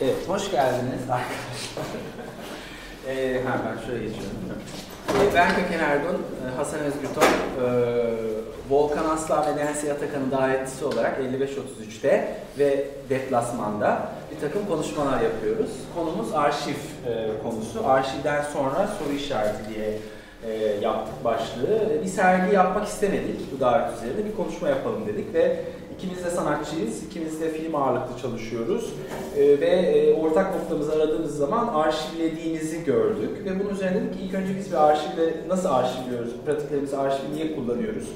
Evet, hoş geldiniz arkadaşlar. ee, ha, ben şöyle geçiyorum. Ee, ben Köken Ergun, e, Hasan Özgürton, e, Volkan Aslan ve Nancy Atakan'ın davetlisi olarak 5533'te ve deplasmanda bir takım konuşmalar yapıyoruz. Konumuz arşiv e, konusu. Arşivden sonra soru işareti diye e, yaptık başlığı. Bir sergi yapmak istemedik bu davet üzerinde. Bir konuşma yapalım dedik ve ikimiz de sanatçıyız, ikimiz de film ağırlıklı çalışıyoruz. E, ve e, ortak noktamızı aradığımız zaman arşivlediğinizi gördük. Ve bunun üzerine dedik ki ilk önce biz bir arşivle nasıl arşivliyoruz, pratiklerimizi arşivi niye kullanıyoruz?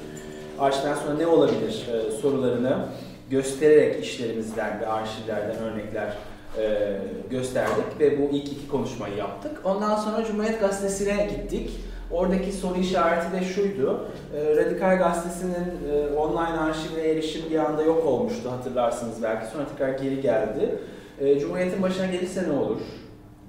Arşivden sonra ne olabilir e, sorularını göstererek işlerimizden ve arşivlerden örnekler e, gösterdik ve bu ilk iki konuşmayı yaptık. Ondan sonra Cumhuriyet Gazetesi'ne gittik. Oradaki soru işareti de şuydu. E, Radikal Gazetesi'nin e, online arşivine erişim bir anda yok olmuştu hatırlarsınız belki. Sonra tekrar geri geldi. E, Cumhuriyet'in başına gelirse ne olur?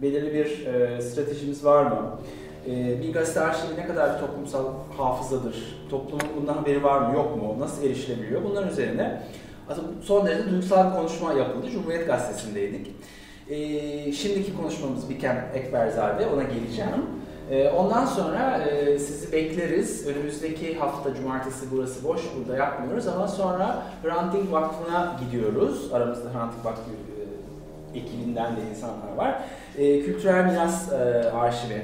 Belirli bir e, stratejimiz var mı? E, bir gazete arşivi ne kadar bir toplumsal hafızadır? Toplumun bundan haberi var mı yok mu? Nasıl erişilebiliyor? Bunların üzerine son derece duygusal bir konuşma yapıldı. Cumhuriyet Gazetesi'ndeydik. Şimdiki konuşmamız Bikem Ekberzade, ona geleceğim. E, ondan sonra e, sizi bekleriz. Önümüzdeki hafta cumartesi burası boş, burada yapmıyoruz ama sonra Hrant Dink Vakfı'na gidiyoruz. Aramızda Hrant Dink Vakfı e, ekibinden de insanlar var. E, kültürel miras arşivi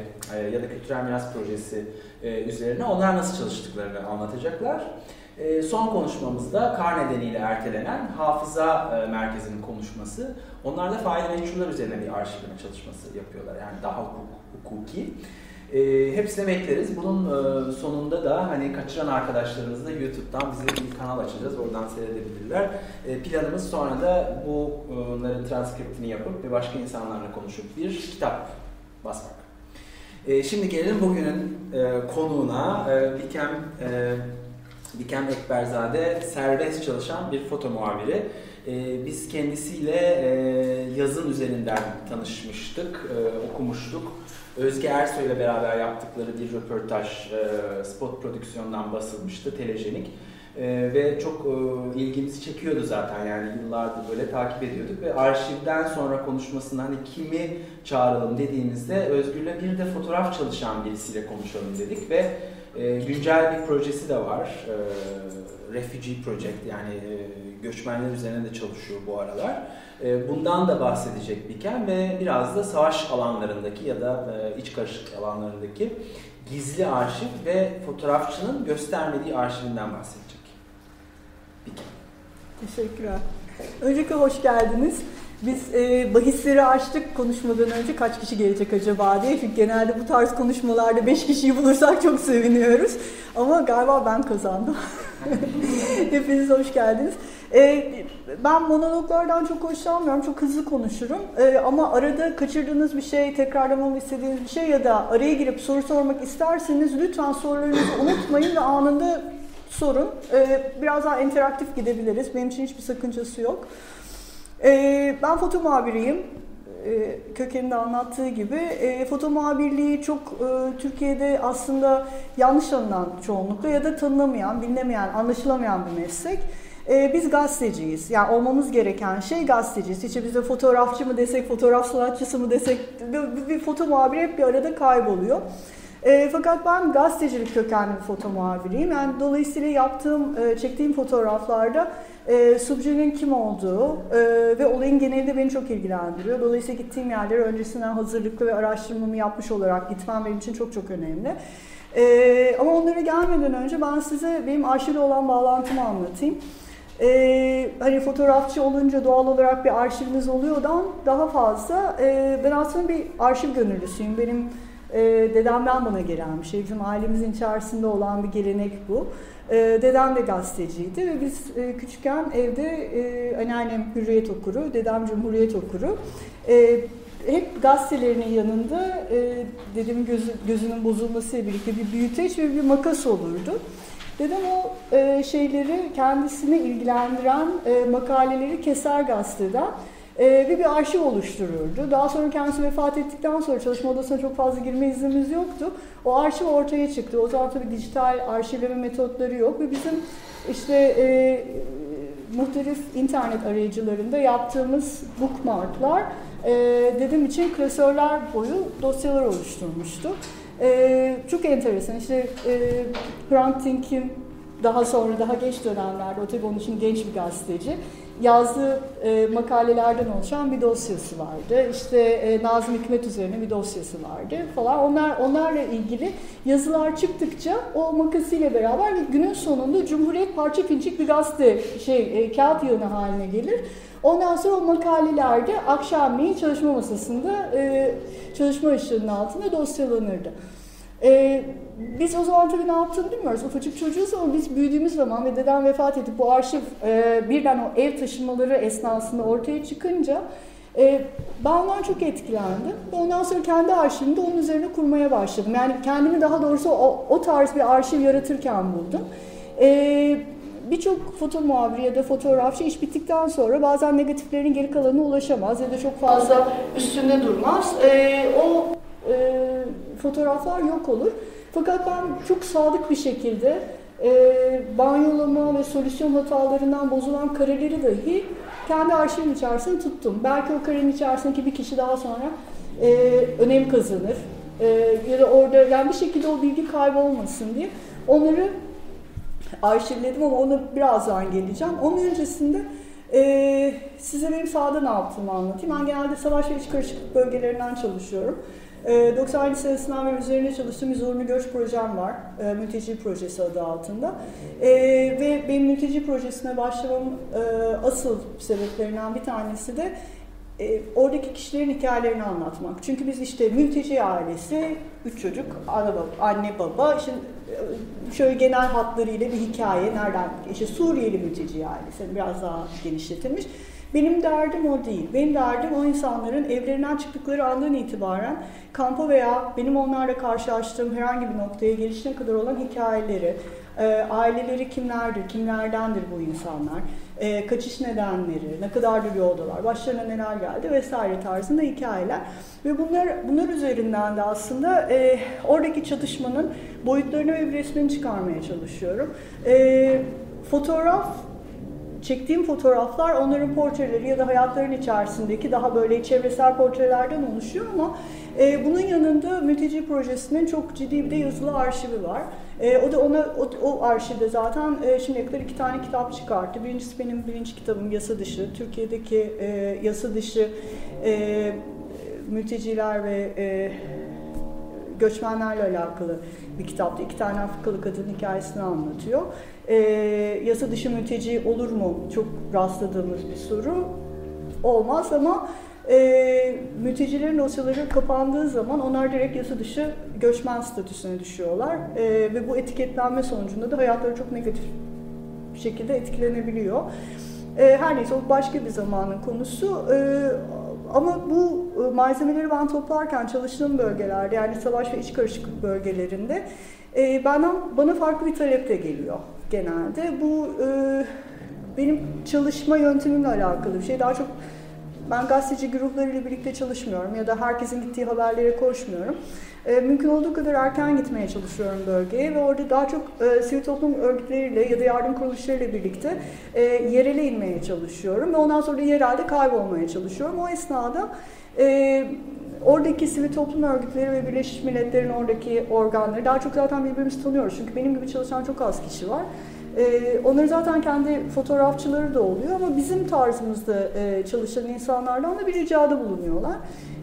ya da kültürel miras projesi üzerine onlar nasıl çalıştıklarını anlatacaklar. Son konuşmamızda kar nedeniyle ertelenen hafıza merkezinin konuşması. Onlar da fail meçhuller üzerine bir arşivleme çalışması yapıyorlar. Yani daha hukuki. E, hepsine bekleriz. Bunun e, sonunda da hani kaçıran arkadaşlarımız da YouTube'dan bize bir kanal açacağız. Oradan seyredebilirler. E, planımız sonra da bunların transkriptini yapıp ve başka insanlarla konuşup bir kitap basmak. E, şimdi gelelim bugünün e, konuğuna. E, Bikem e, Bikem Ekberzade serbest çalışan bir foto muhabiri. Ee, biz kendisiyle e, yazın üzerinden tanışmıştık, e, okumuştuk. Özge Ersoy ile beraber yaptıkları bir röportaj e, spot prodüksiyondan basılmıştı, telejenik. E, ve çok e, ilgimizi çekiyordu zaten yani yıllardır böyle takip ediyorduk ve arşivden sonra konuşmasında hani kimi çağıralım dediğimizde Özgür'le bir de fotoğraf çalışan birisiyle konuşalım dedik ve e, güncel bir projesi de var. E, Refugee Project yani e, göçmenler üzerine de çalışıyor bu aralar. E, bundan da bahsedecek Biken ve biraz da savaş alanlarındaki ya da e, iç karışık alanlarındaki gizli arşiv ve fotoğrafçının göstermediği arşivinden bahsedecek. Biken. Teşekkürler. Öncelikle hoş geldiniz. Biz e, bahisleri açtık konuşmadan önce kaç kişi gelecek acaba diye. Çünkü genelde bu tarz konuşmalarda 5 kişiyi bulursak çok seviniyoruz. Ama galiba ben kazandım. Hepiniz hoş geldiniz. E, ben monologlardan çok hoşlanmıyorum. Çok hızlı konuşurum. E, ama arada kaçırdığınız bir şey, tekrarlamamı istediğiniz bir şey ya da araya girip soru sormak isterseniz lütfen sorularınızı unutmayın ve anında sorun. E, biraz daha interaktif gidebiliriz. Benim için hiçbir sakıncası yok. E, ben foto muhabiriyim. E, anlattığı gibi. E, foto muhabirliği çok e, Türkiye'de aslında yanlış tanınan çoğunlukla ya da tanınamayan, bilinemeyen, anlaşılamayan bir meslek. Biz gazeteciyiz. Yani olmamız gereken şey gazeteciyiz. İşte bize fotoğrafçı mı desek, fotoğraf sanatçısı mı desek, bir, bir foto muhabiri hep bir arada kayboluyor. E, fakat ben gazetecilik kökenli bir foto muhabiriyim. Yani dolayısıyla yaptığım, e, çektiğim fotoğraflarda e, subjenin kim olduğu e, ve olayın genelinde beni çok ilgilendiriyor. Dolayısıyla gittiğim yerlere öncesinden hazırlıklı ve araştırmamı yapmış olarak gitmem benim için çok çok önemli. E, ama onlara gelmeden önce ben size benim arşivle olan bağlantımı anlatayım. Ee, hani fotoğrafçı olunca doğal olarak bir arşiviniz oluyordan daha fazla e, ben aslında bir arşiv gönüllüsüyüm. Benim e, dedemden bana gelen bir. Bizim ailemizin içerisinde olan bir gelenek bu. E, dedem de gazeteciydi ve biz e, küçükken evde e, anneannem Hürriyet okuru, dedem Cumhuriyet okuru. E, hep gazetelerinin yanında e, dedemin gözü, gözünün bozulmasıyla birlikte bir büyüteç ve bir makas olurdu. Dedem o e, şeyleri kendisini ilgilendiren e, makaleleri keser gazeteden e, ve bir arşiv oluştururdu. Daha sonra kendisi vefat ettikten sonra çalışma odasına çok fazla girme iznimiz yoktu. O arşiv ortaya çıktı. O zaman tabii dijital arşivleme metotları yok ve bizim işte e, muhtelif internet arayıcılarında yaptığımız bookmarklar e, dedim için klasörler boyu dosyalar oluşturmuştu. E, çok enteresan. İşte e, Hrant Dink'in daha sonra daha geç dönemlerde, o tabii onun için genç bir gazeteci, yazdığı e, makalelerden oluşan bir dosyası vardı. İşte e, Nazım Hikmet üzerine bir dosyası vardı falan. Onlar onlarla ilgili yazılar çıktıkça o makasıyla beraber günün sonunda Cumhuriyet parça pinçik bir gazete şey e, kağıt yığını haline gelir. Ondan sonra o makalelerde akşamleyin çalışma masasında e, çalışma ışığının altında dosyalanırdı. Ee, biz o zaman tabii ne yaptığını bilmiyoruz. Ufacık çocuğuz ama biz büyüdüğümüz zaman ve dedem vefat edip bu arşiv e, birden o ev taşımaları esnasında ortaya çıkınca e, ben ondan çok etkilendim. Ondan sonra kendi arşivimi de onun üzerine kurmaya başladım. Yani kendimi daha doğrusu o, o tarz bir arşiv yaratırken buldum. E, Birçok foto muhabiri ya da fotoğrafçı iş bittikten sonra bazen negatiflerin geri kalanına ulaşamaz ya da çok fazla üstünde durmaz. E, o e, fotoğraflar yok olur. Fakat ben çok sadık bir şekilde e, banyolama ve solüsyon hatalarından bozulan kareleri dahi kendi arşivim içerisinde tuttum. Belki o karenin içerisindeki bir kişi daha sonra e, önem kazanır. E, ya da orada yani bir şekilde o bilgi kaybolmasın diye onları arşivledim ama ona birazdan geleceğim. Onun öncesinde e, size benim sahada ne yaptığımı anlatayım. Ben genelde savaş ve iç karışıklık bölgelerinden çalışıyorum. 90. Ee, senesinde ve üzerine çalıştığım bir zorunlu göç projem var. E, mülteci projesi adı altında. E, ve benim mülteci projesine başlamam e, asıl sebeplerinden bir tanesi de e, oradaki kişilerin hikayelerini anlatmak. Çünkü biz işte mülteci ailesi, üç çocuk, anne baba, anne baba, şimdi şöyle genel hatlarıyla bir hikaye, nereden, işte Suriyeli mülteci ailesi, biraz daha genişletilmiş. Benim derdim o değil. Benim derdim o insanların evlerinden çıktıkları andan itibaren kampa veya benim onlarla karşılaştığım herhangi bir noktaya gelişine kadar olan hikayeleri, e, aileleri kimlerdir, kimlerdendir bu insanlar, e, kaçış nedenleri, ne kadardır yoldalar, başlarına neler geldi vesaire tarzında hikayeler. Ve bunlar bunlar üzerinden de aslında e, oradaki çatışmanın boyutlarını ve resmini çıkarmaya çalışıyorum. Fotoğraf çektiğim fotoğraflar onların portreleri ya da hayatların içerisindeki daha böyle çevresel portrelerden oluşuyor ama e, bunun yanında mülteci projesinin çok ciddi bir de yazılı arşivi var. E, o da ona o, o arşivde zaten e, şimdiye kadar iki tane kitap çıkarttı. Birincisi benim birinci kitabım Yasa Dışı. Türkiye'deki e, yasa dışı e, mülteciler ve e, göçmenlerle alakalı bir kitaptı. İki tane Afrikalı kadın hikayesini anlatıyor. E, yasa dışı mülteci olur mu? Çok rastladığımız bir soru. Olmaz ama e, mültecilerin dosyaları kapandığı zaman onlar direkt yasa dışı göçmen statüsüne düşüyorlar. E, ve bu etiketlenme sonucunda da hayatları çok negatif bir şekilde etkilenebiliyor. E, her neyse o başka bir zamanın konusu. E, ama bu e, malzemeleri ben toplarken çalıştığım bölgelerde yani savaş ve iç karışıklık bölgelerinde e, benden bana farklı bir talep de geliyor genelde. Bu e, benim çalışma yöntemimle alakalı bir şey. Daha çok ben gazeteci gruplarıyla birlikte çalışmıyorum ya da herkesin gittiği haberlere koşmuyorum. E, mümkün olduğu kadar erken gitmeye çalışıyorum bölgeye ve orada daha çok e, sivil toplum örgütleriyle ya da yardım kuruluşlarıyla birlikte e, yerele inmeye çalışıyorum ve ondan sonra yerelde kaybolmaya çalışıyorum. O esnada e, oradaki sivil toplum örgütleri ve Birleşmiş Milletler'in oradaki organları daha çok zaten birbirimizi tanıyoruz. Çünkü benim gibi çalışan çok az kişi var. Ee, onların zaten kendi fotoğrafçıları da oluyor ama bizim tarzımızda e, çalışan insanlardan da bir ricada bulunuyorlar.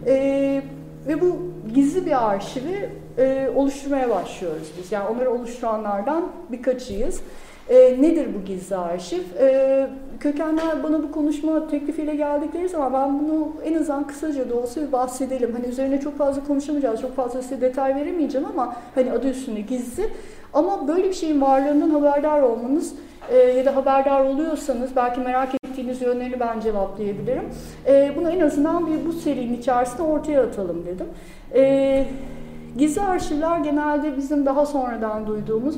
E, ve bu gizli bir arşivi e, oluşturmaya başlıyoruz biz. Yani onları oluşturanlardan birkaçıyız. E, nedir bu gizli arşiv? E, kökenler bana bu konuşma teklifiyle geldikleri zaman ben bunu en azından kısaca da olsa bir bahsedelim. Hani üzerine çok fazla konuşamayacağız, çok fazla size detay veremeyeceğim ama hani adı üstünde gizli. Ama böyle bir şeyin varlığından haberdar olmanız e, ya da haberdar oluyorsanız belki merak ettiğiniz yönlerini ben cevaplayabilirim. E, bunu en azından bir bu serinin içerisinde ortaya atalım dedim. E, gizli arşivler genelde bizim daha sonradan duyduğumuz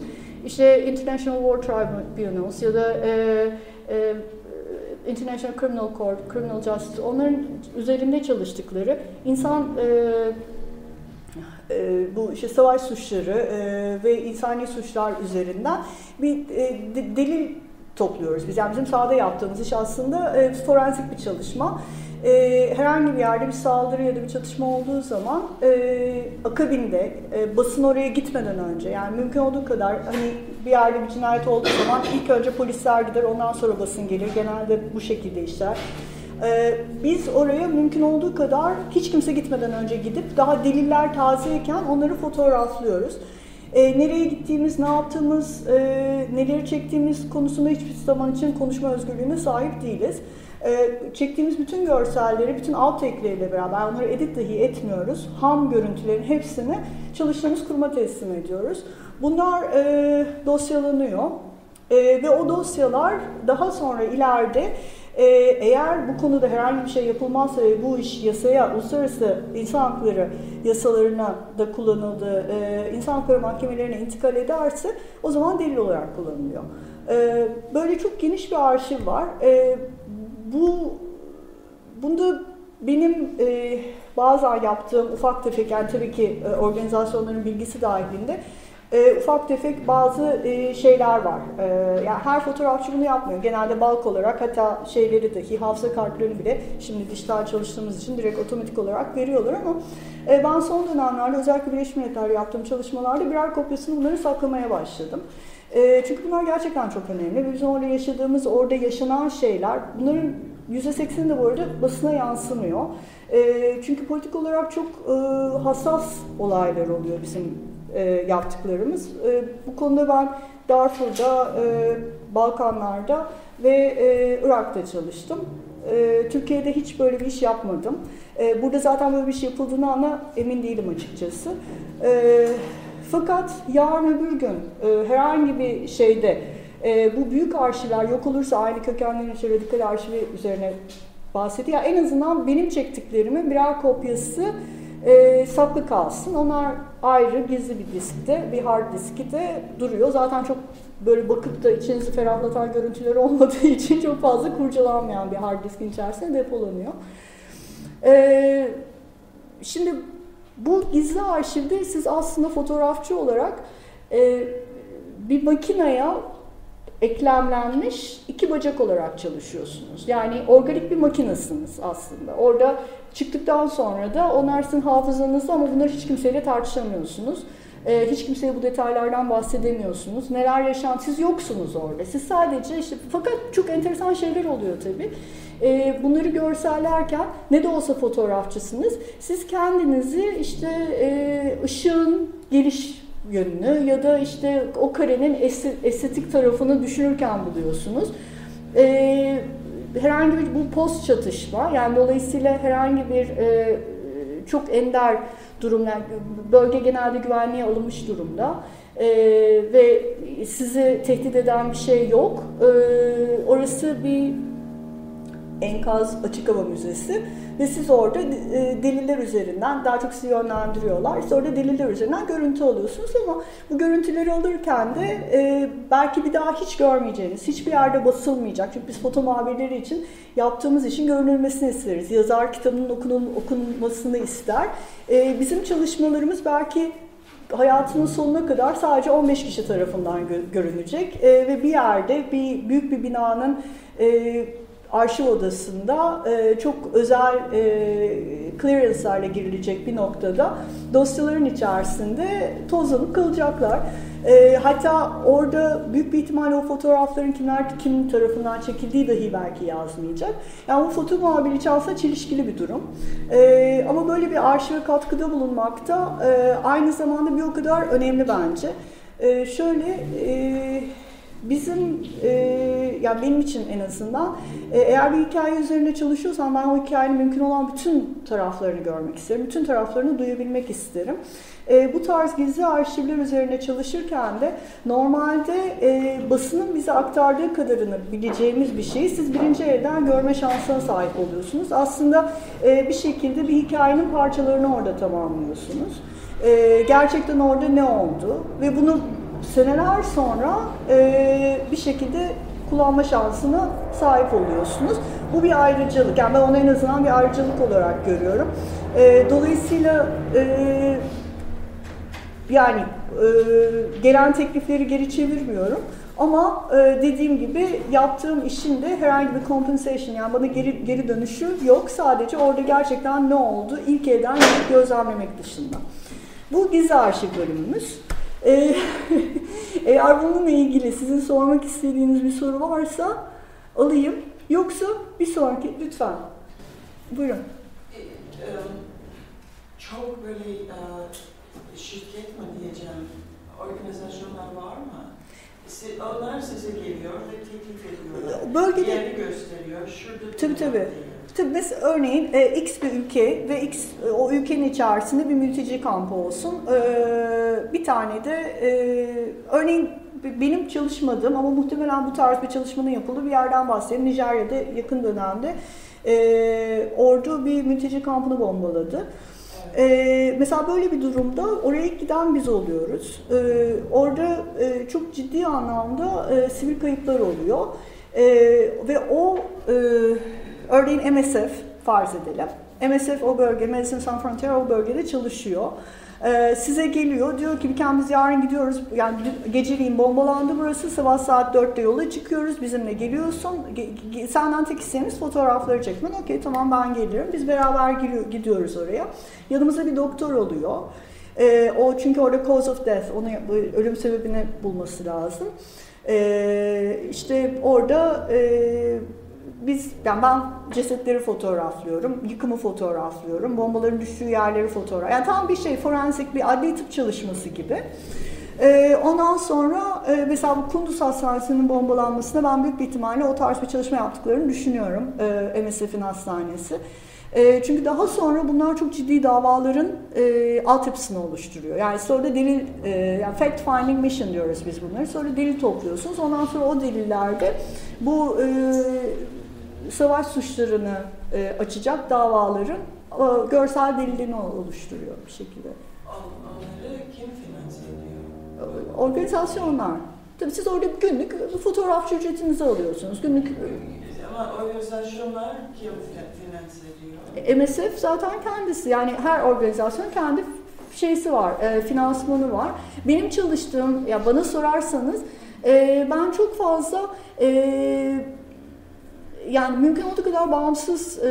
işte International War Tribunals ya da e, e, International Criminal Court, Criminal Justice onların üzerinde çalıştıkları insan e, e, bu işte savaş suçları e, ve insani suçlar üzerinden bir e, delil topluyoruz. Biz yani bizim sahada yaptığımız iş aslında e, forensik bir çalışma. E, herhangi bir yerde bir saldırı ya da bir çatışma olduğu zaman e, akabinde e, basın oraya gitmeden önce yani mümkün olduğu kadar hani bir yerde bir cinayet olduğu zaman ilk önce polisler gider ondan sonra basın gelir. Genelde bu şekilde işler. E, biz oraya mümkün olduğu kadar hiç kimse gitmeden önce gidip daha deliller tazeyken onları fotoğraflıyoruz. E, nereye gittiğimiz, ne yaptığımız, e, neleri çektiğimiz konusunda hiçbir zaman için konuşma özgürlüğüne sahip değiliz. E, çektiğimiz bütün görselleri, bütün alt ekleriyle beraber onları edit dahi etmiyoruz. Ham görüntülerin hepsini çalıştığımız kuruma teslim ediyoruz. Bunlar e, dosyalanıyor e, ve o dosyalar daha sonra ileride e, eğer bu konuda herhangi bir şey yapılmazsa ve bu iş yasaya, uluslararası insan hakları yasalarına da kullanıldığı e, insan hakları mahkemelerine intikal ederse o zaman delil olarak kullanılıyor. E, böyle çok geniş bir arşiv var. E, bu bunda benim e, bazen yaptığım ufak tefek yani tabii ki e, organizasyonların bilgisi dahilinde e, ufak tefek bazı e, şeyler var. E, yani her fotoğrafçı bunu yapmıyor. Genelde balk olarak hatta şeyleri dahi hafıza kartlarını bile şimdi dijital çalıştığımız için direkt otomatik olarak veriyorlar ama e, ben son dönemlerde özellikle Birleşmiş Milletler'le yaptığım çalışmalarda birer kopyasını bunları saklamaya başladım. E, çünkü bunlar gerçekten çok önemli bizim orada yaşadığımız, orada yaşanan şeyler bunların %80'i de bu arada basına yansımıyor. E, çünkü politik olarak çok e, hassas olaylar oluyor bizim e, yaptıklarımız. E, bu konuda ben Darfur'da, e, Balkanlar'da ve e, Irak'ta çalıştım. E, Türkiye'de hiç böyle bir iş yapmadım. E, burada zaten böyle bir iş yapıldığını ana emin değilim açıkçası. E, fakat yarın öbür gün e, herhangi bir şeyde e, bu büyük arşivler yok olursa aynı kökenlerin işte radikal arşivi üzerine bahsediyor. En azından benim çektiklerimin birer kopyası e, saklı kalsın. Onlar ayrı gizli bir diskte, bir hard diskte duruyor. Zaten çok böyle bakıp da içinizi ferahlatan görüntüleri olmadığı için çok fazla kurcalanmayan bir hard diskin içerisinde depolanıyor. E, şimdi bu gizli arşivde siz aslında fotoğrafçı olarak e, bir makineye eklemlenmiş iki bacak olarak çalışıyorsunuz. Yani organik bir makinasınız aslında. Orada çıktıktan sonra da onlar sizin hafızanızda ama bunları hiç kimseyle tartışamıyorsunuz. Ee, hiç kimseye bu detaylardan bahsedemiyorsunuz. Neler yaşan, siz yoksunuz orada. Siz sadece işte fakat çok enteresan şeyler oluyor tabii. Ee, bunları görsellerken ne de olsa fotoğrafçısınız. Siz kendinizi işte e, ışığın geliş yönünü ya da işte o karenin estetik tarafını düşünürken buluyorsunuz. Ee, herhangi bir bu post çatışma yani dolayısıyla herhangi bir e, çok ender durumlar bölge genelde güvenliğe alınmış durumda e, ve sizi tehdit eden bir şey yok. E, orası bir enkaz açık hava müzesi ve siz orada e, deliller üzerinden daha çok sizi yönlendiriyorlar. Siz orada deliller üzerinden görüntü alıyorsunuz ama bu görüntüleri alırken de e, belki bir daha hiç görmeyeceğiniz, hiçbir yerde basılmayacak. Çünkü biz foto muhabirleri için yaptığımız işin görünülmesini isteriz. Yazar kitabının okunun, okunmasını ister. E, bizim çalışmalarımız belki hayatının sonuna kadar sadece 15 kişi tarafından gö- görünecek e, ve bir yerde bir büyük bir binanın e, arşiv odasında e, çok özel e, clearance'larla girilecek bir noktada dosyaların içerisinde tozlanıp kalacaklar. E, hatta orada büyük bir ihtimalle o fotoğrafların kimler kim tarafından çekildiği dahi belki yazmayacak. Yani bu foto muhabiri çalsa çelişkili bir durum. E, ama böyle bir arşive katkıda bulunmakta e, aynı zamanda bir o kadar önemli bence. E, şöyle... E, Bizim, e, yani benim için en azından, e, eğer bir hikaye üzerinde çalışıyorsam ben o hikayenin mümkün olan bütün taraflarını görmek isterim, bütün taraflarını duyabilmek isterim. E, bu tarz gizli arşivler üzerine çalışırken de normalde e, basının bize aktardığı kadarını bileceğimiz bir şeyi siz birinci elden görme şansına sahip oluyorsunuz. Aslında e, bir şekilde bir hikayenin parçalarını orada tamamlıyorsunuz. E, gerçekten orada ne oldu ve bunu seneler sonra e, bir şekilde kullanma şansına sahip oluyorsunuz. Bu bir ayrıcalık. Yani ben onu en azından bir ayrıcalık olarak görüyorum. E, dolayısıyla e, yani e, gelen teklifleri geri çevirmiyorum. Ama e, dediğim gibi yaptığım işin de herhangi bir compensation yani bana geri, geri dönüşü yok. Sadece orada gerçekten ne oldu ilk elden gözlemlemek dışında. Bu gizli arşiv bölümümüz. E, eğer bununla ilgili sizin sormak istediğiniz bir soru varsa alayım. Yoksa bir sonraki lütfen. Buyurun. E, çok böyle şirket mi diyeceğim, organizasyonlar var mı? Onlar size geliyor ve teklif ediyorlar. Bölgede... Yeri gösteriyor. Şurada tabii tabii. Tabii örneğin e, X bir ülke ve X e, o ülkenin içerisinde bir mülteci kampı olsun. E, bir tane de e, örneğin benim çalışmadığım ama muhtemelen bu tarz bir çalışmanın yapıldığı bir yerden bahsedeyim. Nijerya'da yakın dönemde e, ordu bir mülteci kampını bombaladı. Ee, mesela böyle bir durumda oraya giden biz oluyoruz. Ee, orada e, çok ciddi anlamda e, sivil kayıplar oluyor. E, ve o e, örneğin MSF farz edelim. MSF o bölge, Medicine Sans Frontier o bölgede çalışıyor. Ee, size geliyor diyor ki bir biz yarın gidiyoruz. Yani geceliğin bombalandı burası. Sabah saat 4'te yola çıkıyoruz. Bizimle geliyorsun. Ge- senden tek isteğimiz fotoğrafları çekmen. Okey tamam ben gelirim biz beraber gidiyoruz oraya. Yanımızda bir doktor oluyor. Ee, o çünkü orada cause of death onu ölüm sebebini bulması lazım. Ee, işte orada e, biz, yani ben cesetleri fotoğraflıyorum, yıkımı fotoğraflıyorum, bombaların düştüğü yerleri fotoğraf. Yani tam bir şey, forensik bir adli tıp çalışması gibi. Ee, ondan sonra e, mesela bu Kunduz Hastanesi'nin bombalanmasına ben büyük bir ihtimalle o tarz bir çalışma yaptıklarını düşünüyorum e, MSF'in hastanesi. E, çünkü daha sonra bunlar çok ciddi davaların e, altyapısını oluşturuyor. Yani sonra delil, e, yani fact finding mission diyoruz biz bunları. Sonra delil topluyorsunuz. Ondan sonra o delillerde bu e, savaş suçlarını e, açacak davaların e, görsel delillerini oluşturuyor bir şekilde. Onları kim finanse ediyor? Organizasyonlar. Tabii siz orada günlük fotoğrafçı ücretinizi alıyorsunuz. Günlük ama organizasyonlar kim finanse ediyor? MSF zaten kendisi yani her organizasyon kendi şeysi var, e, finansmanı var. Benim çalıştığım, ya bana sorarsanız e, ben çok fazla e, yani mümkün olduğu kadar bağımsız e,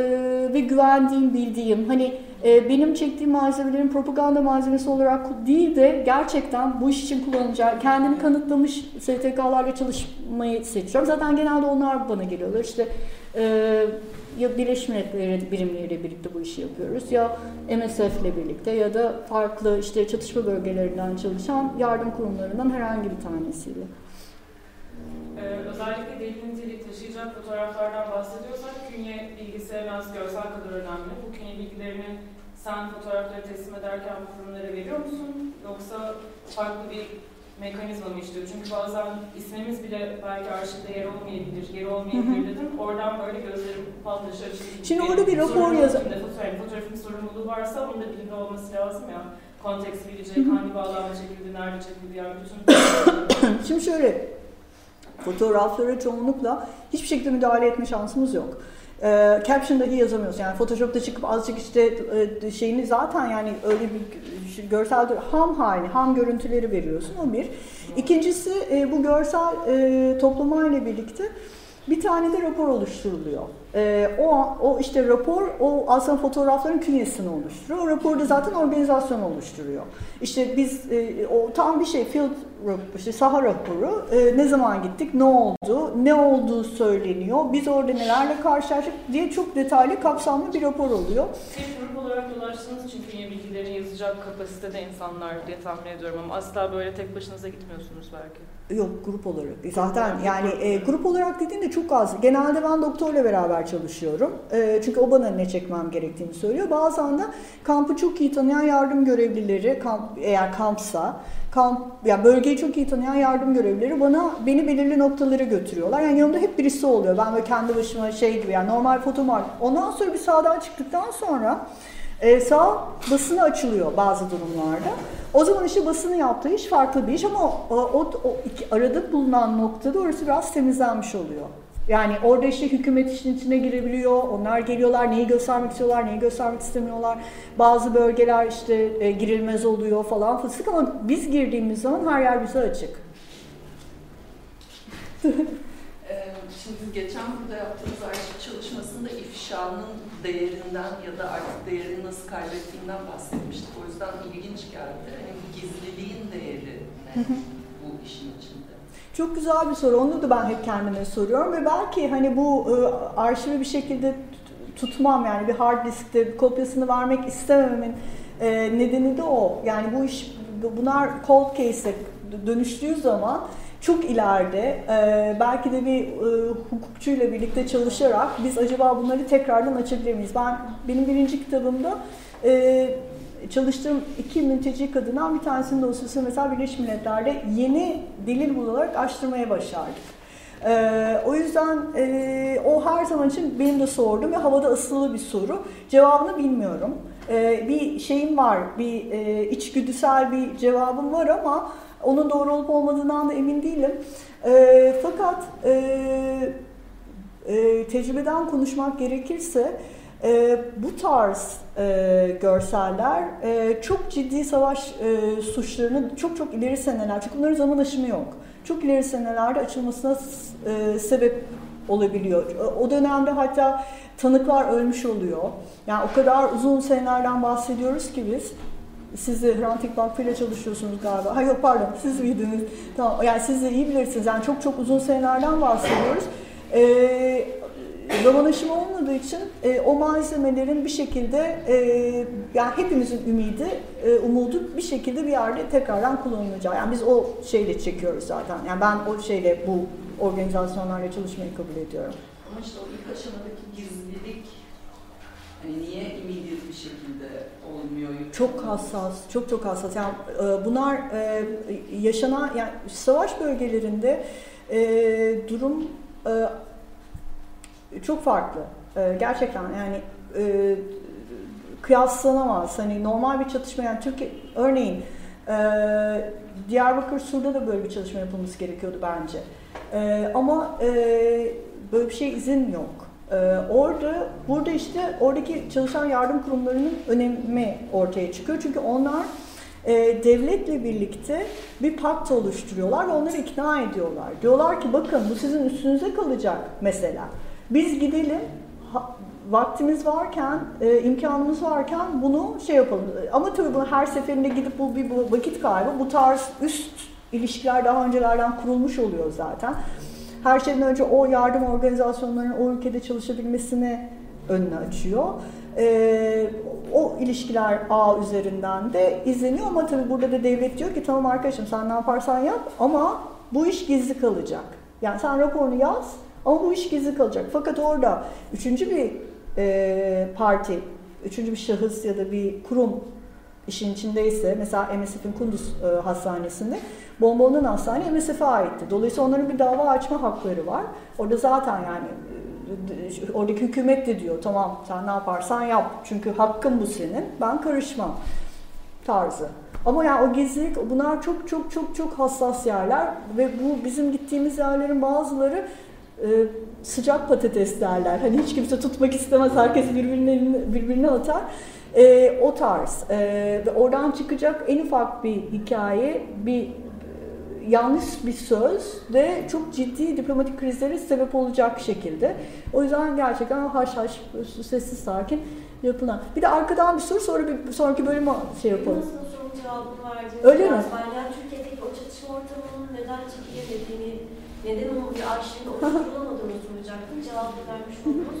ve güvendiğim, bildiğim, hani e, benim çektiğim malzemelerin propaganda malzemesi olarak değil de gerçekten bu iş için kullanılacak, kendini kanıtlamış STK'larla çalışmayı seçiyorum. Zaten genelde onlar bana geliyorlar. İşte e, ya Birleşmiş Milletler birimleriyle birlikte bu işi yapıyoruz ya MSF ile birlikte ya da farklı işte çatışma bölgelerinden çalışan yardım kurumlarından herhangi bir tanesiyle. Ee, özellikle delil niteliği taşıyacak fotoğraflardan bahsediyorsak künye bilgisi az görsel kadar önemli. Bu künye bilgilerini sen fotoğrafları teslim ederken bu kurumlara veriyor musun? Yoksa farklı bir mekanizma mı işliyor? Çünkü bazen ismimiz bile belki arşivde yer olmayabilir, yer olmayabilir dedim. Oradan böyle gözlerim patlaşı açıldı. Şimdi orada bir rapor yazar. Fotoğraf, fotoğrafın sorumluluğu varsa onun da bilgi olması lazım ya. Konteks bilecek, hangi bağlamda çekildi, nerede çekildi yani bütün... Şimdi şöyle, fotoğraflara çoğunlukla hiçbir şekilde müdahale etme şansımız yok. E, caption dahi yazamıyoruz. Yani Photoshop'ta çıkıp azıcık işte e, şeyini zaten yani öyle bir görsel ham hali, ham görüntüleri veriyorsun. O bir. İkincisi e, bu görsel e, toplamayla birlikte bir tane de rapor oluşturuluyor. E, o, o işte rapor o aslında fotoğrafların künyesini oluşturuyor. O raporda zaten organizasyon oluşturuyor. İşte biz e, o tam bir şey field işte saha raporu e, ne zaman gittik, ne oldu, ne olduğu söyleniyor, biz orada nelerle karşılaştık diye çok detaylı kapsamlı bir rapor oluyor. Siz grup olarak dolaştığınız için künye bilgilerini yazacak kapasitede insanlar diye tahmin ediyorum ama asla böyle tek başınıza gitmiyorsunuz belki. Yok grup olarak. Zaten yani e, grup olarak dediğinde çok az. Genelde ben doktorla beraber çalışıyorum. E, çünkü o bana ne çekmem gerektiğini söylüyor. Bazen de kampı çok iyi tanıyan yardım görevlileri, kamp, eğer kampsa, kamp, ya bölgeyi çok iyi tanıyan yardım görevlileri bana beni belirli noktalara götürüyorlar. Yani yanımda hep birisi oluyor. Ben böyle kendi başıma şey gibi yani normal fotoğraf. Ondan sonra bir sağdan çıktıktan sonra e, sağ basını açılıyor bazı durumlarda. O zaman işte basını yaptığı iş farklı bir iş ama o, o, o iki, arada bulunan noktada orası biraz temizlenmiş oluyor. Yani orada işte hükümet işin içine girebiliyor. Onlar geliyorlar neyi göstermek istiyorlar, neyi göstermek istemiyorlar. Bazı bölgeler işte e, girilmez oluyor falan fıstık ama biz girdiğimiz zaman her yer bize açık. Şimdi geçen burada yaptığımız arşiv çalışmasında ifşanın değerinden ya da artık değerini nasıl kaybettiğinden bahsetmiştik. O yüzden ilginç geldi. Yani gizliliğin değeri ne bu işin içinde? Çok güzel bir soru. Onu da ben hep kendime soruyorum ve belki hani bu e, arşivi bir şekilde tutmam yani bir hard diskte kopyasını vermek istemememin e, nedeni de o. Yani bu iş bunlar cold case'e dönüştüğü zaman çok ileride e, belki de bir e, hukukçuyla birlikte çalışarak biz acaba bunları tekrardan açabilir miyiz? Ben benim birinci kitabımda çalıştığım iki mülteci kadından bir tanesinin dosyasını mesela Birleşmiş Milletler'de yeni delil bularak açtırmaya başardık. Ee, o yüzden e, o her zaman için benim de sordum ve havada asılı bir soru. Cevabını bilmiyorum. Ee, bir şeyim var, bir e, içgüdüsel bir cevabım var ama onun doğru olup olmadığından da emin değilim. E, fakat e, e, tecrübeden konuşmak gerekirse e, bu tarz e, görseller e, çok ciddi savaş e, suçlarını çok çok ileri seneler, çünkü bunların zaman aşımı yok. Çok ileri senelerde açılmasına e, sebep olabiliyor. O dönemde hatta tanıklar ölmüş oluyor. Yani o kadar uzun senelerden bahsediyoruz ki biz. Siz de Hrant ile çalışıyorsunuz galiba. Ha yok pardon siz miydiniz? Tamam yani siz de iyi bilirsiniz. Yani çok çok uzun senelerden bahsediyoruz. Ee, zaman aşımı olmadığı için e, o malzemelerin bir şekilde e, yani hepimizin ümidi, e, umudu bir şekilde bir yerde tekrardan kullanılacağı. Yani biz o şeyle çekiyoruz zaten. Yani ben o şeyle bu organizasyonlarla çalışmayı kabul ediyorum. Ama işte o ilk aşamadaki gizlilik hani niye immediate bir şekilde olmuyor? Çok hassas, çok çok hassas. Yani e, bunlar e, yaşanan yani savaş bölgelerinde e, durum çok farklı. Gerçekten yani kıyaslanamaz. Hani normal bir çatışma yani Türkiye örneğin Diyarbakır Sur'da da böyle bir çalışma yapılması gerekiyordu bence. Ama böyle bir şey izin yok. Ee, orada, burada işte oradaki çalışan yardım kurumlarının önemi ortaya çıkıyor. Çünkü onlar e, devletle birlikte bir pakt oluşturuyorlar ve onları ikna ediyorlar. Diyorlar ki bakın bu sizin üstünüze kalacak mesela. Biz gidelim vaktimiz varken, e, imkanımız varken bunu şey yapalım. Ama tabii bu her seferinde gidip bu bir bu vakit kaybı. Bu tarz üst ilişkiler daha öncelerden kurulmuş oluyor zaten her şeyden önce o yardım organizasyonlarının o ülkede çalışabilmesini önünü açıyor. Ee, o ilişkiler ağ üzerinden de izleniyor ama tabii burada da devlet diyor ki tamam arkadaşım sen ne yaparsan yap ama bu iş gizli kalacak. Yani sen raporunu yaz ama bu iş gizli kalacak. Fakat orada üçüncü bir e, parti, üçüncü bir şahıs ya da bir kurum işin içindeyse mesela MSF'in Kunduz e, Hastanesi'nde Bombon'un hastane MSF'e aitti. Dolayısıyla onların bir dava açma hakları var. Orada zaten yani e, oradaki hükümet de diyor tamam sen ne yaparsan yap. Çünkü hakkın bu senin. Ben karışmam tarzı. Ama yani o gizlilik bunlar çok çok çok çok hassas yerler ve bu bizim gittiğimiz yerlerin bazıları e, sıcak patates derler. Hani hiç kimse tutmak istemez. Herkes birbirine birbirine atar. E, o tarz. E, ve oradan çıkacak en ufak bir hikaye, bir yanlış bir söz de çok ciddi diplomatik krizlere sebep olacak şekilde. O yüzden gerçekten haş haş sessiz sakin yapılan. Bir de arkadan bir soru sonra bir sonraki bölümü şey yapalım. Nasıl sorun cevabını verdiniz? Öyle mi? Yani Türkiye'deki o çatışma ortamının neden çekilemediğini, neden onun bir arşivin oluşturulamadığını soracaktım. Cevabını vermiş oldunuz.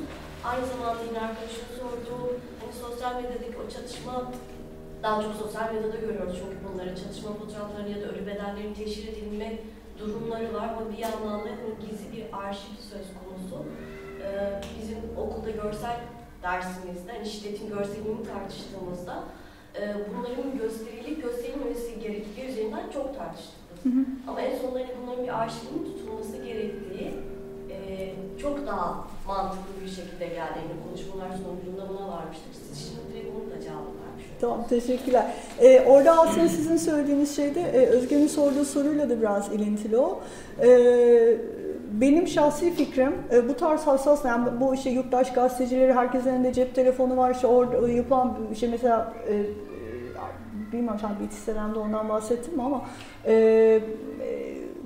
Aynı zamanda yine arkadaşım sordu. Hani sosyal medyadaki o çatışma daha çok sosyal medyada görüyoruz çünkü bunları çalışma fotoğraflarını ya da ölü bedenlerin teşhir edilme durumları var ama bir yandan da hani gizli bir arşiv söz konusu. Ee, bizim okulda görsel dersimizde, yani şiddetin görselliğini tartıştığımızda e, bunların gösterilip gösterilmemesi gerektiği üzerinden çok tartıştık. Hı hı. Ama en sonunda hani bunların bir arşivinin tutulması gerektiği e, çok daha mantıklı bir şekilde geldiğini konuşmalar sonucunda buna varmıştık. Siz şimdi direkt bunu da cevap Tamam teşekkürler. Ee, orada aslında sizin söylediğiniz şeyde e, Özge'nin sorduğu soruyla da biraz ilintili o. Ee, benim şahsi fikrim e, bu tarz hassas yani bu işte yurttaş gazetecileri herkesin elinde cep telefonu var işte orada yapılan şey mesela e, bilmiyorum sen BT sitelerinde ondan bahsettim ama e,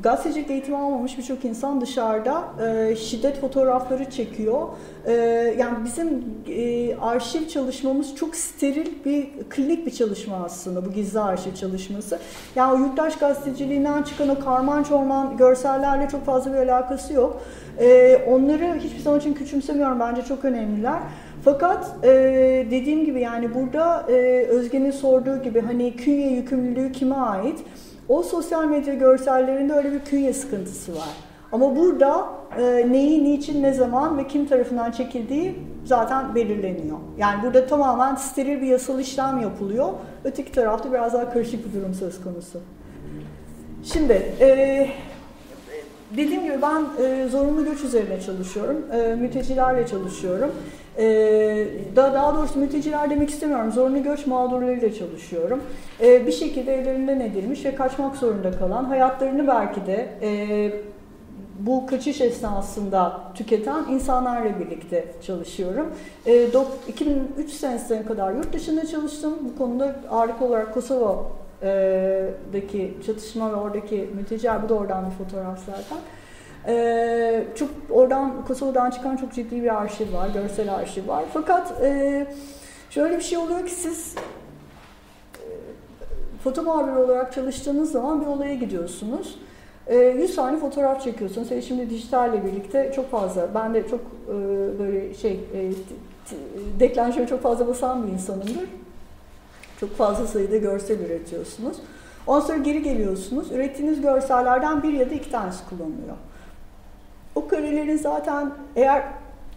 gazetecilik eğitimi almamış birçok insan dışarıda e, şiddet fotoğrafları çekiyor. E, yani bizim e, arşiv çalışmamız çok steril bir klinik bir çalışma aslında bu gizli arşiv çalışması. Yani o yurttaş gazeteciliğinden çıkan o karman çorman görsellerle çok fazla bir alakası yok. E, onları hiçbir zaman için küçümsemiyorum. Bence çok önemliler. Fakat e, dediğim gibi yani burada e, Özge'nin sorduğu gibi hani künye yükümlülüğü kime ait? O sosyal medya görsellerinde öyle bir künye sıkıntısı var. Ama burada e, neyi, niçin, ne zaman ve kim tarafından çekildiği zaten belirleniyor. Yani burada tamamen steril bir yasal işlem yapılıyor. Öteki tarafta biraz daha karışık bir durum söz konusu. Şimdi e, dediğim gibi ben e, zorunlu göç üzerine çalışıyorum. E, mültecilerle çalışıyorum. Ee, daha, daha doğrusu mülteciler demek istemiyorum. Zorunlu göç mağdurlarıyla çalışıyorum. Ee, bir şekilde evlerinden edilmiş ve kaçmak zorunda kalan, hayatlarını belki de e, bu kaçış esnasında tüketen insanlarla birlikte çalışıyorum. E, 2003 senesine kadar yurt dışında çalıştım. Bu konuda ağırlık olarak Kosova'daki çatışma ve oradaki mülteciler, bu da oradan bir fotoğraf zaten. Çok oradan Kosova'dan çıkan çok ciddi bir arşiv var, görsel arşiv var. Fakat şöyle bir şey oluyor ki siz foto muhabiri olarak çalıştığınız zaman bir olaya gidiyorsunuz. E, 100 tane fotoğraf çekiyorsunuz. E, şimdi dijitalle birlikte çok fazla, ben de çok böyle şey, deklanşöre çok fazla basan bir insanımdır. Çok fazla sayıda görsel üretiyorsunuz. Ondan sonra geri geliyorsunuz. Ürettiğiniz görsellerden bir ya da iki tanesi kullanılıyor. O karelerin zaten eğer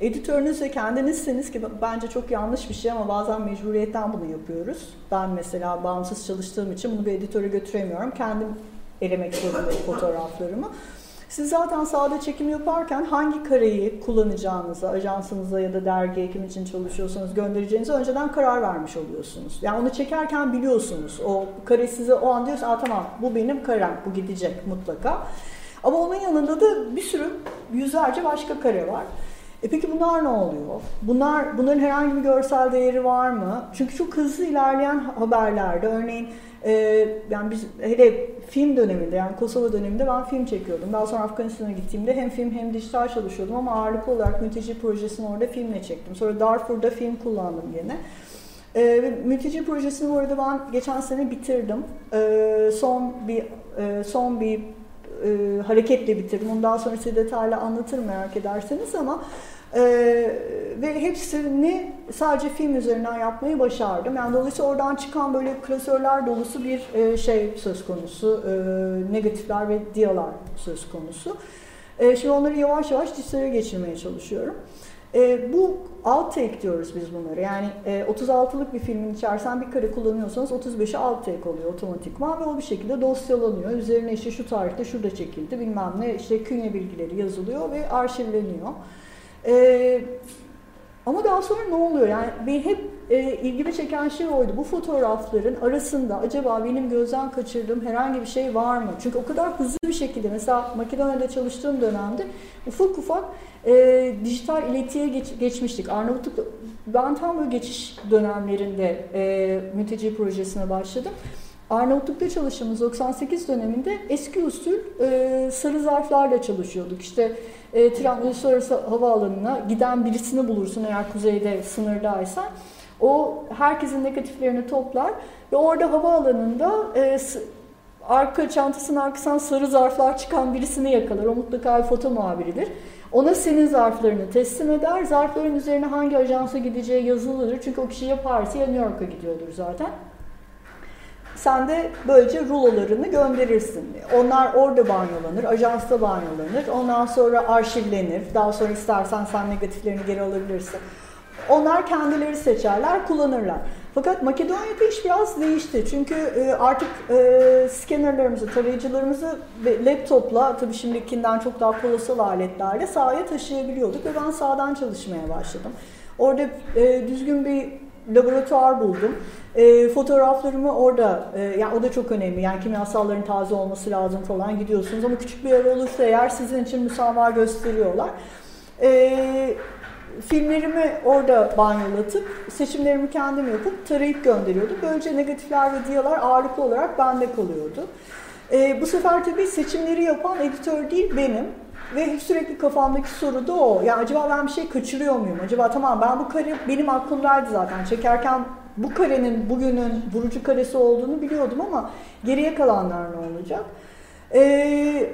editörünüz ve kendinizseniz ki bence çok yanlış bir şey ama bazen mecburiyetten bunu yapıyoruz. Ben mesela bağımsız çalıştığım için bunu bir editöre götüremiyorum. Kendim elemek zorundayım fotoğraflarımı. Siz zaten sahada çekim yaparken hangi kareyi kullanacağınıza, ajansınıza ya da dergi kim için çalışıyorsanız göndereceğinize önceden karar vermiş oluyorsunuz. Yani onu çekerken biliyorsunuz. O kare size o an diyorsa tamam bu benim karem, bu gidecek mutlaka. Ama onun yanında da bir sürü yüzlerce başka kare var. E peki bunlar ne oluyor? Bunlar bunların herhangi bir görsel değeri var mı? Çünkü çok hızlı ilerleyen haberlerde örneğin e, yani biz hele film döneminde yani Kosova döneminde ben film çekiyordum. Daha sonra Afganistan'a gittiğimde hem film hem dijital çalışıyordum ama ağırlıklı olarak mülteci projesini orada filmle çektim. Sonra Darfur'da film kullandım yine. E, mülteci projesini bu arada ben geçen sene bitirdim. E, son bir e, son bir e, hareketle bitirdim. Ondan sonra size detaylı anlatırım merak ederseniz ama e, ve hepsini sadece film üzerinden yapmayı başardım. Yani dolayısıyla oradan çıkan böyle klasörler dolusu bir e, şey söz konusu, e, negatifler ve diyalar söz konusu. E, şimdi onları yavaş yavaş dijitale geçirmeye çalışıyorum. E, bu outtake diyoruz biz bunları. Yani e, 36'lık bir filmin içerisinden bir kare kullanıyorsanız 35'i outtake oluyor otomatikman ve o bir şekilde dosyalanıyor. Üzerine işte şu tarihte şurada çekildi bilmem ne işte künye bilgileri yazılıyor ve arşivleniyor. E, ama daha sonra ne oluyor? Yani benim hep e, ilgimi çeken şey oydu. Bu fotoğrafların arasında acaba benim gözden kaçırdığım herhangi bir şey var mı? Çünkü o kadar hızlı bir şekilde mesela Makedonya'da çalıştığım dönemde ufak ufak e, dijital iletiye geç, geçmiştik. Arnavutluk ben tam böyle geçiş dönemlerinde e, mülteci projesine başladım. Arnavutluk'ta çalıştığımız 98 döneminde eski usul e, sarı zarflarla çalışıyorduk. İşte e, Tren Uluslararası Havaalanı'na giden birisini bulursun eğer kuzeyde sınırdaysan. O herkesin negatiflerini toplar ve orada havaalanında e, arka çantasının arkasından sarı zarflar çıkan birisini yakalar. O mutlaka bir foto muhabiridir. Ona senin zarflarını teslim eder. Zarfların üzerine hangi ajansa gideceği yazılıdır. Çünkü o kişi ya Paris'e ya New York'a gidiyordur zaten. Sen de böylece rulolarını gönderirsin. Onlar orada banyolanır, ajansta banyolanır. Ondan sonra arşivlenir. Daha sonra istersen sen negatiflerini geri alabilirsin. Onlar kendileri seçerler, kullanırlar. Fakat Makedonya'da iş biraz değişti. Çünkü e, artık e, scannerlarımızı, tarayıcılarımızı laptopla, tabii şimdikinden çok daha kolosal aletlerle sahaya taşıyabiliyorduk ve ben sağdan çalışmaya başladım. Orada e, düzgün bir laboratuvar buldum. E, fotoğraflarımı orada, e, yani o da çok önemli. Yani kimyasalların taze olması lazım falan gidiyorsunuz ama küçük bir yer olursa eğer sizin için müsamaha gösteriyorlar. E, filmlerimi orada banyolatıp, seçimlerimi kendim yapıp tarayıp gönderiyordum. Böylece negatifler ve diyalar ağırlıklı olarak bende kalıyordu. E, bu sefer tabii seçimleri yapan editör değil benim. Ve sürekli kafamdaki soru da o. Ya acaba ben bir şey kaçırıyor muyum? Acaba tamam ben bu kare benim aklımdaydı zaten. Çekerken bu karenin bugünün vurucu karesi olduğunu biliyordum ama geriye kalanlar ne olacak? Ee,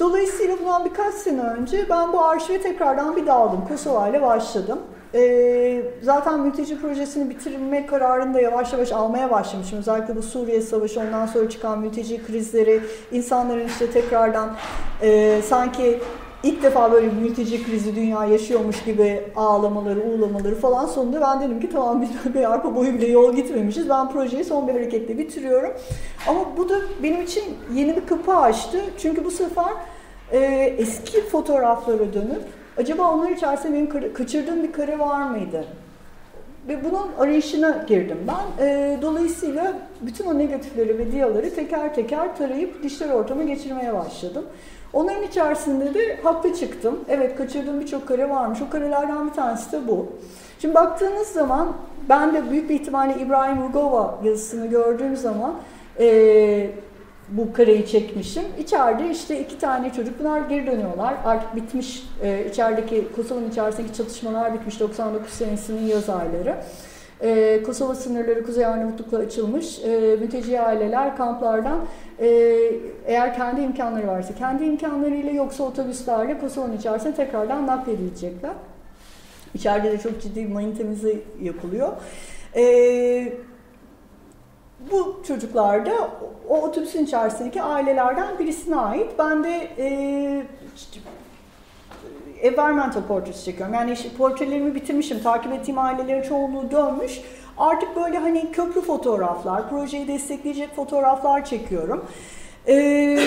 dolayısıyla bundan birkaç sene önce ben bu arşive tekrardan bir daldım. Kosova ile başladım. Ee, zaten mülteci projesini bitirme kararını da yavaş yavaş almaya başlamışım. Özellikle bu Suriye Savaşı, ondan sonra çıkan mülteci krizleri, insanların işte tekrardan e, sanki ilk defa böyle bir mülteci krizi dünya yaşıyormuş gibi ağlamaları, uğlamaları falan sonunda ben dedim ki tamam bir, bir arpa boyu bile yol gitmemişiz. Ben projeyi son bir hareketle bitiriyorum. Ama bu da benim için yeni bir kapı açtı. Çünkü bu sefer e, eski fotoğraflara dönüp acaba onlar içerisinde benim kaçırdığım bir kare var mıydı? Ve bunun arayışına girdim ben. E, dolayısıyla bütün o negatifleri ve diyaları teker teker tarayıp dijital ortama geçirmeye başladım. Onların içerisinde de haklı çıktım. Evet kaçırdığım birçok kare varmış. O karelerden bir tanesi de bu. Şimdi baktığınız zaman ben de büyük bir ihtimalle İbrahim Rugova yazısını gördüğüm zaman e, bu kareyi çekmişim. İçeride işte iki tane çocuk bunlar geri dönüyorlar. Artık bitmiş e, içerideki Kosova'nın içerisindeki çatışmalar bitmiş 99 senesinin yaz ayları. Ee, Kosova sınırları Kuzey Arnavutluk'la açılmış. Ee, mülteci aileler kamplardan e, eğer kendi imkanları varsa kendi imkanlarıyla yoksa otobüslerle Kosova'nın içerisine tekrardan nakledilecekler. İçeride de çok ciddi bir mayın temizliği yapılıyor. Ee, bu çocuklar da o otobüsün içerisindeki ailelerden birisine ait. Ben de e, environmental portraits çekiyorum. Yani işte portrelerimi bitirmişim. Takip ettiğim ailelerin çoğunluğu dönmüş. Artık böyle hani köprü fotoğraflar, projeyi destekleyecek fotoğraflar çekiyorum. Ee,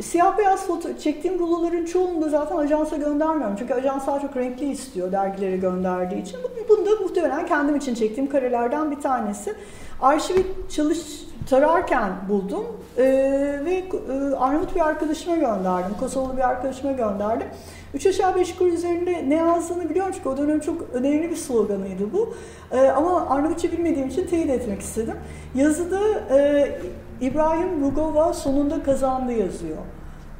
siyah beyaz foto çektiğim ruloların çoğunu da zaten ajansa göndermiyorum. Çünkü ajans daha çok renkli istiyor dergilere gönderdiği için. Bunu da muhtemelen kendim için çektiğim karelerden bir tanesi. Arşivi çalış tararken buldum ee, ve e, Arnavut bir arkadaşıma gönderdim, Kosovalı bir arkadaşıma gönderdim. Üç aşağı beş yukarı üzerinde ne yazdığını biliyorum çünkü o dönem çok önemli bir sloganıydı bu. Ee, ama Arnavutça bilmediğim için teyit etmek istedim. Yazıda e, İbrahim Rugova sonunda kazandı yazıyor.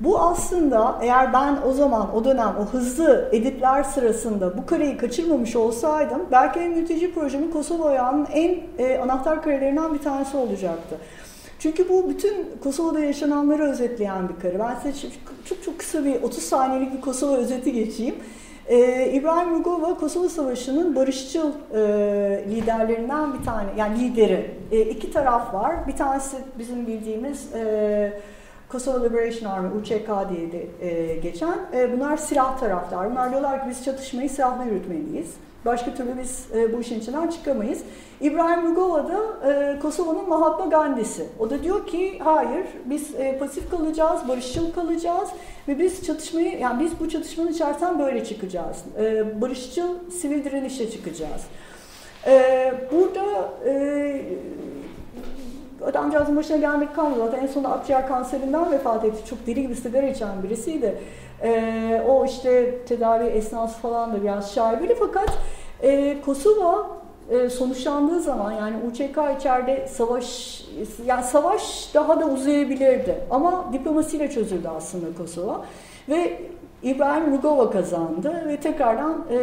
Bu aslında eğer ben o zaman o dönem o hızlı editler sırasında bu kareyi kaçırmamış olsaydım belki en mülteci projemin Kosova en e, anahtar karelerinden bir tanesi olacaktı. Çünkü bu bütün Kosova'da yaşananları özetleyen bir kare. Ben size çok çok kısa bir 30 saniyelik bir Kosova özeti geçeyim. Ee, İbrahim Rugova Kosova Savaşı'nın barışçıl e, liderlerinden bir tane, yani lideri. E, iki taraf var. Bir tanesi bizim bildiğimiz e, Kosova Liberation Army, UÇK diye de e, geçen. E, bunlar silah taraftar. Bunlar diyorlar ki biz çatışmayı silahla yürütmeliyiz. Başka türlü biz e, bu işin içinden çıkamayız. İbrahim Rugova da e, Kosova'nın Mahatma Gandhi'si. O da diyor ki hayır biz e, pasif kalacağız, barışçıl kalacağız ve biz çatışmayı yani biz bu çatışmanın içerisinden böyle çıkacağız. E, barışçıl sivil direnişe çıkacağız. E, burada e, adamcağızın başına gelmek kalmadı. Zaten en sonunda akciğer kanserinden vefat etti. Çok deli gibi sigara içen birisiydi. E, o işte tedavi esnası falan da biraz şaibeli fakat e, Kosova e, sonuçlandığı zaman yani UÇK içeride savaş yani savaş daha da uzayabilirdi ama diplomasiyle çözüldü aslında Kosova ve İbrahim Rugova kazandı ve tekrardan e,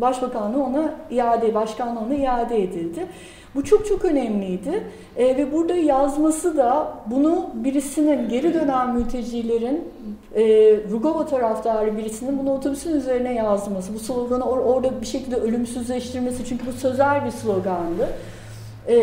başbakanlığı ona iade, başkanlığı ona iade edildi. Bu çok çok önemliydi e, ve burada yazması da bunu birisinin geri dönen mültecilerin e, Rugova taraftarı birisinin bunu otobüsün üzerine yazması, bu sloganı or orada bir şekilde ölümsüzleştirmesi çünkü bu sözel bir slogandı. E,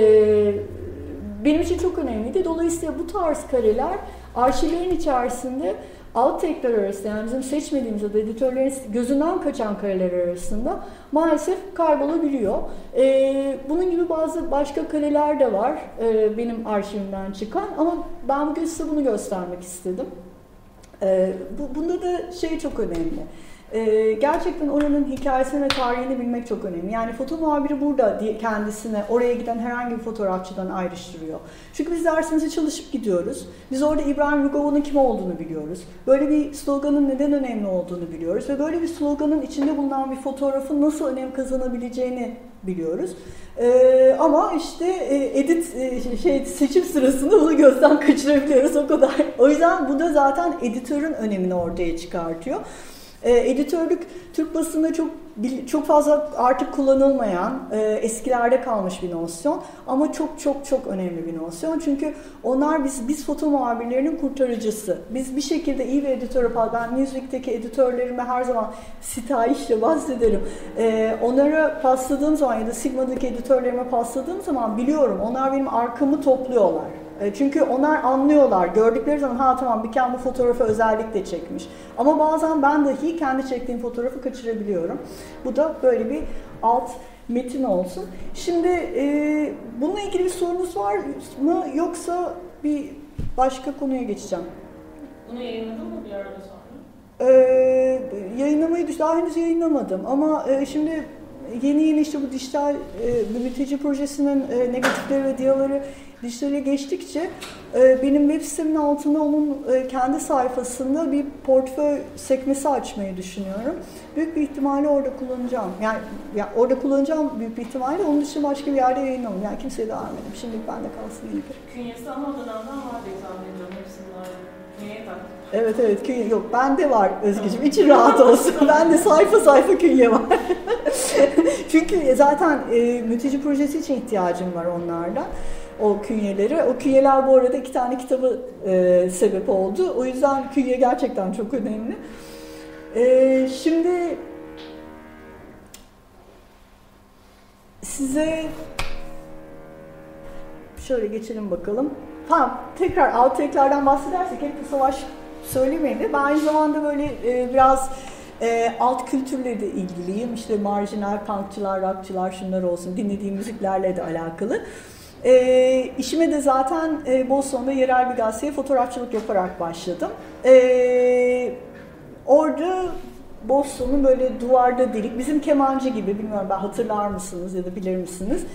benim için çok önemliydi. Dolayısıyla bu tarz kareler arşivlerin içerisinde alt tekler arasında yani bizim seçmediğimiz ya editörlerin gözünden kaçan kareler arasında maalesef kaybolabiliyor. Ee, bunun gibi bazı başka kareler de var e, benim arşivimden çıkan ama ben bugün size bunu göstermek istedim. Ee, bu, bunda da şey çok önemli. Ee, gerçekten oranın hikayesini ve tarihini bilmek çok önemli. Yani foto muhabiri burada kendisine oraya giden herhangi bir fotoğrafçıdan ayrıştırıyor. Çünkü biz dersimize çalışıp gidiyoruz. Biz orada İbrahim Rugova'nın kim olduğunu biliyoruz. Böyle bir sloganın neden önemli olduğunu biliyoruz. Ve böyle bir sloganın içinde bulunan bir fotoğrafın nasıl önem kazanabileceğini biliyoruz. Ee, ama işte e, edit e, şey seçim sırasında bunu gözden kaçırabiliyoruz o kadar. O yüzden bu da zaten editörün önemini ortaya çıkartıyor. E, editörlük Türk basında çok çok fazla artık kullanılmayan, e, eskilerde kalmış bir nosyon ama çok çok çok önemli bir nosyon. Çünkü onlar biz biz foto muhabirlerinin kurtarıcısı. Biz bir şekilde iyi bir editör yapalım. Ben Newsweek'teki editörlerime her zaman sitayişle bahsederim. E, onlara pasladığım zaman ya da Sigma'daki editörlerime pasladığım zaman biliyorum onlar benim arkamı topluyorlar. E, çünkü onlar anlıyorlar. Gördükleri zaman ha tamam bir bu fotoğrafı özellikle çekmiş. Ama bazen ben dahi kendi çektiğim fotoğrafı kaçırabiliyorum. Bu da böyle bir alt metin olsun. Şimdi e, bununla ilgili bir sorunuz var mı yoksa bir başka konuya geçeceğim. Bunu yayınladın mı bir arada sonra? Ee, yayınlamayı daha henüz yayınlamadım ama e, şimdi yeni yeni işte bu dijital e, mülteci projesinin e, negatifleri ve diyaları dijitale geçtikçe e, benim web sitemin altında onun e, kendi sayfasında bir portföy sekmesi açmayı düşünüyorum. Büyük bir ihtimalle orada kullanacağım. Yani, yani orada kullanacağım büyük bir ihtimalle. Onun dışında başka bir yerde yayınlamam. Yani kimseye de vermedim. Şimdilik bende kalsın iyi. Künyesi ama o dönemden var diye tahmin ediyorum. Hepsinin. Evet evet künye yok bende var Özgeciğim için rahat olsun. ben de sayfa sayfa künye var. Çünkü zaten e, mülteci projesi için ihtiyacım var onlardan o künyeleri. O künyeler bu arada iki tane kitabı e, sebep oldu. O yüzden künye gerçekten çok önemli. E, şimdi size şöyle geçelim bakalım. Tamam, tekrar alt teklerden bahsedersek hep bu savaş söylemeyin de ben aynı zamanda böyle e, biraz e, alt kültürle de ilgiliyim. İşte marjinal punkçılar, rockçılar şunlar olsun dinlediğim müziklerle de alakalı. E, işime de zaten e, Boston'da yerel bir gazeteye fotoğrafçılık yaparak başladım. E, orada Boston'un böyle duvarda delik, bizim kemancı gibi bilmiyorum ben hatırlar mısınız ya da bilir misiniz?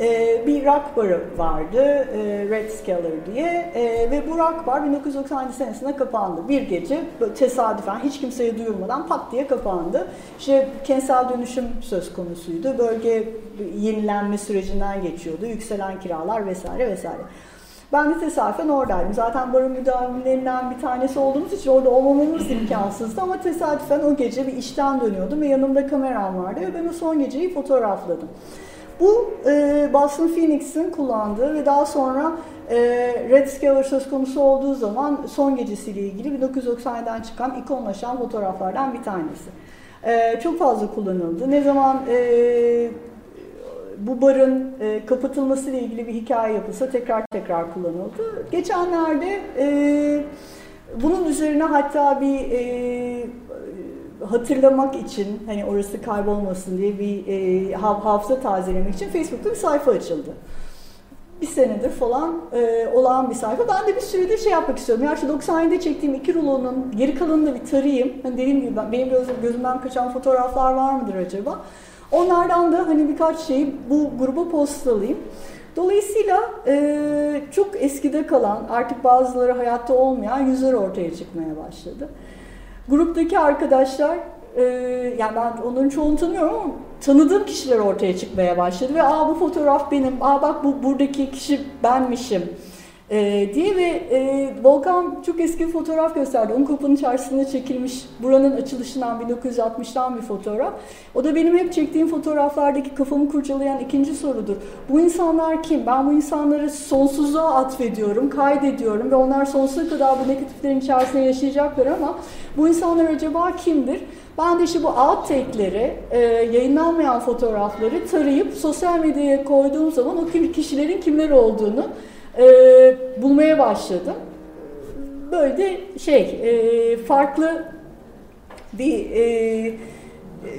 Ee, bir rock barı vardı, e, Red Scalar diye e, ve bu rock bar 1997 senesinde kapandı. Bir gece tesadüfen hiç kimseye duyurmadan pat diye kapandı. İşte kentsel dönüşüm söz konusuydu, bölge yenilenme sürecinden geçiyordu, yükselen kiralar vesaire vesaire. Ben de tesadüfen oradaydım. Zaten barın müdavimlerinden bir tanesi olduğumuz için orada olmamamız imkansızdı ama tesadüfen o gece bir işten dönüyordum ve yanımda kameram vardı ve ben o son geceyi fotoğrafladım. Bu e, Boston Phoenix'in kullandığı ve daha sonra e, Red Scalar söz konusu olduğu zaman son gecesiyle ilgili 1997'den çıkan ikonlaşan fotoğraflardan bir tanesi. E, çok fazla kullanıldı. Ne zaman e, bu barın e, kapatılması ile ilgili bir hikaye yapılsa tekrar tekrar kullanıldı. Geçenlerde e, bunun üzerine hatta bir e, hatırlamak için hani orası kaybolmasın diye bir e, hafıza tazelemek için Facebook'ta bir sayfa açıldı. Bir senedir falan e, olan bir sayfa. Ben de bir süredir şey yapmak istiyorum. Ya şu 97'de çektiğim iki rulonun geri kalanını bir tarayayım. Hani dediğim gibi ben, benim gözüm, gözümden kaçan fotoğraflar var mıdır acaba? Onlardan da hani birkaç şeyi bu gruba postalayayım. Dolayısıyla e, çok eskide kalan, artık bazıları hayatta olmayan yüzler ortaya çıkmaya başladı. Gruptaki arkadaşlar, e, yani ben onların çoğunu tanıyorum ama tanıdığım kişiler ortaya çıkmaya başladı ve aa bu fotoğraf benim, aa bak bu buradaki kişi benmişim e, diye ve e, Volkan çok eski bir fotoğraf gösterdi. Unkopa'nın çarşısında çekilmiş buranın açılışından 1960'tan bir fotoğraf. O da benim hep çektiğim fotoğraflardaki kafamı kurcalayan ikinci sorudur. Bu insanlar kim? Ben bu insanları sonsuzluğa atfediyorum, kaydediyorum ve onlar sonsuza kadar bu negatiflerin içerisinde yaşayacaklar ama bu insanlar acaba kimdir? Ben de işte bu outtake'leri, e, yayınlanmayan fotoğrafları tarayıp sosyal medyaya koyduğum zaman o kişilerin kimler olduğunu e, bulmaya başladım. Böyle de şey e, farklı bir e,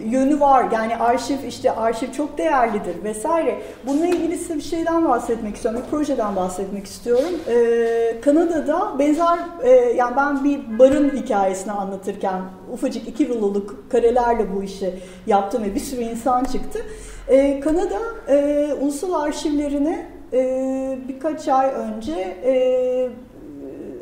yönü var. Yani arşiv işte arşiv çok değerlidir vesaire. Bununla ilgili size bir şeyden bahsetmek istiyorum. Bir projeden bahsetmek istiyorum. Ee, Kanada'da benzer e, yani ben bir barın hikayesini anlatırken ufacık iki ruloluk karelerle bu işi yaptım ve bir sürü insan çıktı. Ee, Kanada e, ulusal arşivlerine e, birkaç ay önce e,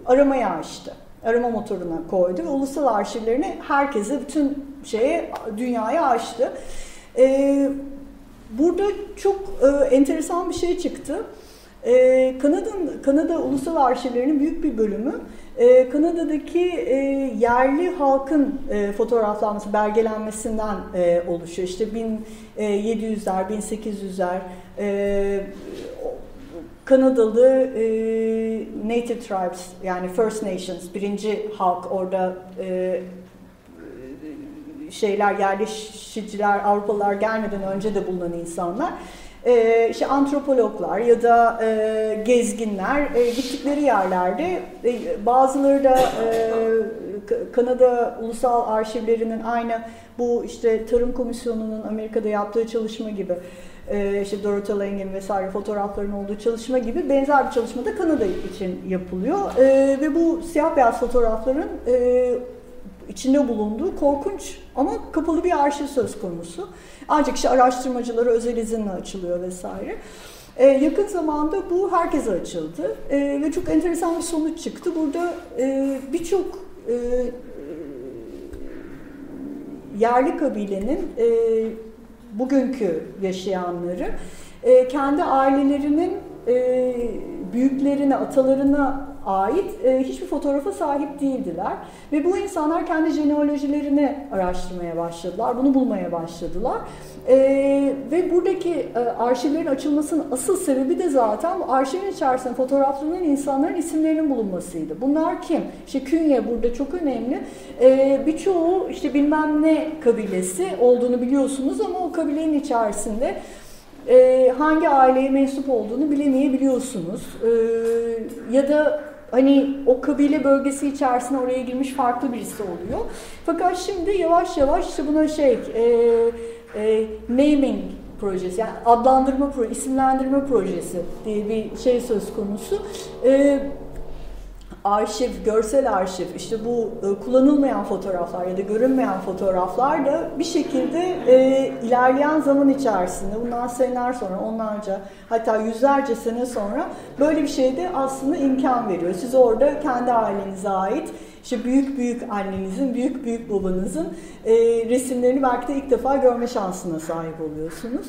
aramaya açtı. Arama motoruna koydu ve ulusal arşivlerini herkese, bütün şeye, dünyaya açtı. E, burada çok e, enteresan bir şey çıktı. E, Kanada'nın Kanada Ulusal Arşivlerinin büyük bir bölümü e, Kanada'daki e, yerli halkın e, fotoğraflanması, belgelenmesinden e, oluşuyor. İşte 1700'ler, 1800'ler e, Kanadalı e, Native Tribes yani First Nations birinci halk orada e, şeyler yerleşiciler Avrupalılar gelmeden önce de bulunan insanlar. E, işte antropologlar ya da e, gezginler e, gittikleri yerlerde e, bazıları da e, Kanada Ulusal Arşivlerinin aynı bu işte Tarım Komisyonu'nun Amerika'da yaptığı çalışma gibi e, işte Dorothy Langen vesaire fotoğrafların olduğu çalışma gibi benzer bir çalışma da Kanada için yapılıyor. E, ve bu siyah beyaz fotoğrafların e, içinde bulunduğu korkunç ama kapalı bir arşiv söz konusu. Ancak işte araştırmacılara özel izinle açılıyor vesaire. Ee, yakın zamanda bu herkese açıldı ee, ve çok enteresan bir sonuç çıktı. Burada e, birçok e, yerli kabilenin e, bugünkü yaşayanları e, kendi ailelerinin e, büyüklerine, atalarına ait e, hiçbir fotoğrafa sahip değildiler. Ve bu insanlar kendi jenealojilerini araştırmaya başladılar, bunu bulmaya başladılar. E, ve buradaki e, arşivlerin açılmasının asıl sebebi de zaten arşivin içerisinde fotoğraflanan insanların isimlerinin bulunmasıydı. Bunlar kim? İşte künye burada çok önemli. E, birçoğu işte bilmem ne kabilesi olduğunu biliyorsunuz ama o kabilenin içerisinde e, hangi aileye mensup olduğunu bilemeyebiliyorsunuz. E, ya da hani o kabile bölgesi içerisinde oraya girmiş farklı birisi oluyor. Fakat şimdi yavaş yavaş işte buna şey e, e, naming projesi yani adlandırma projesi, isimlendirme projesi diye bir şey söz konusu. E, arşiv, görsel arşiv, işte bu e, kullanılmayan fotoğraflar ya da görünmeyen fotoğraflar da bir şekilde e, ilerleyen zaman içerisinde, bundan seneler sonra, onlarca hatta yüzlerce sene sonra böyle bir şeyde aslında imkan veriyor. Siz orada kendi ailenize ait işte büyük büyük annenizin, büyük büyük babanızın e, resimlerini belki de ilk defa görme şansına sahip oluyorsunuz.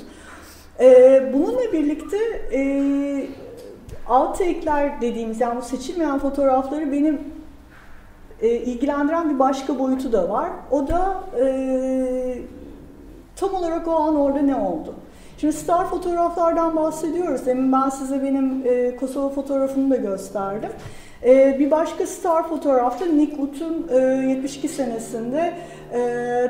E, bununla birlikte e, outtake'ler dediğimiz yani bu seçilmeyen fotoğrafları benim e, ilgilendiren bir başka boyutu da var. O da e, tam olarak o an orada ne oldu? Şimdi star fotoğraflardan bahsediyoruz. Demin ben size benim e, Kosova fotoğrafını da gösterdim. E, bir başka star fotoğrafta Nick Wood'un e, 72 senesinde e,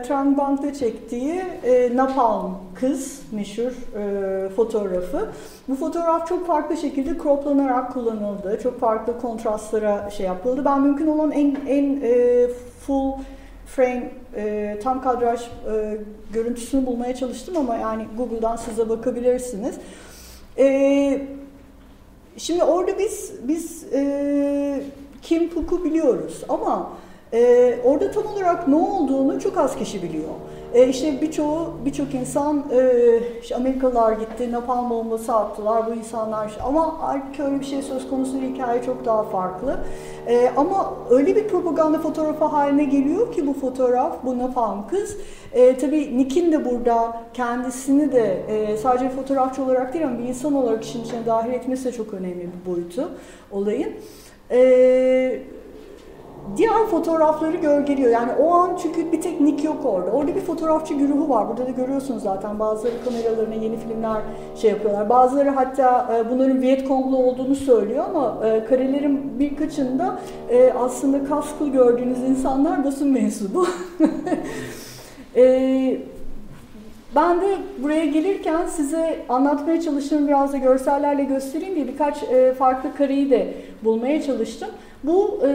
Trangbank'ta çektiği e, Napalm kız meşhur e, fotoğrafı. Bu fotoğraf çok farklı şekilde croplanarak kullanıldı. Çok farklı kontrastlara şey yapıldı. Ben mümkün olan en, en e, full frame, e, tam kadraj e, görüntüsünü bulmaya çalıştım ama yani Google'dan size bakabilirsiniz. E, şimdi orada biz biz e, Kim Puk'u biliyoruz ama e, orada tam olarak ne olduğunu çok az kişi biliyor. E, işte birçoğu, birçok insan e, işte Amerikalılar gitti, napalm bombası attılar bu insanlar. Ama halbuki öyle bir şey söz konusu değil, hikaye çok daha farklı. E, ama öyle bir propaganda fotoğrafı haline geliyor ki bu fotoğraf, bu napalm kız. E, tabii Nick'in de burada kendisini de e, sadece fotoğrafçı olarak değil ama bir insan olarak işin içine dahil etmesi de çok önemli bir boyutu olayın. E, diğer fotoğrafları gölgeliyor. Yani o an çünkü bir tek Nick yok orada. Orada bir fotoğrafçı güruhu var. Burada da görüyorsunuz zaten bazıları kameralarına yeni filmler şey yapıyorlar. Bazıları hatta e, bunların Vietconglu olduğunu söylüyor ama e, karelerin birkaçında e, aslında kasklı gördüğünüz insanlar basın mensubu. e, ben de buraya gelirken size anlatmaya çalıştığım biraz da görsellerle göstereyim diye birkaç farklı kareyi de bulmaya çalıştım. Bu e,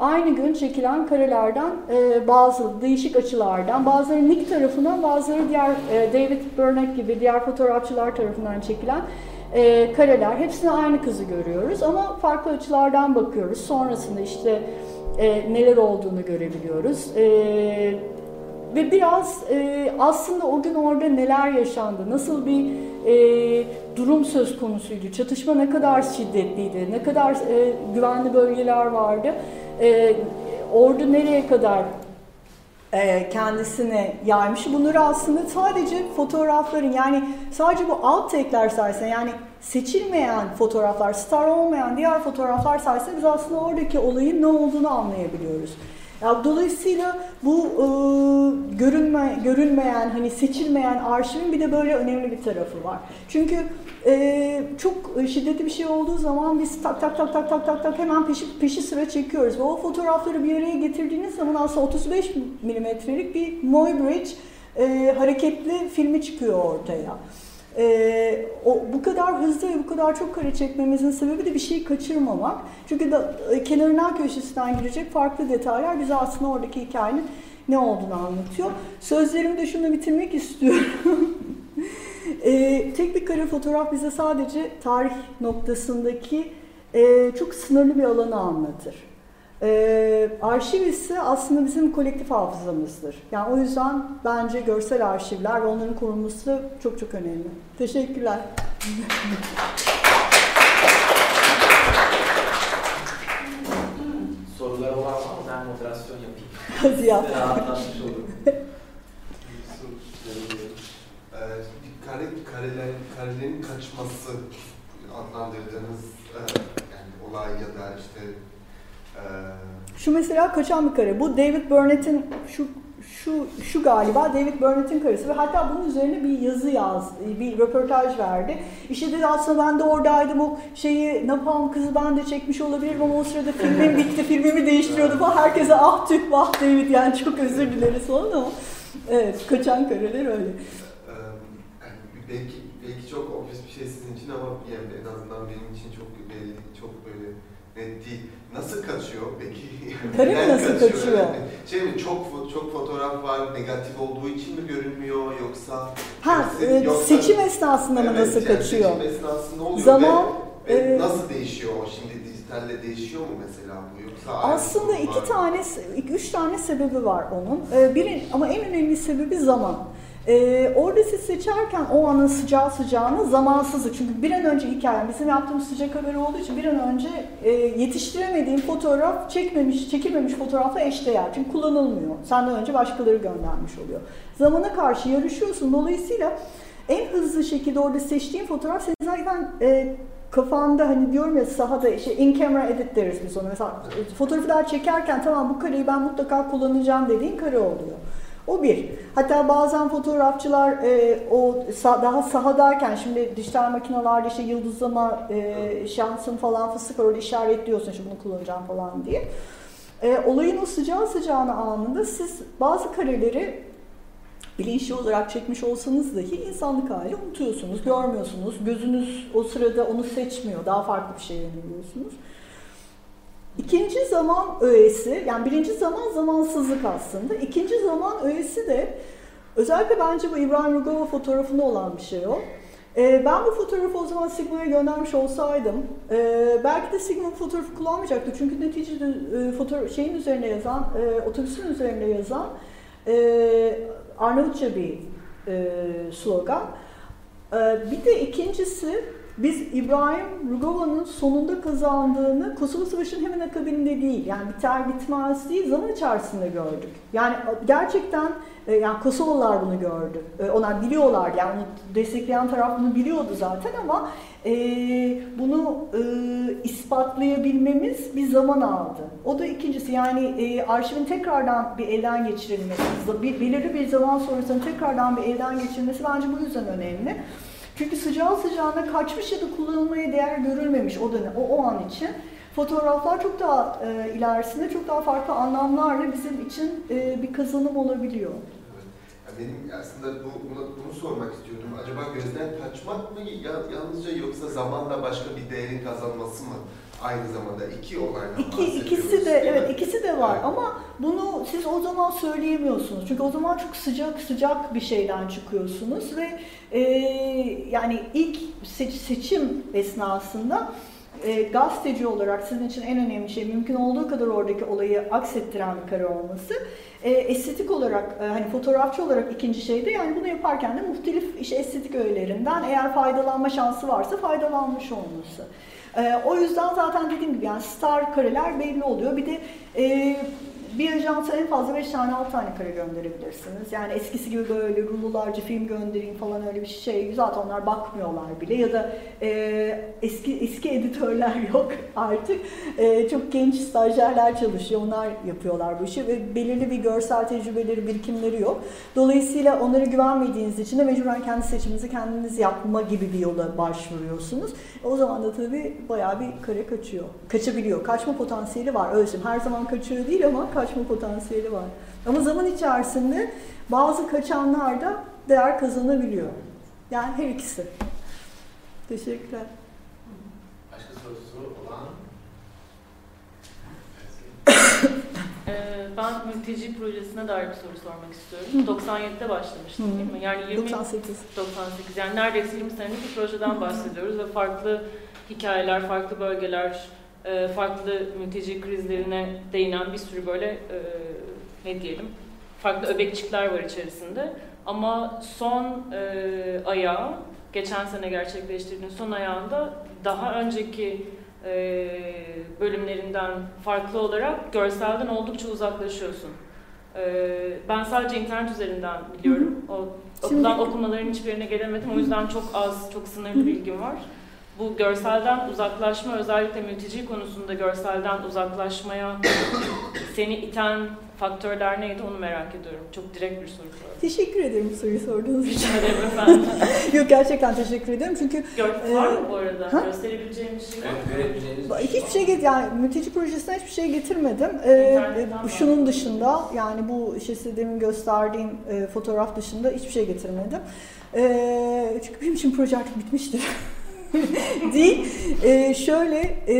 aynı gün çekilen karelerden e, bazı değişik açılardan, bazıları Nick tarafından, bazıları diğer e, David Burnett gibi diğer fotoğrafçılar tarafından çekilen e, kareler. Hepsine aynı kızı görüyoruz ama farklı açılardan bakıyoruz. Sonrasında işte e, neler olduğunu görebiliyoruz. E, ve biraz e, aslında o gün orada neler yaşandı, nasıl bir e, durum söz konusuydu, çatışma ne kadar şiddetliydi, ne kadar e, güvenli bölgeler vardı, e, ordu nereye kadar e, kendisine yaymış. Bunları aslında sadece fotoğrafların yani sadece bu alt tekler sayesinde yani seçilmeyen fotoğraflar, star olmayan diğer fotoğraflar sayesinde biz aslında oradaki olayın ne olduğunu anlayabiliyoruz. Ya, dolayısıyla bu e, görünme, görünmeyen, hani seçilmeyen arşivin bir de böyle önemli bir tarafı var. Çünkü e, çok şiddetli bir şey olduğu zaman biz tak tak tak tak tak tak tak hemen peşi, peşi sıra çekiyoruz. Ve o fotoğrafları bir araya getirdiğiniz zaman aslında 35 milimetrelik bir Muybridge e, hareketli filmi çıkıyor ortaya. Ee, o, bu kadar hızlı ve bu kadar çok kare çekmemizin sebebi de bir şeyi kaçırmamak. Çünkü da, e, kenarından köşesinden girecek farklı detaylar bize aslında oradaki hikayenin ne olduğunu anlatıyor. Sözlerimi de şunu bitirmek istiyorum. e, tek bir kare fotoğraf bize sadece tarih noktasındaki e, çok sınırlı bir alanı anlatır. E, arşiv ise aslında bizim kolektif hafızamızdır. Yani o yüzden bence görsel arşivler ve onların korunması çok çok önemli. Teşekkürler. Sorular var mı? Ben moderasyon yapayım. Hadi ya. Rahatlatmış olurum. Ee, bir kare, kareler, kaçması adlandırdığınız e, yani olay ya da işte e, Şu mesela kaçan bir kare. Bu David Burnett'in şu şu şu galiba David Burnett'in karesi ve hatta bunun üzerine bir yazı yaz, bir röportaj verdi. İşte dedi aslında ben de oradaydım o şeyi Napalm kızı ben de çekmiş olabilirim ama o sırada filmim bitti, filmimi değiştiriyordu falan. Herkese ah tüh vah David yani çok özür dileriz falan ama evet kaçan kareler öyle. e, yani belki belki çok obvious bir şey sizin için ama yani en azından benim için çok belli, çok böyle net değil. Nasıl kaçıyor peki? Neden nasıl kaçıyor? Yani şey mi çok çok fotoğraf var negatif olduğu için mi görünmüyor yoksa Ha Yoksa- e, yoksa- seçim esnasında mı Evet, nasıl yani kaçıyor? Seçim esnasında oluyor Zaman, ve, ve e, nasıl değişiyor şimdi dijitalle değişiyor mu mesela bu yoksa Aslında var iki mı? tane, üç tane sebebi var onun. Ee, biri, ama en önemli sebebi zaman. Ee, orada siz seçerken o anın sıcağı sıcağına zamansızlık. Çünkü bir an önce hikaye, bizim yaptığımız sıcak haberi olduğu için bir an önce e, yetiştiremediğim fotoğraf çekmemiş, çekilmemiş fotoğrafla eşdeğer. Çünkü kullanılmıyor. Senden önce başkaları göndermiş oluyor. Zamana karşı yarışıyorsun. Dolayısıyla en hızlı şekilde orada seçtiğin fotoğraf senin zaten e, kafanda hani diyorum ya sahada işte in camera edit deriz biz ona. Mesela fotoğraflar çekerken tamam bu kareyi ben mutlaka kullanacağım dediğin kare oluyor. O bir. Hatta bazen fotoğrafçılar e, o sa- daha sahadayken şimdi dijital makinelerde işte yıldızlama e, şansın falan fıstık orada işaretliyorsun işte bunu kullanacağım falan diye. E, olayın o sıcağı sıcağına anında siz bazı kareleri bilinçli olarak çekmiş olsanız dahi insanlık hali unutuyorsunuz, görmüyorsunuz. Gözünüz o sırada onu seçmiyor, daha farklı bir şeye yöneliyorsunuz. İkinci zaman öğesi, yani birinci zaman zamansızlık aslında. İkinci zaman öğesi de özellikle bence bu İbrahim Rugova fotoğrafında olan bir şey o. Ee, ben bu fotoğrafı o zaman Sigma'ya göndermiş olsaydım, e, belki de Sigma fotoğrafı kullanmayacaktı. Çünkü neticede e, fotoğraf, şeyin üzerine yazan, e, otobüsün üzerine yazan e, Arnavutça bir slogan. Bir de ikincisi biz İbrahim Rugova'nın sonunda kazandığını Kosova Savaşı'nın hemen akabinde değil, yani biter bitmez değil, zaman içerisinde gördük. Yani gerçekten e, yani Kosovalılar bunu gördü. E, onlar biliyorlar yani destekleyen taraf bunu biliyordu zaten ama e, bunu e, ispatlayabilmemiz bir zaman aldı. O da ikincisi yani e, arşivin tekrardan bir elden geçirilmesi, belirli bir zaman sonrasında tekrardan bir elden geçirilmesi bence bu yüzden önemli. Çünkü sıcağı sıcağına kaçmış ya da kullanılmaya değer görülmemiş o dönem, o, o an için. Fotoğraflar çok daha e, ilerisinde çok daha farklı anlamlarla bizim için e, bir kazanım olabiliyor. Evet. Benim aslında bu, bunu, bunu sormak istiyordum. Acaba gözden kaçmak mı ya, yalnızca yoksa zamanla başka bir değerin kazanması mı? Aynı zamanda iki olaydan İki, ikisi de evet ikisi de var Evet. ama bunu siz o zaman söyleyemiyorsunuz. Çünkü o zaman çok sıcak sıcak bir şeyden çıkıyorsunuz ve e, yani ilk seç- seçim esnasında e, gazeteci olarak sizin için en önemli şey mümkün olduğu kadar oradaki olayı aksettiren bir kare olması. E, estetik olarak e, hani fotoğrafçı olarak ikinci şey de yani bunu yaparken de muhtelif işte estetik öğelerinden eğer faydalanma şansı varsa faydalanmış olması. E, o yüzden zaten dediğim gibi yani star kareler belli oluyor. Bir de e, bir ajansa en fazla 5 tane 6 tane kare gönderebilirsiniz. Yani eskisi gibi böyle rulolarca film göndereyim falan öyle bir şey. Zaten onlar bakmıyorlar bile. Ya da e, eski eski editörler yok artık. E, çok genç stajyerler çalışıyor. Onlar yapıyorlar bu işi ve belirli bir görsel tecrübeleri, birikimleri yok. Dolayısıyla onlara güvenmediğiniz için de mecburen kendi seçiminizi kendiniz yapma gibi bir yola başvuruyorsunuz. O zaman da tabii bayağı bir kare kaçıyor. Kaçabiliyor. Kaçma potansiyeli var. Öyle Her zaman kaçıyor değil ama kaçma potansiyeli var. Ama zaman içerisinde bazı kaçanlar da değer kazanabiliyor. Yani her ikisi. Teşekkürler. Başka sorusu olan? Ee, ben mülteci projesine dair bir soru sormak istiyorum. 97'de başlamıştım değil mi? Yani 20, 98. 98. Yani neredeyse 20 senelik bir projeden bahsediyoruz ve farklı hikayeler, farklı bölgeler, e, farklı mülteci krizlerine değinen bir sürü böyle e, ne diyelim farklı öbekçikler var içerisinde. Ama son e, ayağı, geçen sene gerçekleştirdiğin son ayağında daha önceki e, bölümlerinden farklı olarak görselden oldukça uzaklaşıyorsun. E, ben sadece internet üzerinden biliyorum. O Şimdi... okumaların hiçbirine gelemedim. O yüzden çok az, çok sınırlı bilgim var. Bu görselden uzaklaşma, özellikle mülteci konusunda görselden uzaklaşmaya seni iten faktörler neydi onu merak ediyorum. Çok direkt bir soru sordum. Teşekkür ederim bu soruyu sorduğunuz için. Rica ederim efendim. Yok gerçekten teşekkür ederim çünkü... Gör, var mı bu arada? Ha? Gösterebileceğim bir şey var mı? Görebileceğiniz bir şey Hiçbir şey get yani mülteci projesine hiçbir şey getirmedim. Ee, şunun dışında yani bu işte demin gösterdiğim e, fotoğraf dışında hiçbir şey getirmedim. Ee, çünkü benim için proje artık bitmiştir. Değil. Ee, şöyle e,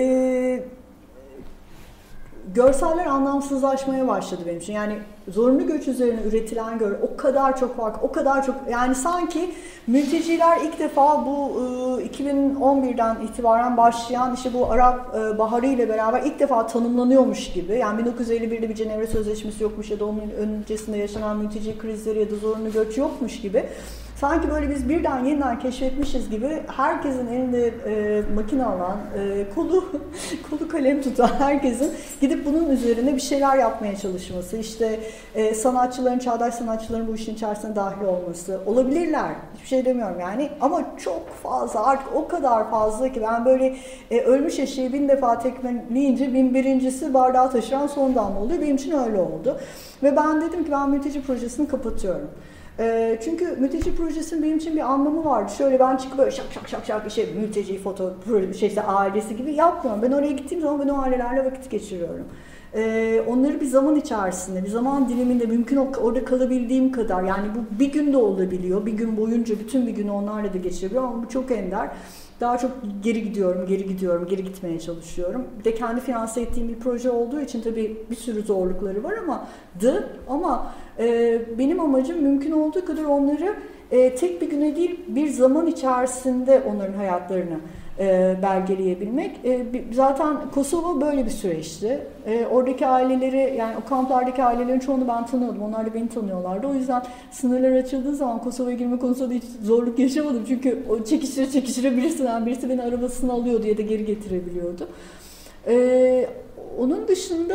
görseller anlamsızlaşmaya başladı benim için. Yani zorunlu göç üzerine üretilen gör o kadar çok fark, o kadar çok yani sanki mülteciler ilk defa bu e, 2011'den itibaren başlayan işte bu Arap e, Baharı ile beraber ilk defa tanımlanıyormuş gibi. Yani 1951'de bir Cenevre Sözleşmesi yokmuş ya da onun öncesinde yaşanan mülteci krizleri ya da zorunlu göç yokmuş gibi sanki böyle biz birden yeniden keşfetmişiz gibi herkesin elinde e, makine alan, e, kolu kolu kalem tutan herkesin gidip bunun üzerine bir şeyler yapmaya çalışması, işte e, sanatçıların, çağdaş sanatçıların bu işin içerisine dahil olması olabilirler. Hiçbir şey demiyorum yani ama çok fazla artık o kadar fazla ki ben böyle e, ölmüş eşeği bin defa tekmeleyince bin birincisi bardağı taşıran son damla oluyor. Benim için öyle oldu. Ve ben dedim ki ben mülteci projesini kapatıyorum. E, çünkü mülteci projesinin benim için bir anlamı vardı. Şöyle ben çıkıp böyle şak şak şak şak işte mülteci foto şey işte ailesi gibi yapmıyorum. Ben oraya gittiğim zaman ben o ailelerle vakit geçiriyorum. Ee, onları bir zaman içerisinde, bir zaman diliminde mümkün orada kalabildiğim kadar yani bu bir gün de olabiliyor. Bir gün boyunca bütün bir günü onlarla da geçirebiliyorum ama bu çok ender. Daha çok geri gidiyorum, geri gidiyorum, geri gitmeye çalışıyorum. Bir de kendi finanse ettiğim bir proje olduğu için tabii bir sürü zorlukları var ama dı ama e, benim amacım mümkün olduğu kadar onları e, tek bir güne değil bir zaman içerisinde onların hayatlarını e, belgeleyebilmek. E, zaten Kosova böyle bir süreçti. Oradaki aileleri yani o kamplardaki ailelerin çoğunu ben tanıyordum. Onlar da beni tanıyorlardı. O yüzden sınırlar açıldığı zaman Kosova'ya girme konusunda hiç zorluk yaşamadım. Çünkü o çekişire çekişire birisinden birisi beni arabasını alıyordu ya da geri getirebiliyordu. Onun dışında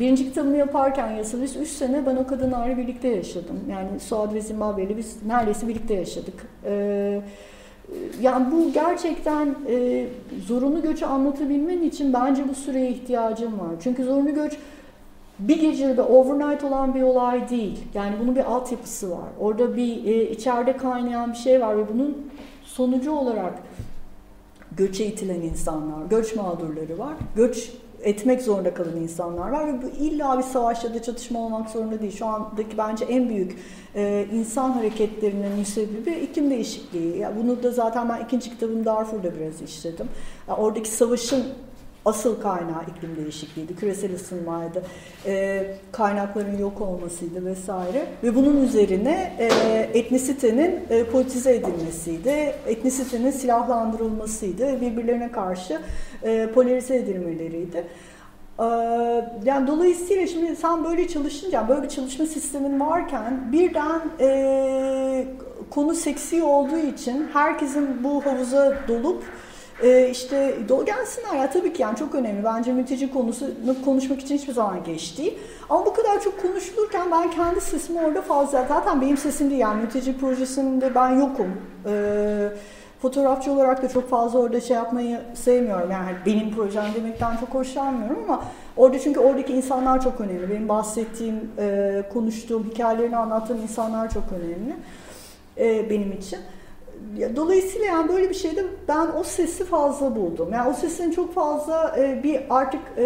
Birinci kitabımı yaparken yasalı 3 sene ben o kadınlarla birlikte yaşadım. Yani Suad ve Zimbabwe'yle biz neredeyse birlikte yaşadık. Ee, yani bu gerçekten e, zorunlu göçü anlatabilmen için bence bu süreye ihtiyacım var. Çünkü zorunlu göç bir gecede overnight olan bir olay değil. Yani bunun bir altyapısı var. Orada bir e, içeride kaynayan bir şey var ve bunun sonucu olarak göçe itilen insanlar, göç mağdurları var. Göç etmek zorunda kalan insanlar var ve bu illa bir savaş ya da çatışma olmak zorunda değil. Şu andaki bence en büyük e, insan hareketlerinin sebebi iklim değişikliği. Yani bunu da zaten ben ikinci kitabım Darfur'da biraz işledim. Yani oradaki savaşın asıl kaynağı iklim değişikliğiydi, küresel ısınmaydı, e, kaynakların yok olmasıydı vesaire. Ve bunun üzerine e, etnisitenin e, politize edilmesiydi, etnisitenin silahlandırılmasıydı, birbirlerine karşı e, polarize edilmeleriydi. E, yani dolayısıyla şimdi sen böyle çalışınca, böyle bir çalışma sistemin varken birden e, konu seksi olduğu için herkesin bu havuza dolup Ee, işte gelsinler ya tabii ki yani çok önemli. Bence mülteci konusunu konuşmak için hiçbir zaman geç değil. Ama bu kadar çok konuşulurken ben kendi sesimi orada fazla, zaten benim sesim değil yani mülteci projesinde ben yokum. Ee, fotoğrafçı olarak da çok fazla orada şey yapmayı sevmiyorum. Yani benim projem demekten çok hoşlanmıyorum ama orada çünkü oradaki insanlar çok önemli. Benim bahsettiğim, e, konuştuğum, hikayelerini anlattığım insanlar çok önemli e, benim için. Dolayısıyla yani böyle bir şeyde ben o sesi fazla buldum. Yani o sesin çok fazla e, bir artık e,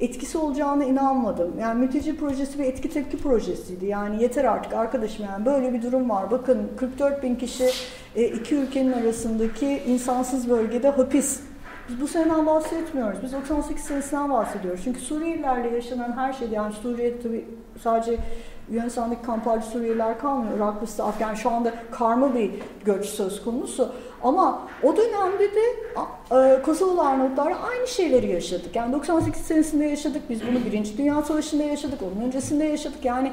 etkisi olacağına inanmadım. Yani mülteci projesi bir etki tepki projesiydi. Yani yeter artık arkadaşım yani böyle bir durum var. Bakın 44 bin kişi e, iki ülkenin arasındaki insansız bölgede hapis. Biz bu seneden bahsetmiyoruz. Biz 98 senesinden bahsediyoruz. Çünkü Suriyelilerle yaşanan her şey yani Suriye tabii sadece Yunanistan'daki kamplarca Suriyeliler kalmıyor. Iraklısı, Afgan şu anda karma bir göç söz konusu. Ama o dönemde de e, Kosovalı Arnavutlarla aynı şeyleri yaşadık. Yani 98 senesinde yaşadık. Biz bunu Birinci Dünya Savaşı'nda yaşadık. Onun öncesinde yaşadık. Yani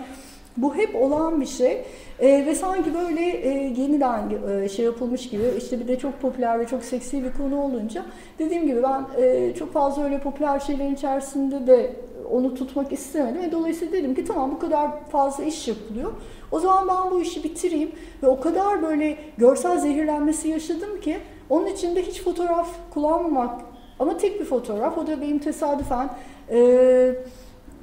bu hep olan bir şey e, ve sanki böyle e, yeniden e, şey yapılmış gibi işte bir de çok popüler ve çok seksi bir konu olunca dediğim gibi ben e, çok fazla öyle popüler şeylerin içerisinde de onu tutmak istemedim ve dolayısıyla dedim ki tamam bu kadar fazla iş yapılıyor. O zaman ben bu işi bitireyim ve o kadar böyle görsel zehirlenmesi yaşadım ki onun için de hiç fotoğraf kullanmamak ama tek bir fotoğraf o da benim tesadüfen e,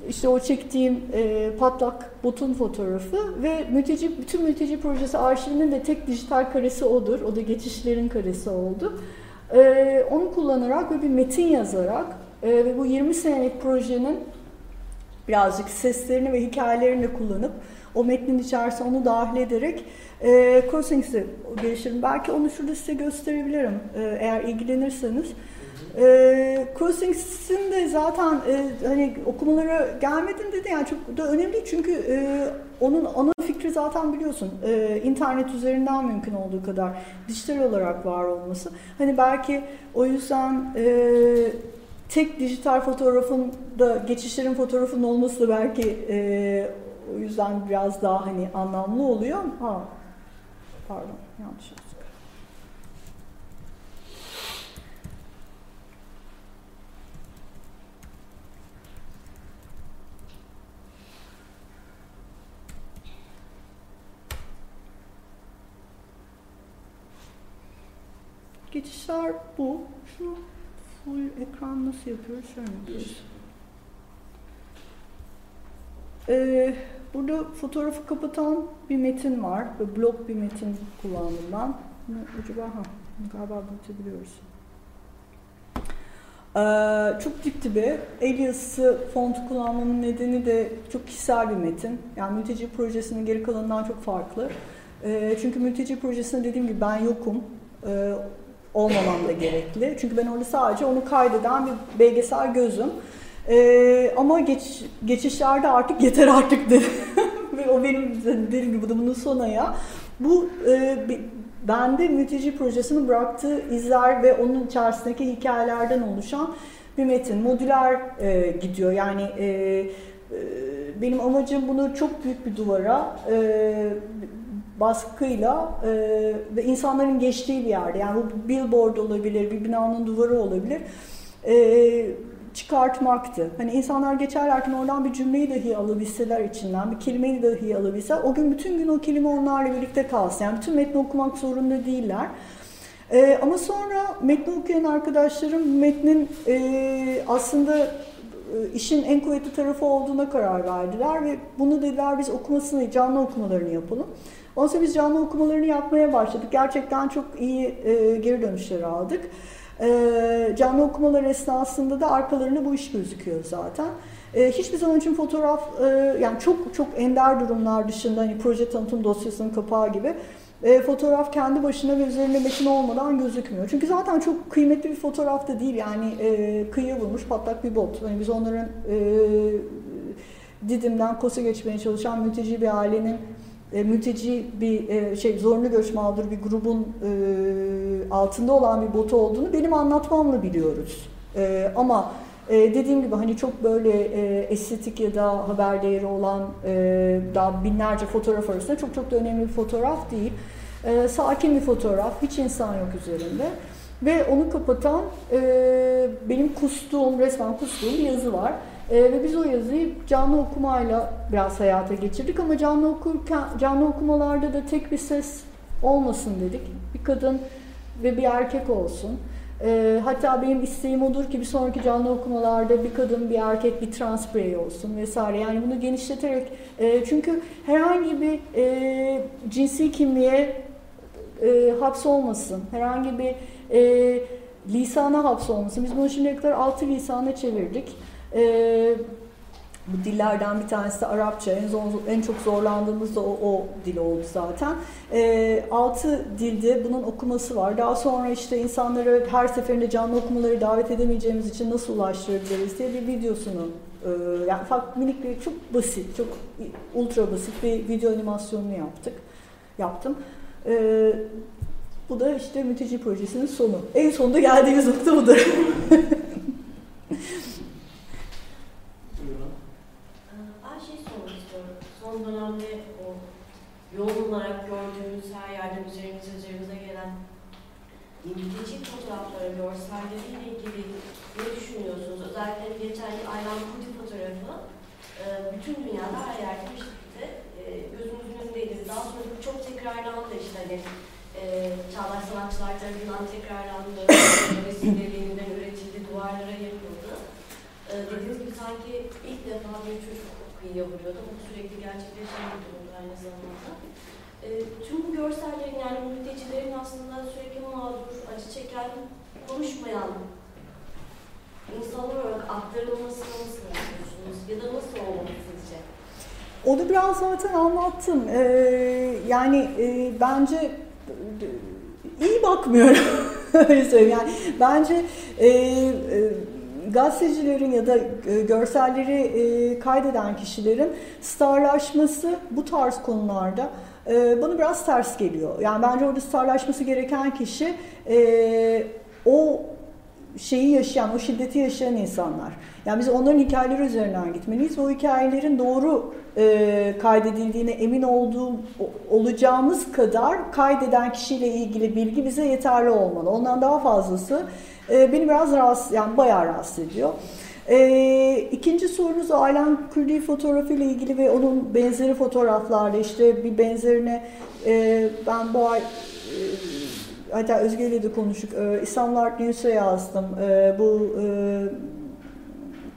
işte o çektiğim e, patlak botun fotoğrafı ve mülteci, bütün mülteci projesi arşivinin de tek dijital karesi odur. O da geçişlerin karesi oldu. E, onu kullanarak ve bir metin yazarak ve bu 20 senelik projenin birazcık seslerini ve hikayelerini kullanıp o metnin içerisine onu dahil ederek e, Crossings'e geliştirim. Belki onu şurada size gösterebilirim e, eğer ilgilenirseniz. E, Crossings'in de zaten e, hani okumalara gelmedim dedi yani çok da önemli çünkü e, onun ana fikri zaten biliyorsun e, internet üzerinden mümkün olduğu kadar dijital olarak var olması. Hani belki o yüzden e, tek dijital fotoğrafın da geçişlerin fotoğrafının olması da belki e, o yüzden biraz daha hani anlamlı oluyor. Ha, pardon yanlış yazdım. Geçişler bu. Şu full ekran nasıl yapıyoruz? Şöyle yapıyoruz. Ee, burada fotoğrafı kapatan bir metin var. Böyle blok bir metin kullandım ben. Acaba ha, galiba büyütebiliyoruz. Ee, çok dip dibe. El yazısı font kullanmamın nedeni de çok kişisel bir metin. Yani mülteci projesinin geri kalanından çok farklı. Ee, çünkü mülteci projesinde dediğim gibi ben yokum. Ee, olmamam da gerekli. Çünkü ben orada sadece onu kaydeden bir belgesel gözüm. Ee, ama geç, geçişlerde artık yeter artık dedim. Ve o benim dediğim gibi bunun sonu ya. Bu e, bende mülteci projesinin bıraktığı izler ve onun içerisindeki hikayelerden oluşan bir metin. Modüler e, gidiyor. Yani e, e, benim amacım bunu çok büyük bir duvara e, baskıyla e, ve insanların geçtiği bir yerde yani bu billboard olabilir, bir binanın duvarı olabilir e, çıkartmaktı. Hani insanlar geçerlerken oradan bir cümleyi dahi alabilseler içinden, bir kelimeyi dahi alabilseler o gün bütün gün o kelime onlarla birlikte kalsın. Yani bütün metni okumak zorunda değiller. E, ama sonra metni okuyan arkadaşlarım metnin e, aslında e, işin en kuvvetli tarafı olduğuna karar verdiler ve bunu dediler biz okumasını, canlı okumalarını yapalım. Sonra biz canlı okumalarını yapmaya başladık. Gerçekten çok iyi e, geri dönüşler aldık. E, canlı okumalar esnasında da arkalarında bu iş gözüküyor zaten. E, hiçbir zaman için fotoğraf, e, yani çok çok ender durumlar dışında hani proje tanıtım dosyasının kapağı gibi e, fotoğraf kendi başına ve üzerinde metin olmadan gözükmüyor. Çünkü zaten çok kıymetli bir fotoğraf da değil yani e, kıyıya vurmuş patlak bir bot. Yani biz onların e, Didim'den Kosa geçmeye çalışan mülteci bir ailenin e, mülteci bir e, şey zorunlu göç mağdur bir grubun e, altında olan bir botu olduğunu benim anlatmamla biliyoruz. E, ama e, dediğim gibi hani çok böyle e, estetik ya da haber değeri olan e, daha binlerce fotoğraf arasında çok çok da önemli bir fotoğraf değil. E, sakin bir fotoğraf, hiç insan yok üzerinde. Ve onu kapatan e, benim kustuğum, resmen kustuğum bir yazı var. E, ve biz o yazıyı canlı okumayla biraz hayata geçirdik ama canlı okurken canlı okumalarda da tek bir ses olmasın dedik. Bir kadın ve bir erkek olsun. E, hatta benim isteğim odur ki bir sonraki canlı okumalarda bir kadın, bir erkek, bir trans birey olsun vesaire. Yani bunu genişleterek e, çünkü herhangi bir e, cinsi kimliğe e, hapsolmasın, herhangi bir e, lisana hapsolmasın. Biz bunu şimdiye kadar altı lisana çevirdik. E, bu dillerden bir tanesi de Arapça. En, zor, en çok zorlandığımız da o, o dil oldu zaten. E, altı dilde bunun okuması var. Daha sonra işte insanları her seferinde canlı okumaları davet edemeyeceğimiz için nasıl ulaştırabiliriz diye bir videosunu e, yani farklı minik bir çok basit, çok ultra basit bir video animasyonunu yaptık. Yaptım. E, bu da işte mülteci projesinin sonu. En sonunda geldiğimiz nokta budur. son dönemde o yoğun olarak gördüğümüz her yerde üzerimize üzerimize gelen mülteci fotoğrafları, görselleriyle ilgili ne düşünüyorsunuz? Özellikle geçen Aylan Kuti fotoğrafı e, bütün dünyada her yerde bir şekilde e, gözümüzün önündeydi. Daha sonra çok tekrarlandı işte hani e, çağdaş sanatçılar tarafından tekrarlandı, resimlerinden üretildi, duvarlara yapıldı. E, dediğiniz gibi sanki ilk defa bir çocuk kıyıya vuruyordu. Bu sürekli gerçekleşen bir durumdu aynı zamanda. E, tüm bu görsellerin yani mültecilerin aslında sürekli mağdur, acı çeken, konuşmayan insanlar olarak aktarılmasını nasıl yapıyorsunuz? Ya da nasıl olmalı sizce? Onu biraz zaten anlattım. Ee, yani e, bence iyi bakmıyorum. Öyle söyleyeyim. Yani bence e, e, gazetecilerin ya da e, görselleri e, kaydeden kişilerin starlaşması bu tarz konularda e, bana biraz ters geliyor. Yani bence orada starlaşması gereken kişi o şeyi yaşayan, o şiddeti yaşayan insanlar. Yani biz onların hikayeleri üzerinden gitmeliyiz. O hikayelerin doğru e, kaydedildiğine emin olduğum olacağımız kadar kaydeden kişiyle ilgili bilgi bize yeterli olmalı. Ondan daha fazlası e, beni biraz rahatsız, yani bayağı rahatsız ediyor. E, ikinci sorunuz Aylan Kürdi fotoğrafı ile ilgili ve onun benzeri fotoğraflarla işte bir benzerine e, ben bu ay e, hatta Özge ile de konuştuk. E, İstanbul Art News'e yazdım. E, bu e,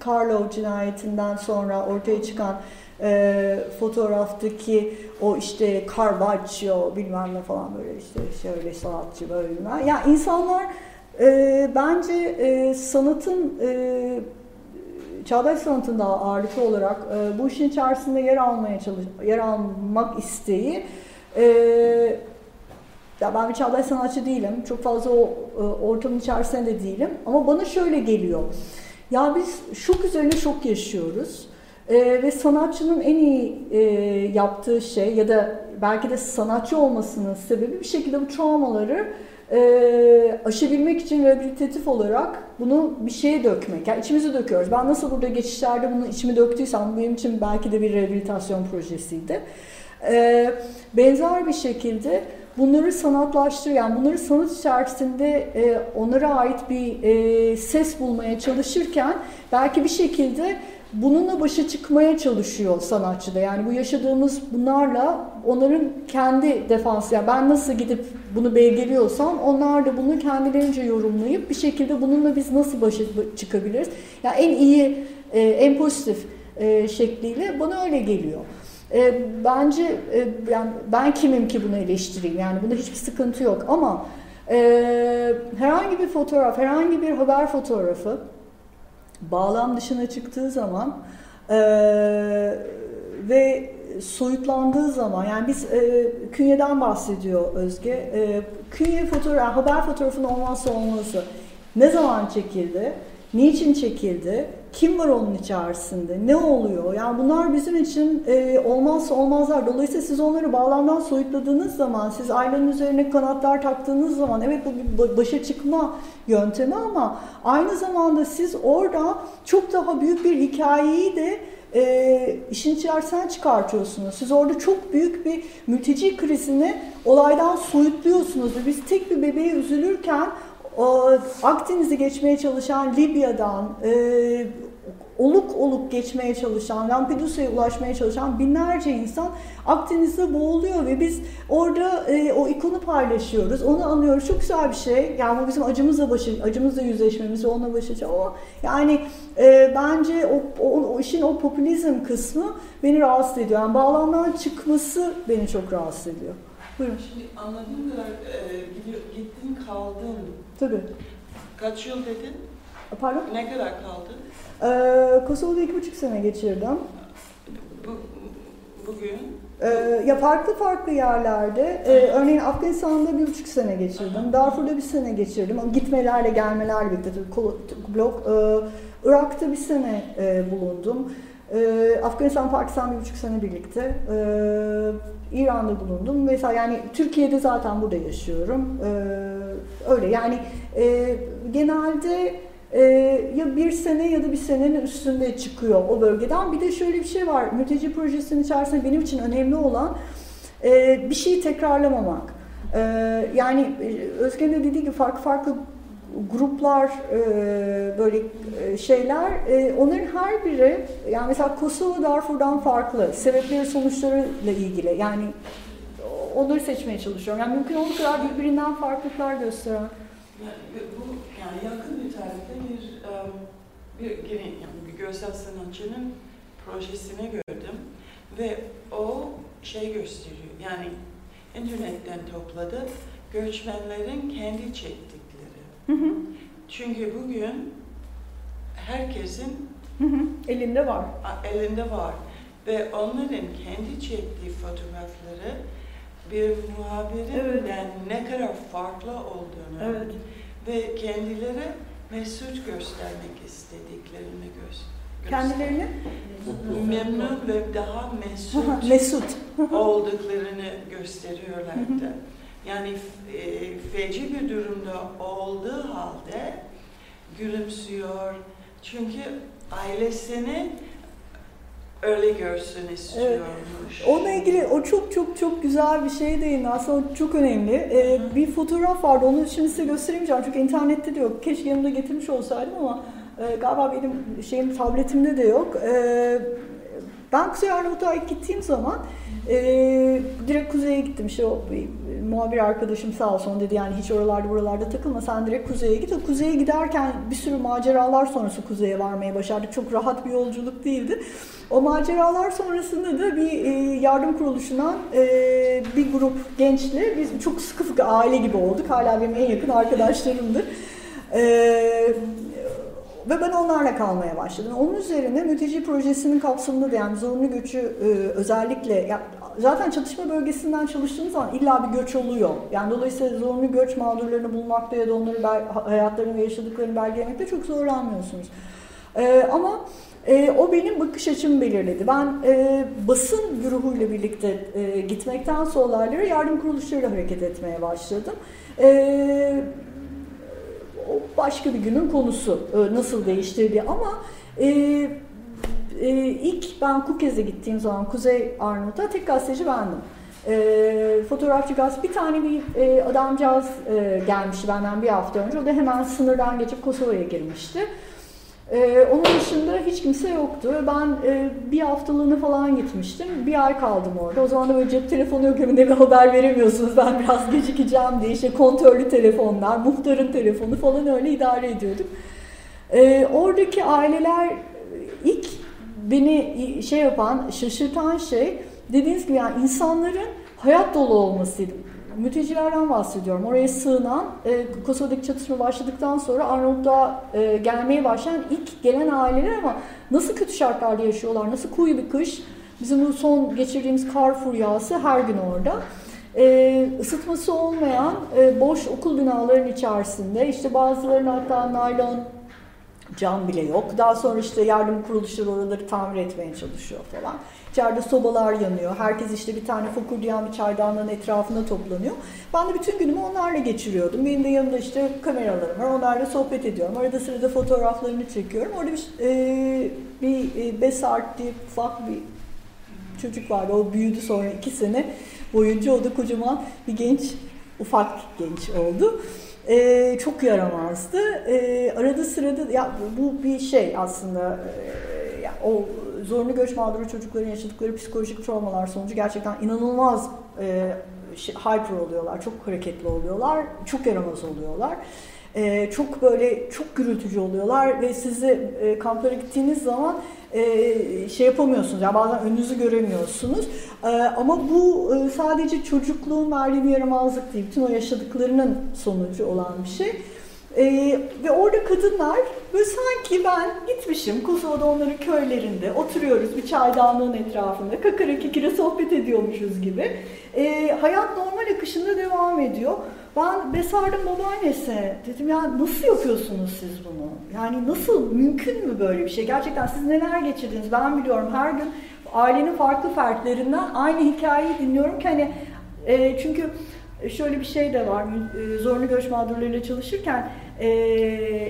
Carlo cinayetinden sonra ortaya çıkan e, fotoğraftaki o işte Carpaccio bilmem ne falan böyle işte şöyle sanatçı böyle bilmem. Ya yani insanlar e, bence e, sanatın e, çağdaş sanatın daha ağırlıklı olarak e, bu işin içerisinde yer almaya çalış yer almak isteği e, ya ben bir çağdaş sanatçı değilim. Çok fazla o e, ortamın içerisinde de değilim. Ama bana şöyle geliyor. Ya biz şok üzerine şok yaşıyoruz. E, ve sanatçının en iyi e, yaptığı şey ya da belki de sanatçı olmasının sebebi bir şekilde bu travmaları e, aşabilmek için rehabilitatif olarak bunu bir şeye dökmek. Yani içimizi döküyoruz. Ben nasıl burada geçişlerde bunu içimi döktüysem benim için belki de bir rehabilitasyon projesiydi. E, benzer bir şekilde bunları sanatlaştır, yani bunları sanat içerisinde e, onlara ait bir e, ses bulmaya çalışırken belki bir şekilde bununla başa çıkmaya çalışıyor sanatçı da. Yani bu yaşadığımız bunlarla onların kendi defansı, yani ben nasıl gidip bunu belgeliyorsam onlar da bunu kendilerince yorumlayıp bir şekilde bununla biz nasıl başa çıkabiliriz? Yani en iyi, e, en pozitif e, şekliyle bana öyle geliyor. E, bence yani ben kimim ki bunu eleştireyim? Yani bunda hiçbir sıkıntı yok ama herhangi bir fotoğraf, herhangi bir haber fotoğrafı bağlam dışına çıktığı zaman e, ve soyutlandığı zaman yani biz e, künyeden bahsediyor Özge. E, künye fotoğraf, haber fotoğrafının olmazsa olmazı. Ne zaman çekildi? Niçin çekildi? Kim var onun içerisinde? Ne oluyor? Yani bunlar bizim için e, olmazsa olmazlar. Dolayısıyla siz onları bağlamdan soyutladığınız zaman, siz ailenin üzerine kanatlar taktığınız zaman evet bu bir başa çıkma yöntemi ama aynı zamanda siz orada çok daha büyük bir hikayeyi de e, işin içerisinden çıkartıyorsunuz. Siz orada çok büyük bir mülteci krizini olaydan soyutluyorsunuz. Biz tek bir bebeğe üzülürken Akdeniz'i geçmeye çalışan Libya'dan, e, oluk oluk geçmeye çalışan, Lampedusa'ya ulaşmaya çalışan binlerce insan Akdeniz'de boğuluyor ve biz orada e, o ikonu paylaşıyoruz, onu anlıyoruz. Çok güzel bir şey. Yani bu bizim acımızla başı, acımızla yüzleşmemiz ve onunla başlayacağız. Ama yani e, bence o, o, o işin o popülizm kısmı beni rahatsız ediyor. Yani bağlamdan çıkması beni çok rahatsız ediyor. Buyurun. Şimdi anladığım kadar e, gittin kaldın. Tabii. Kaç yıl dedin? Pardon? Ne kadar kaldın? Ee, Kosova'da iki buçuk sene geçirdim. Bu, bugün? Ee, ya farklı farklı yerlerde. Ee, örneğin Afganistan'da bir buçuk sene geçirdim. Darfur'da bir sene geçirdim. Ama gitmelerle gelmelerle birlikte tabii blok. Ee, Irak'ta bir sene e, bulundum. Ee, Afganistan, Pakistan bir buçuk sene birlikte. Ee, İran'da bulundum. Mesela yani Türkiye'de zaten burada yaşıyorum. Ee, öyle yani e, genelde e, ya bir sene ya da bir senenin üstünde çıkıyor o bölgeden. Bir de şöyle bir şey var. Mülteci projesinin içerisinde benim için önemli olan e, bir şeyi tekrarlamamak. E, yani Özge'nin de dediği gibi farklı farklı gruplar e, böyle e, şeyler e, onların her biri yani mesela Kosova Darfur'dan farklı sebepleri sonuçlarıyla ilgili yani onları seçmeye çalışıyorum. Yani mümkün olduğu kadar birbirinden farklılıklar gösteren. Yani bu yani yakın bir, yani bir görsel sanatçının projesini gördüm ve o şey gösteriyor yani internetten topladı göçmenlerin kendi çektikleri Hı hı. Çünkü bugün herkesin hı hı. elinde var. Elinde var. Ve onların kendi çektiği fotoğrafları bir muhabirin evet. yani ne kadar farklı olduğunu evet. ve kendileri mesut göstermek istediklerini göster. Kendilerini memnun ve daha mesut, mesut. olduklarını gösteriyorlardı. Yani e, feci bir durumda olduğu halde gülümsüyor. Çünkü ailesini öyle görsün istiyormuş. Evet. Onunla ilgili o çok çok çok güzel bir şey değil aslında o çok önemli. Ee, bir fotoğraf vardı onu şimdi size gösteremeyeceğim çünkü internette de yok. Keşke yanımda getirmiş olsaydım ama e, galiba benim şeyim tabletimde de yok. E, ben Kuzey Arnavutluğa gittiğim zaman e, direkt kuzeye gittim. O muhabir arkadaşım sağ olsun dedi yani hiç oralarda buralarda takılma sen direkt kuzeye git. Kuzeye giderken bir sürü maceralar sonrası kuzeye varmaya başardık. Çok rahat bir yolculuk değildi. O maceralar sonrasında da bir e, yardım kuruluşundan e, bir grup gençle biz çok sıkı fıkı aile gibi olduk. Hala benim en yakın arkadaşlarımdır. Eee ve ben onlarla kalmaya başladım. Onun üzerine mülteci projesinin kapsamında da yani zorunlu göçü e, özellikle zaten çatışma bölgesinden çalıştığınız zaman illa bir göç oluyor. Yani dolayısıyla zorunlu göç mağdurlarını bulmakta ya da onları hayatlarını ve yaşadıklarını belgelemekte çok zorlanmıyorsunuz. E, ama e, o benim bakış açımı belirledi. Ben e, basın güruhuyla birlikte e, gitmekten sonra olaylara yardım kuruluşlarıyla hareket etmeye başladım. E, o başka bir günün konusu e, nasıl değiştirdi ama e, e, ilk ben Kukez'e gittiğim zaman Kuzey Arnavut'a tek gazeteci bendim. E, fotoğrafçı gaz bir tane bir e, adamcağız e, gelmişti benden bir hafta önce. O da hemen sınırdan geçip Kosova'ya girmişti. Ee, onun dışında hiç kimse yoktu. Ben e, bir haftalığına falan gitmiştim. Bir ay kaldım orada. O zaman da böyle cep telefonu yok evinde bir haber veremiyorsunuz. Ben biraz gecikeceğim diye işte kontörlü telefonlar, muhtarın telefonu falan öyle idare ediyorduk. Ee, oradaki aileler ilk beni şey yapan, şaşırtan şey dediğiniz gibi yani insanların hayat dolu olmasıydı mültecilerden bahsediyorum. Oraya sığınan, e, Kosova'daki çatışma başladıktan sonra Arnavutluğa e, gelmeye başlayan ilk gelen aileler ama nasıl kötü şartlarda yaşıyorlar, nasıl kuyu bir kış. Bizim bu son geçirdiğimiz kar furyası her gün orada. E, ısıtması olmayan e, boş okul binaların içerisinde işte bazılarının hatta naylon cam bile yok. Daha sonra işte yardım kuruluşları oraları tamir etmeye çalışıyor falan. İçeride sobalar yanıyor. Herkes işte bir tane fokurdayan bir çaydanlığın etrafında toplanıyor. Ben de bütün günümü onlarla geçiriyordum. Benim de yanımda işte kameralarım var. Onlarla sohbet ediyorum. Arada sırada fotoğraflarını çekiyorum. Orada bir, e, bir e, Besart diye ufak bir çocuk vardı. O büyüdü sonra iki sene boyunca. O da kocaman bir genç, ufak genç oldu. E, çok yaramazdı. E, arada sırada ya bu bir şey aslında e, ya, o zorunlu göç mağduru çocukların yaşadıkları psikolojik travmalar sonucu gerçekten inanılmaz e, hyper oluyorlar, çok hareketli oluyorlar, çok yaramaz oluyorlar. Ee, çok böyle çok gürültücü oluyorlar ve sizi e, kamplara gittiğiniz zaman e, şey yapamıyorsunuz. Yani bazen önünüzü göremiyorsunuz. E, ama bu e, sadece çocukluğun verdiği bir yaramazlık değil. Bütün o yaşadıklarının sonucu olan bir şey. Ee, ve orada kadınlar böyle sanki ben gitmişim Kosova'da onların köylerinde oturuyoruz bir çaydanlığın etrafında kakara kikire sohbet ediyormuşuz gibi. Ee, hayat normal akışında devam ediyor. Ben besardım babaannesine dedim ya nasıl yapıyorsunuz siz bunu? Yani nasıl mümkün mü böyle bir şey? Gerçekten siz neler geçirdiniz ben biliyorum her gün ailenin farklı fertlerinden aynı hikayeyi dinliyorum ki hani e, çünkü şöyle bir şey de var e, zorunlu göç mağdurlarıyla çalışırken e,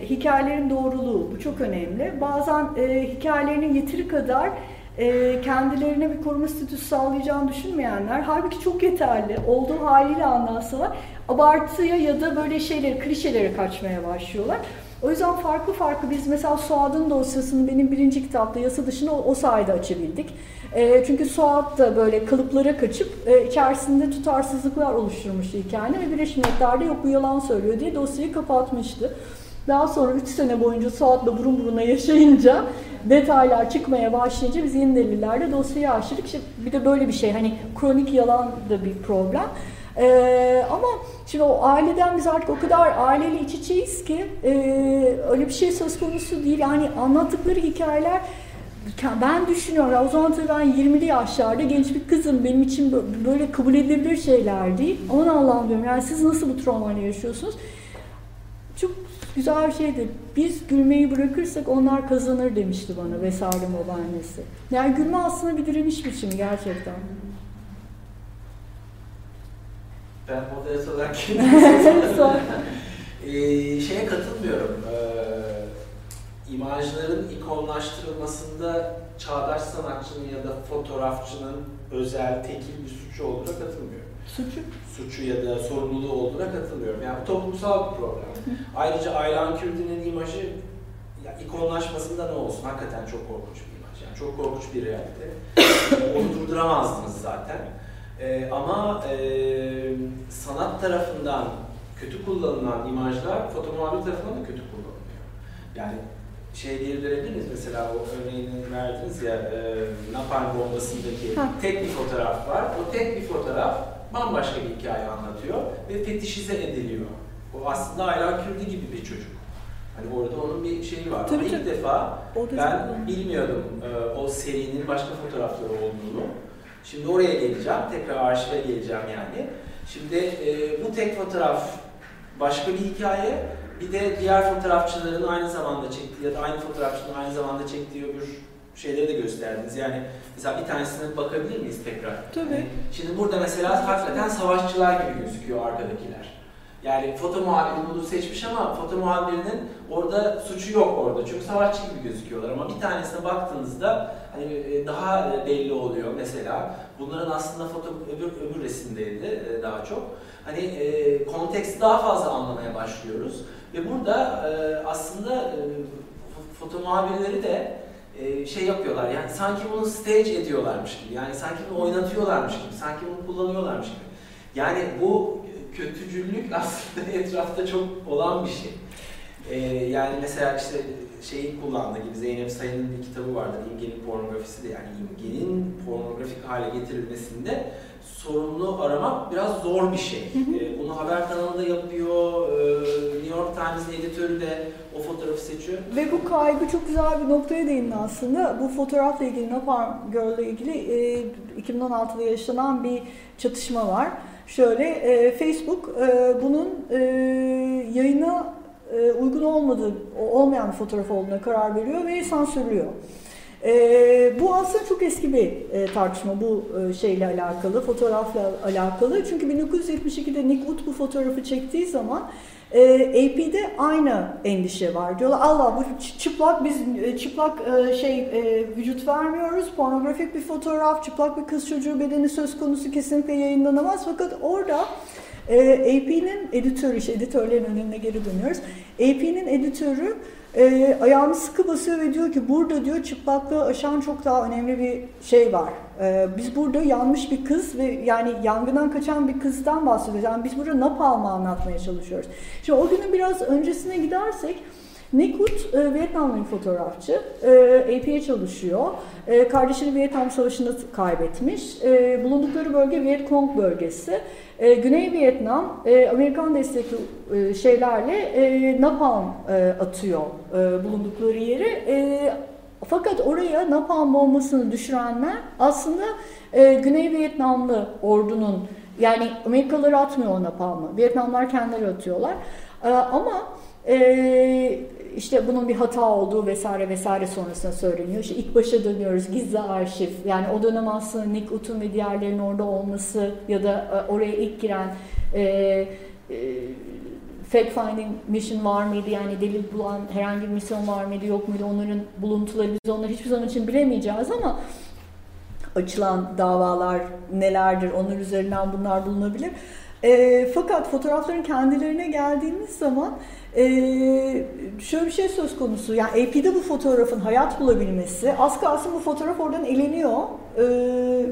hikayelerin doğruluğu bu çok önemli. Bazen e, hikayelerinin yeteri kadar e, kendilerine bir koruma statüsü sağlayacağını düşünmeyenler halbuki çok yeterli olduğu haliyle anlatsalar abartıya ya da böyle şeyleri klişelere kaçmaya başlıyorlar. O yüzden farklı farklı biz mesela Suad'ın dosyasını benim birinci kitapta yasa dışına o, o sayede açabildik. E, çünkü Suat da böyle kalıplara kaçıp e, içerisinde tutarsızlıklar oluşturmuştu hikayenin ve Birleşmiş Milletler'de yok bu yalan söylüyor diye dosyayı kapatmıştı. Daha sonra 3 sene boyunca Suat'la burun buruna yaşayınca detaylar çıkmaya başlayınca biz yeni delillerde dosyayı açtık. İşte bir de böyle bir şey hani kronik yalan da bir problem. Ee, ama şimdi o aileden biz artık o kadar aileyle iç içeyiz ki e, öyle bir şey söz konusu değil. Yani anlattıkları hikayeler ben düşünüyorum ya o zaman tabii ben 20'li yaşlarda genç bir kızım benim için böyle kabul edilebilir şeyler değil. Aman Allah'ım diyorum yani siz nasıl bu travmayla yaşıyorsunuz? Çok güzel bir şeydi. Biz gülmeyi bırakırsak onlar kazanır demişti bana Vesaire babaannesi. Yani gülme aslında bir direniş biçimi gerçekten. Ben moderatör olarak ee, şeye katılmıyorum. Ee, imajların ikonlaştırılmasında çağdaş sanatçının ya da fotoğrafçının özel, tekil bir suçu olduğuna katılmıyorum. Suçu? Suçu ya da sorumluluğu olduğuna katılmıyorum. Yani bu toplumsal bir problem. Ayrıca Aylan Kürdi'nin imajı ya, ikonlaşmasında ne olsun? Hakikaten çok korkunç bir imaj. Yani çok korkunç bir realite. Onu durduramazdınız zaten. Ee, ama e, sanat tarafından kötü kullanılan imajlar fotomuhabir tarafından da kötü kullanılıyor. Yani şey diyebilir mesela o örneğini verdiniz ya e, Napalm bombasındaki ha. tek bir fotoğraf var. O tek bir fotoğraf bambaşka bir hikaye anlatıyor ve fetişize ediliyor. O aslında Ayla Kürdi gibi bir çocuk. Hani orada onun bir şeyi var. Tabii, ilk defa ben bilmiyordum e, o serinin başka fotoğrafları olduğunu. Şimdi oraya geleceğim, tekrar arşive geleceğim yani. Şimdi e, bu tek fotoğraf başka bir hikaye, bir de diğer fotoğrafçıların aynı zamanda çektiği ya da aynı fotoğrafçının aynı zamanda çektiği öbür şeyleri de gösterdiniz. Yani mesela bir tanesine bakabilir miyiz tekrar? Tabii. Yani şimdi burada mesela hakikaten savaşçılar gibi gözüküyor arkadakiler. Yani foto muhabiri bunu seçmiş ama foto muhabirinin orada suçu yok orada. Çünkü savaşçı gibi gözüküyorlar ama bir tanesine baktığınızda hani e, daha belli oluyor mesela. Bunların aslında foto öbür, öbür resimdeydi e, daha çok. Hani e, konteksti daha fazla anlamaya başlıyoruz. Ve burada e, aslında e, foto muhabirleri de e, şey yapıyorlar yani sanki bunu stage ediyorlarmış gibi. Yani sanki bunu oynatıyorlarmış gibi. Sanki bunu kullanıyorlarmış gibi. Yani bu kötücüllük aslında etrafta çok olan bir şey. Ee, yani mesela işte şeyi kullandığı gibi Zeynep Sayın'ın bir kitabı vardır. İmgenin pornografisi de yani imgenin pornografik hale getirilmesinde sorumlu aramak biraz zor bir şey. Ee, bunu haber kanalında yapıyor, ee, New York Times'ın editörü de o fotoğrafı seçiyor. Ve bu kaygı çok güzel bir noktaya değindi aslında. Bu fotoğrafla ilgili, Napalm Girl'la ilgili e, 2016'da yaşanan bir çatışma var. Şöyle, e, Facebook e, bunun e, yayına e, uygun olmadığı, olmayan bir fotoğraf olduğuna karar veriyor ve sansürlüyor. E, bu aslında çok eski bir e, tartışma bu e, şeyle alakalı, fotoğrafla alakalı. Çünkü 1972'de Nick Wood bu fotoğrafı çektiği zaman e, AP'de aynı endişe var. Diyorlar Allah bu çıplak biz e, çıplak e, şey e, vücut vermiyoruz. Pornografik bir fotoğraf, çıplak bir kız çocuğu bedeni söz konusu kesinlikle yayınlanamaz. Fakat orada E, AP'nin editörü, işte editörlerin önüne geri dönüyoruz. AP'nin editörü e, ayağını sıkı basıyor ve diyor ki burada diyor çıplaklığı aşan çok daha önemli bir şey var. E, biz burada yanmış bir kız ve yani yangından kaçan bir kızdan bahsediyoruz. Yani biz burada napalmı anlatmaya çalışıyoruz. Şimdi o günün biraz öncesine gidersek Wood e, Vietnamlı bir fotoğrafçı. AP'ye çalışıyor. E, kardeşini Vietnam Savaşı'nda kaybetmiş. E, bulundukları bölge Viet Cong bölgesi. Güney Vietnam Amerikan destekli şeylerle e, napalm atıyor bulundukları yeri. Fakat oraya napalm bombasını düşürenler aslında e, Güney Vietnamlı ordunun yani Amerikalılar atmıyor o napalmı. Vietnamlar kendileri atıyorlar. E, ama e, işte bunun bir hata olduğu vesaire vesaire sonrasında söyleniyor. İşte ilk başa dönüyoruz gizli arşiv. Yani o dönem aslında Nick Ut'un ve diğerlerinin orada olması ya da e, oraya ilk giren e, e, fact finding mission var mıydı? Yani delil bulan herhangi bir misyon var mıydı yok muydu? Onların buluntuları biz onları hiçbir zaman için bilemeyeceğiz ama açılan davalar nelerdir? Onlar üzerinden bunlar bulunabilir. E, fakat fotoğrafların kendilerine geldiğimiz zaman ee, şöyle bir şey söz konusu. Yani AP'de bu fotoğrafın hayat bulabilmesi, az kalsın bu fotoğraf oradan eleniyor, e,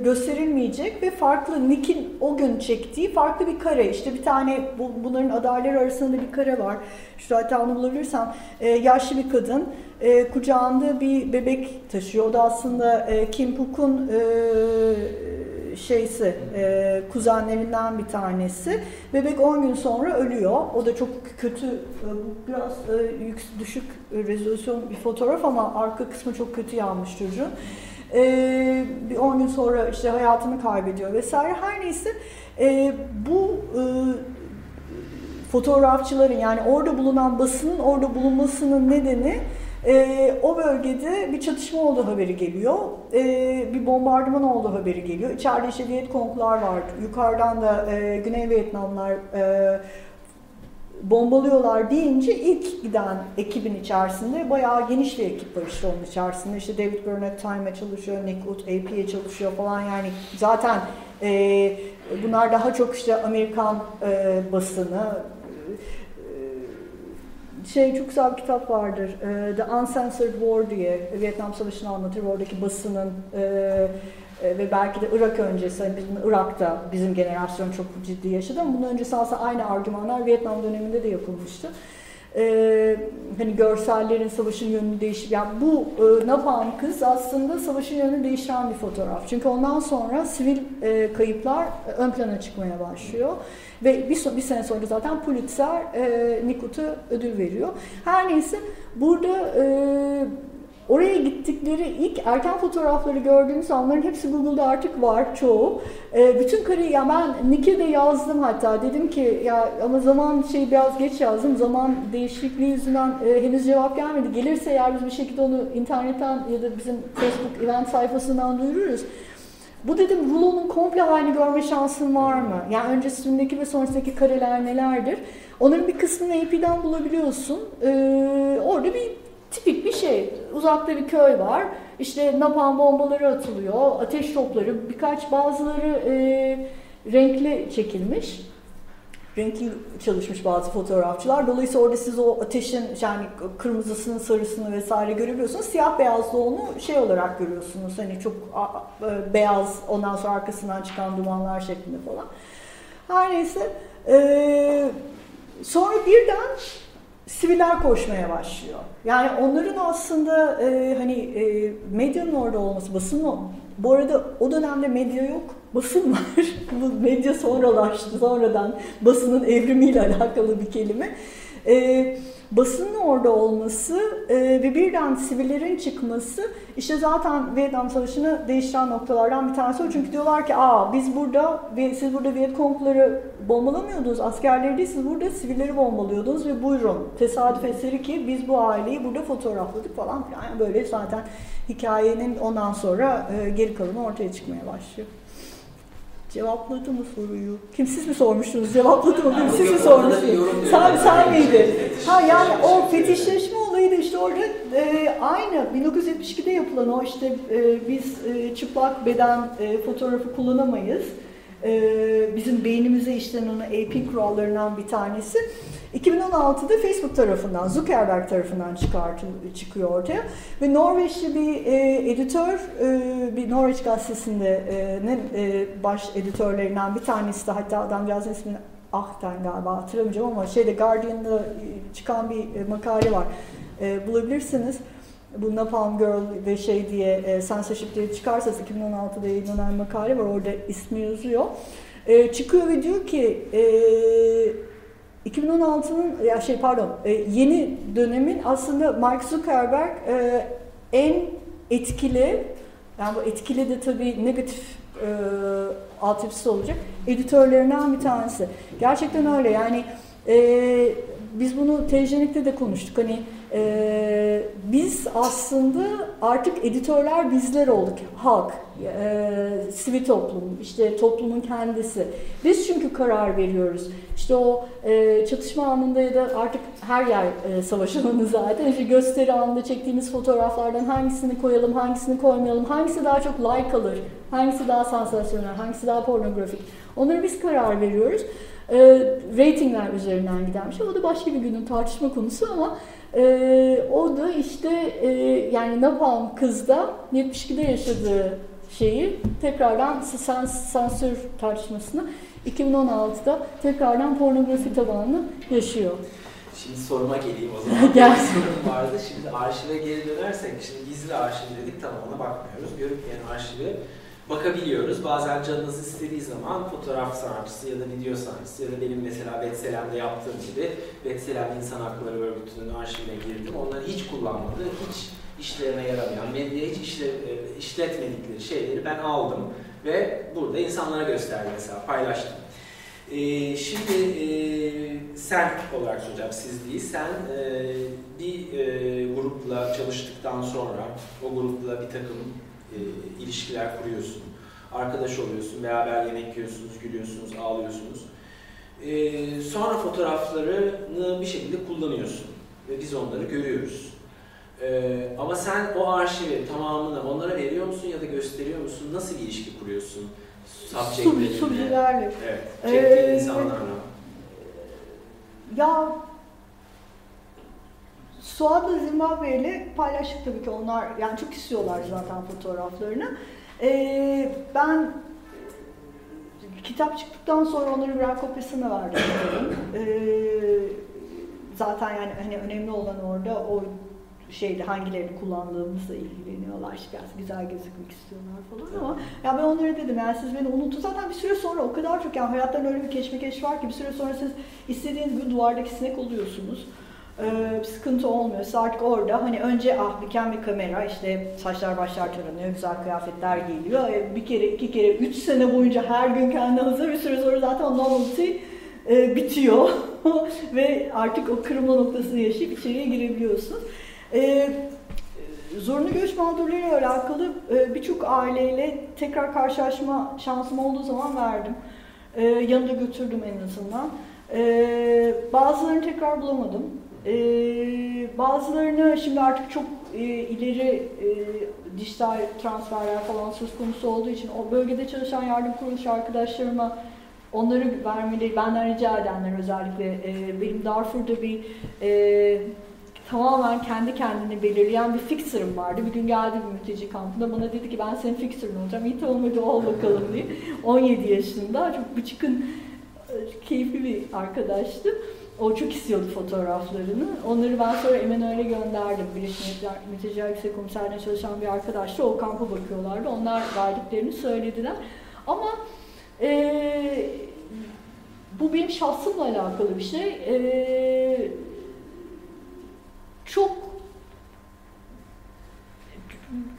gösterilmeyecek ve farklı Nick'in o gün çektiği farklı bir kare. İşte bir tane bu, bunların adayları arasında bir kare var. Şu hatta onu bulabilirsem e, yaşlı bir kadın e, kucağında bir bebek taşıyor. O da aslında e, Kim Puk'un e, şeysi, e, kuzenlerinden bir tanesi. Bebek 10 gün sonra ölüyor. O da çok kötü, e, biraz e, düşük rezolüsyon bir fotoğraf ama arka kısmı çok kötü yanmış çocuğun. E, bir 10 gün sonra işte hayatını kaybediyor vesaire. Her neyse e, bu e, fotoğrafçıların yani orada bulunan basının orada bulunmasının nedeni e, o bölgede bir çatışma olduğu haberi geliyor. E, bir bombardıman olduğu haberi geliyor. İçeride işte Vietkonglar var. Yukarıdan da e, Güney Vietnamlar e, bombalıyorlar deyince ilk giden ekibin içerisinde bayağı geniş bir ekip var işte onun içerisinde. İşte David Burnett Time'e çalışıyor, Nick Wood AP'ye çalışıyor falan yani zaten e, bunlar daha çok işte Amerikan e, basını, şey çok güzel bir kitap vardır. E, The Uncensored War diye Vietnam Savaşı'nı anlatır. Oradaki basının e, e, ve belki de Irak öncesi, hani bizim Irak'ta bizim jenerasyon çok ciddi yaşadı ama bunun öncesi aslında aynı argümanlar Vietnam döneminde de yapılmıştı. Ee, hani görsellerin savaşın yönünü değişir. Yani bu e, Napalm kız aslında savaşın yönünü değiştiren bir fotoğraf. Çünkü ondan sonra sivil e, kayıplar ön plana çıkmaya başlıyor. Ve bir, bir sene sonra zaten Pulitzer e, Nikut'a ödül veriyor. Her neyse burada e, Oraya gittikleri ilk erken fotoğrafları gördüğümüz anların hepsi Google'da artık var çoğu. E, bütün kareyi ya ben Nick'e de yazdım hatta dedim ki ya ama zaman şey biraz geç yazdım. Zaman değişikliği yüzünden e, henüz cevap gelmedi. Gelirse eğer biz bir şekilde onu internetten ya da bizim Facebook event sayfasından duyururuz. Bu dedim rulonun komple halini görme şansın var mı? Yani öncesindeki ve sonrasındaki kareler nelerdir? Onların bir kısmını AP'den bulabiliyorsun. Ee, orada bir tipik bir şey. Uzakta bir köy var. İşte napalm bombaları atılıyor. Ateş topları. Birkaç bazıları e, renkli çekilmiş renkli çalışmış bazı fotoğrafçılar. Dolayısıyla orada siz o ateşin yani kırmızısını, sarısını vesaire görebiliyorsunuz. Siyah beyazlı onu şey olarak görüyorsunuz. Hani çok e, beyaz ondan sonra arkasından çıkan dumanlar şeklinde falan. Her neyse. Ee, sonra birden siviller koşmaya başlıyor. Yani onların aslında e, hani e, medyanın orada olması, basının bu arada o dönemde medya yok, basın var. Bu medya sonralaştı, sonradan basının evrimiyle alakalı bir kelime. E, basının orada olması e, ve birden sivillerin çıkması işte zaten Vietnam Savaşı'nı değiştiren noktalardan bir tanesi o. Çünkü diyorlar ki aa biz burada siz burada Vietkongları bombalamıyordunuz, askerleri değil siz burada sivilleri bombalıyordunuz ve buyurun tesadüf eseri ki biz bu aileyi burada fotoğrafladık falan filan. Yani böyle zaten hikayenin ondan sonra e, geri kalanı ortaya çıkmaya başlıyor. Cevapladı mı soruyu? Kim siz mi sormuştunuz? Cevapladı mı? Kim siz mi sormuştunuz? Sen, sen miydi? Ha yani o fetişleşme olayı da işte orada e, aynı 1972'de yapılan o işte e, biz e, çıplak beden e, fotoğrafı kullanamayız e, bizim beynimize işlenen onu AP kurallarından bir tanesi. 2016'da Facebook tarafından, Zuckerberg tarafından çıkıyor ortaya ve Norveçli bir e, editör, e, bir Norveç gazetesinde e, e, baş editörlerinden bir tanesi de hatta adamcağızın ismini Ahten galiba hatırlamayacağım ama şeyde Guardian'da e, çıkan bir e, makale var. E, bulabilirsiniz. Bu Napalm Girl ve şey diye e, censorship diye çıkarsanız 2016'da yayınlanan makale var. Orada ismi yazıyor. E, çıkıyor ve diyor ki e, 2016'nın ya şey pardon e, yeni dönemin aslında Mark Zuckerberg e, en etkili yani bu etkili de tabii negatif e, altyapısı olacak editörlerinden bir tanesi. Gerçekten öyle yani biz bunu telejenikte de konuştuk. Hani e, biz aslında artık editörler bizler olduk. Halk e, sivil toplum işte toplumun kendisi. Biz çünkü karar veriyoruz. İşte o e, çatışma anında ya da artık her yer e, savaş alanı zaten. İşte gösteri anında çektiğimiz fotoğraflardan hangisini koyalım hangisini koymayalım hangisi daha çok like alır hangisi daha sansasyonel hangisi daha pornografik. Onları biz karar veriyoruz e, ratingler üzerinden giden bir şey. O da başka bir günün tartışma konusu ama e, o da işte e, yani Napalm kızda 72'de yaşadığı şeyi tekrardan sens sansür tartışmasını 2016'da tekrardan pornografi tabanlı yaşıyor. Şimdi soruma geleyim o zaman. Gel. sorum vardı. Şimdi arşive geri dönersek, şimdi gizli arşiv dedik tamam ona bakmıyoruz. Görünmeyen arşive bakabiliyoruz. Bazen canınız istediği zaman fotoğraf sanatçısı ya da video sanatçısı ya da benim mesela Betselem'de yaptığım gibi Betselem İnsan Hakları Örgütü'nün arşivine girdim. Onları hiç kullanmadı, hiç işlerine yaramayan, medyaya hiç işle, e, işletmedikleri şeyleri ben aldım ve burada insanlara gösterdim mesela, paylaştım. Ee, şimdi e, sen olarak soracağım, siz değil. Sen e, bir e, grupla çalıştıktan sonra o grupla bir takım e, ilişkiler kuruyorsun. Arkadaş oluyorsun, beraber yemek yiyorsunuz, gülüyorsunuz, ağlıyorsunuz. E, sonra fotoğraflarını bir şekilde kullanıyorsun ve biz onları görüyoruz. E, ama sen o arşivi tamamını onlara veriyor musun ya da gösteriyor musun? Nasıl bir ilişki kuruyorsun? Subjektlerinle. Evet, çektiğin ee, insanlarla. Ya Suad'la Zimbabwe ile paylaştık tabii ki onlar yani çok istiyorlar zaten fotoğraflarını. Ee, ben kitap çıktıktan sonra onları birer kopyasını verdim. ee, zaten yani hani önemli olan orada o şeyde hangilerini kullandığımızla ilgileniyorlar. İşte biraz güzel gözükmek istiyorlar falan ama ya ben onlara dedim yani siz beni unutun. Zaten bir süre sonra o kadar çok yani hayattan öyle bir keşmekeş var ki bir süre sonra siz istediğiniz gibi duvardaki sinek oluyorsunuz. Bir sıkıntı olmuyor. Siz artık orada hani önce ah diken bir kamera işte saçlar başlar taranıyor, güzel kıyafetler geliyor. Ee, bir kere, iki kere, üç sene boyunca her gün kendi hazır bir süre sonra zaten novelty e, bitiyor. Ve artık o kırılma noktasını yaşayıp içeriye girebiliyorsun. Ee, zorunlu göç mağdurlarıyla alakalı e, birçok aileyle tekrar karşılaşma şansım olduğu zaman verdim. E, yanında götürdüm en azından. E, bazılarını tekrar bulamadım. E, bazılarını şimdi artık çok e, ileri e, dijital transferler falan söz konusu olduğu için o bölgede çalışan yardım kuruluş arkadaşlarıma onları vermeleri, benden rica edenler özellikle e, benim Darfur'da bir e, tamamen kendi kendini belirleyen bir fixer'ım vardı. Bir gün geldi bir mülteci kampında bana dedi ki ben senin fixer'ın olacağım. İyi tamam hadi ol bakalım diye. 17 yaşında çok bıçkın e, keyifli bir arkadaştı. O çok istiyordu fotoğraflarını. Onları ben sonra Emanuel'e gönderdim. Birleşmiş Milletler Yüksek Komiserliğine çalışan bir arkadaşla o kampa bakıyorlardı. Onlar verdiklerini söylediler. Ama e, bu benim şahsımla alakalı bir şey. E, çok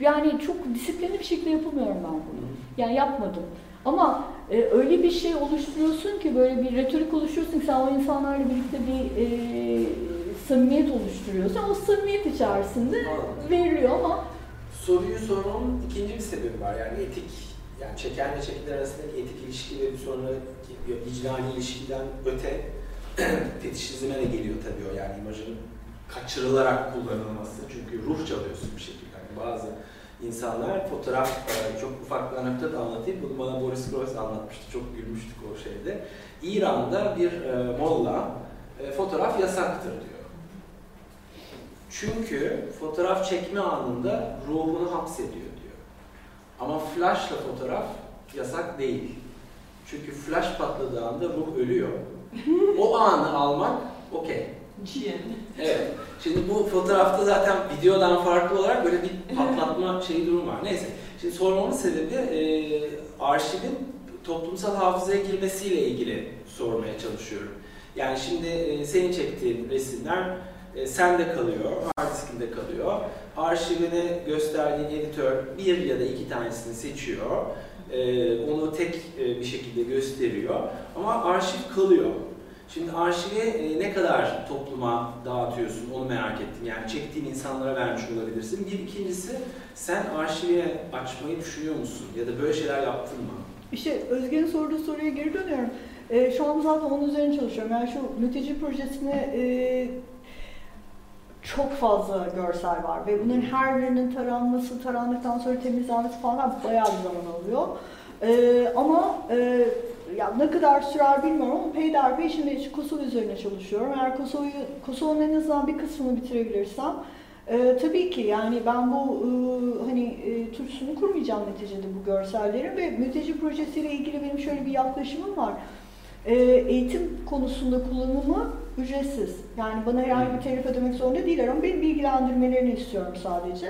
yani çok disiplinli bir şekilde yapamıyorum ben bunu. Yani yapmadım. Ama e, öyle bir şey oluşturuyorsun ki böyle bir retorik oluşturuyorsun ki sen o insanlarla birlikte bir e, samimiyet oluşturuyorsun. O samimiyet içerisinde veriliyor ama soruyu sormamın ikinci bir sebebi var. Yani etik, yani çekenle çekilen arasındaki etik ilişki ve sonra vicdani ilişkiden öte fetişizme de geliyor tabii o yani imajın kaçırılarak kullanılması. Çünkü ruh çalıyorsun bir şekilde. Yani bazı insanlar fotoğraf e, çok ufak bir anekdot anlatayım. Bunu bana Boris Groys anlatmıştı. Çok gülmüştük o şeyde. İran'da bir e, molla e, fotoğraf yasaktır diyor. Çünkü fotoğraf çekme anında ruhunu hapsediyor diyor. Ama flashla fotoğraf yasak değil. Çünkü flash patladığı anda ruh ölüyor. O anı almak okey. Cin. Evet. Şimdi bu fotoğrafta zaten videodan farklı olarak böyle bir patlatma şeyi durum var. Neyse. Şimdi sormamın sebebi e, arşivin toplumsal hafızaya girmesiyle ilgili sormaya çalışıyorum. Yani şimdi e, senin çektiğin resimler e, sende kalıyor, hard diskinde kalıyor. Arşivini gösterdiğin editör bir ya da iki tanesini seçiyor. E, onu tek e, bir şekilde gösteriyor. Ama arşiv kalıyor. Şimdi arşivi e, ne kadar topluma dağıtıyorsun onu merak ettim. Yani çektiğin insanlara vermiş olabilirsin. Bir ikincisi sen arşivi açmayı düşünüyor musun? Ya da böyle şeyler yaptın mı? İşte Özge'nin sorduğu soruya geri dönüyorum. Ee, şu an zaten onun üzerine çalışıyorum. Yani şu mülteci projesine e, çok fazla görsel var ve bunların her birinin taranması, tarandıktan sonra temizlenmesi falan bayağı bir zaman alıyor. Ee, ama e, ya ne kadar sürer bilmiyorum ama peyderpey şimdi Kosova üzerine çalışıyorum. Eğer Kosova'yı, Kosova'nın en azından bir kısmını bitirebilirsem e, tabii ki yani ben bu e, hani e, turşusunu kurmayacağım neticede bu görsellerin ve mülteci projesiyle ilgili benim şöyle bir yaklaşımım var. E, eğitim konusunda kullanımı ücretsiz. Yani bana herhangi bir telif ödemek zorunda değiller ama beni bilgilendirmelerini istiyorum sadece.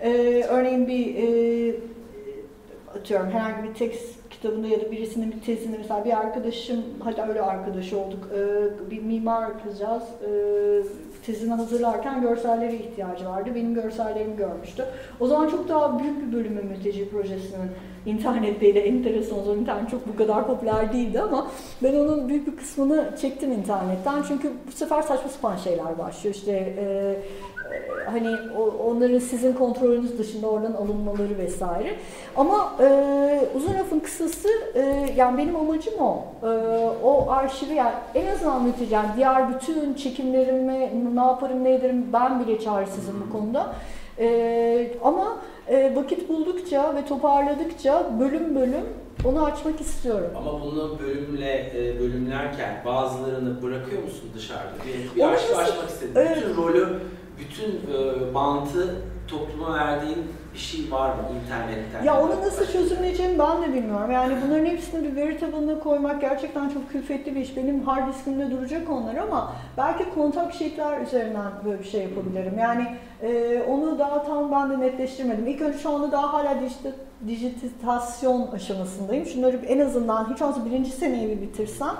E, örneğin bir e, atıyorum herhangi bir tekst kitabında ya da birisinin bir tezinde mesela bir arkadaşım, hatta öyle arkadaş olduk, e, bir mimar kızcağız e, tezini hazırlarken görsellere ihtiyacı vardı. Benim görsellerimi görmüştü. O zaman çok daha büyük bir bölümü mülteci projesinin internetteydi. Enteresan o zaman internet çok bu kadar popüler değildi ama ben onun büyük bir kısmını çektim internetten. Çünkü bu sefer saçma sapan şeyler başlıyor. İşte e, hani onların sizin kontrolünüz dışında oradan alınmaları vesaire. Ama e, uzun lafın kısası e, yani benim amacım o. E, o arşivi yani en azından yani diğer bütün çekimlerimi ne yaparım ne ederim ben bile çaresizim bu konuda. E, ama e, vakit buldukça ve toparladıkça bölüm bölüm onu açmak istiyorum. Ama bunu bölümle e, bölümlerken bazılarını bırakıyor musun dışarıda? Bir, bir açmak istedim. Evet. Bütün rolü bütün e, bantı topluma verdiğin bir şey var mı internetten? Ya onu nasıl çözümleyeceğimi ben de bilmiyorum. Yani bunların hepsini bir veri tabanına koymak gerçekten çok külfetli bir iş. Benim hard diskimde duracak onlar ama belki kontak sheetler üzerinden böyle bir şey yapabilirim. Yani e, onu daha tam ben de netleştirmedim. İlk önce şu anda daha hala dijit, dijitasyon aşamasındayım. Şunları en azından hiç olmazsa birinci seneyi bir bitirsem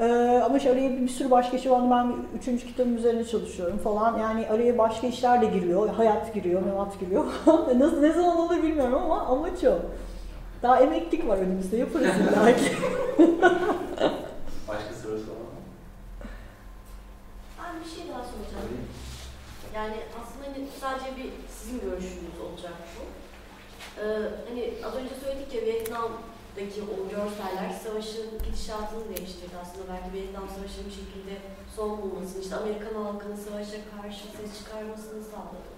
ee, ama işte araya bir, bir sürü başka şey var. Ben üçüncü kitabım üzerine çalışıyorum falan. Yani araya başka işler de giriyor. Hayat giriyor, memat giriyor. Nasıl, ne zaman olur bilmiyorum ama amaç o. Daha emeklilik var önümüzde. Yaparız belki. başka soru soralım. Ben bir şey daha soracağım. Yani aslında hani sadece bir sizin görüşünüz olacak bu. Ee, hani az önce söyledik ya Vietnam daki o görseller savaşın gidişatını değiştirdi aslında. Belki Vietnam Savaşı'nın bir şekilde son bulmasını, işte Amerikan halkının savaşa karşı ses çıkarmasını sağladı.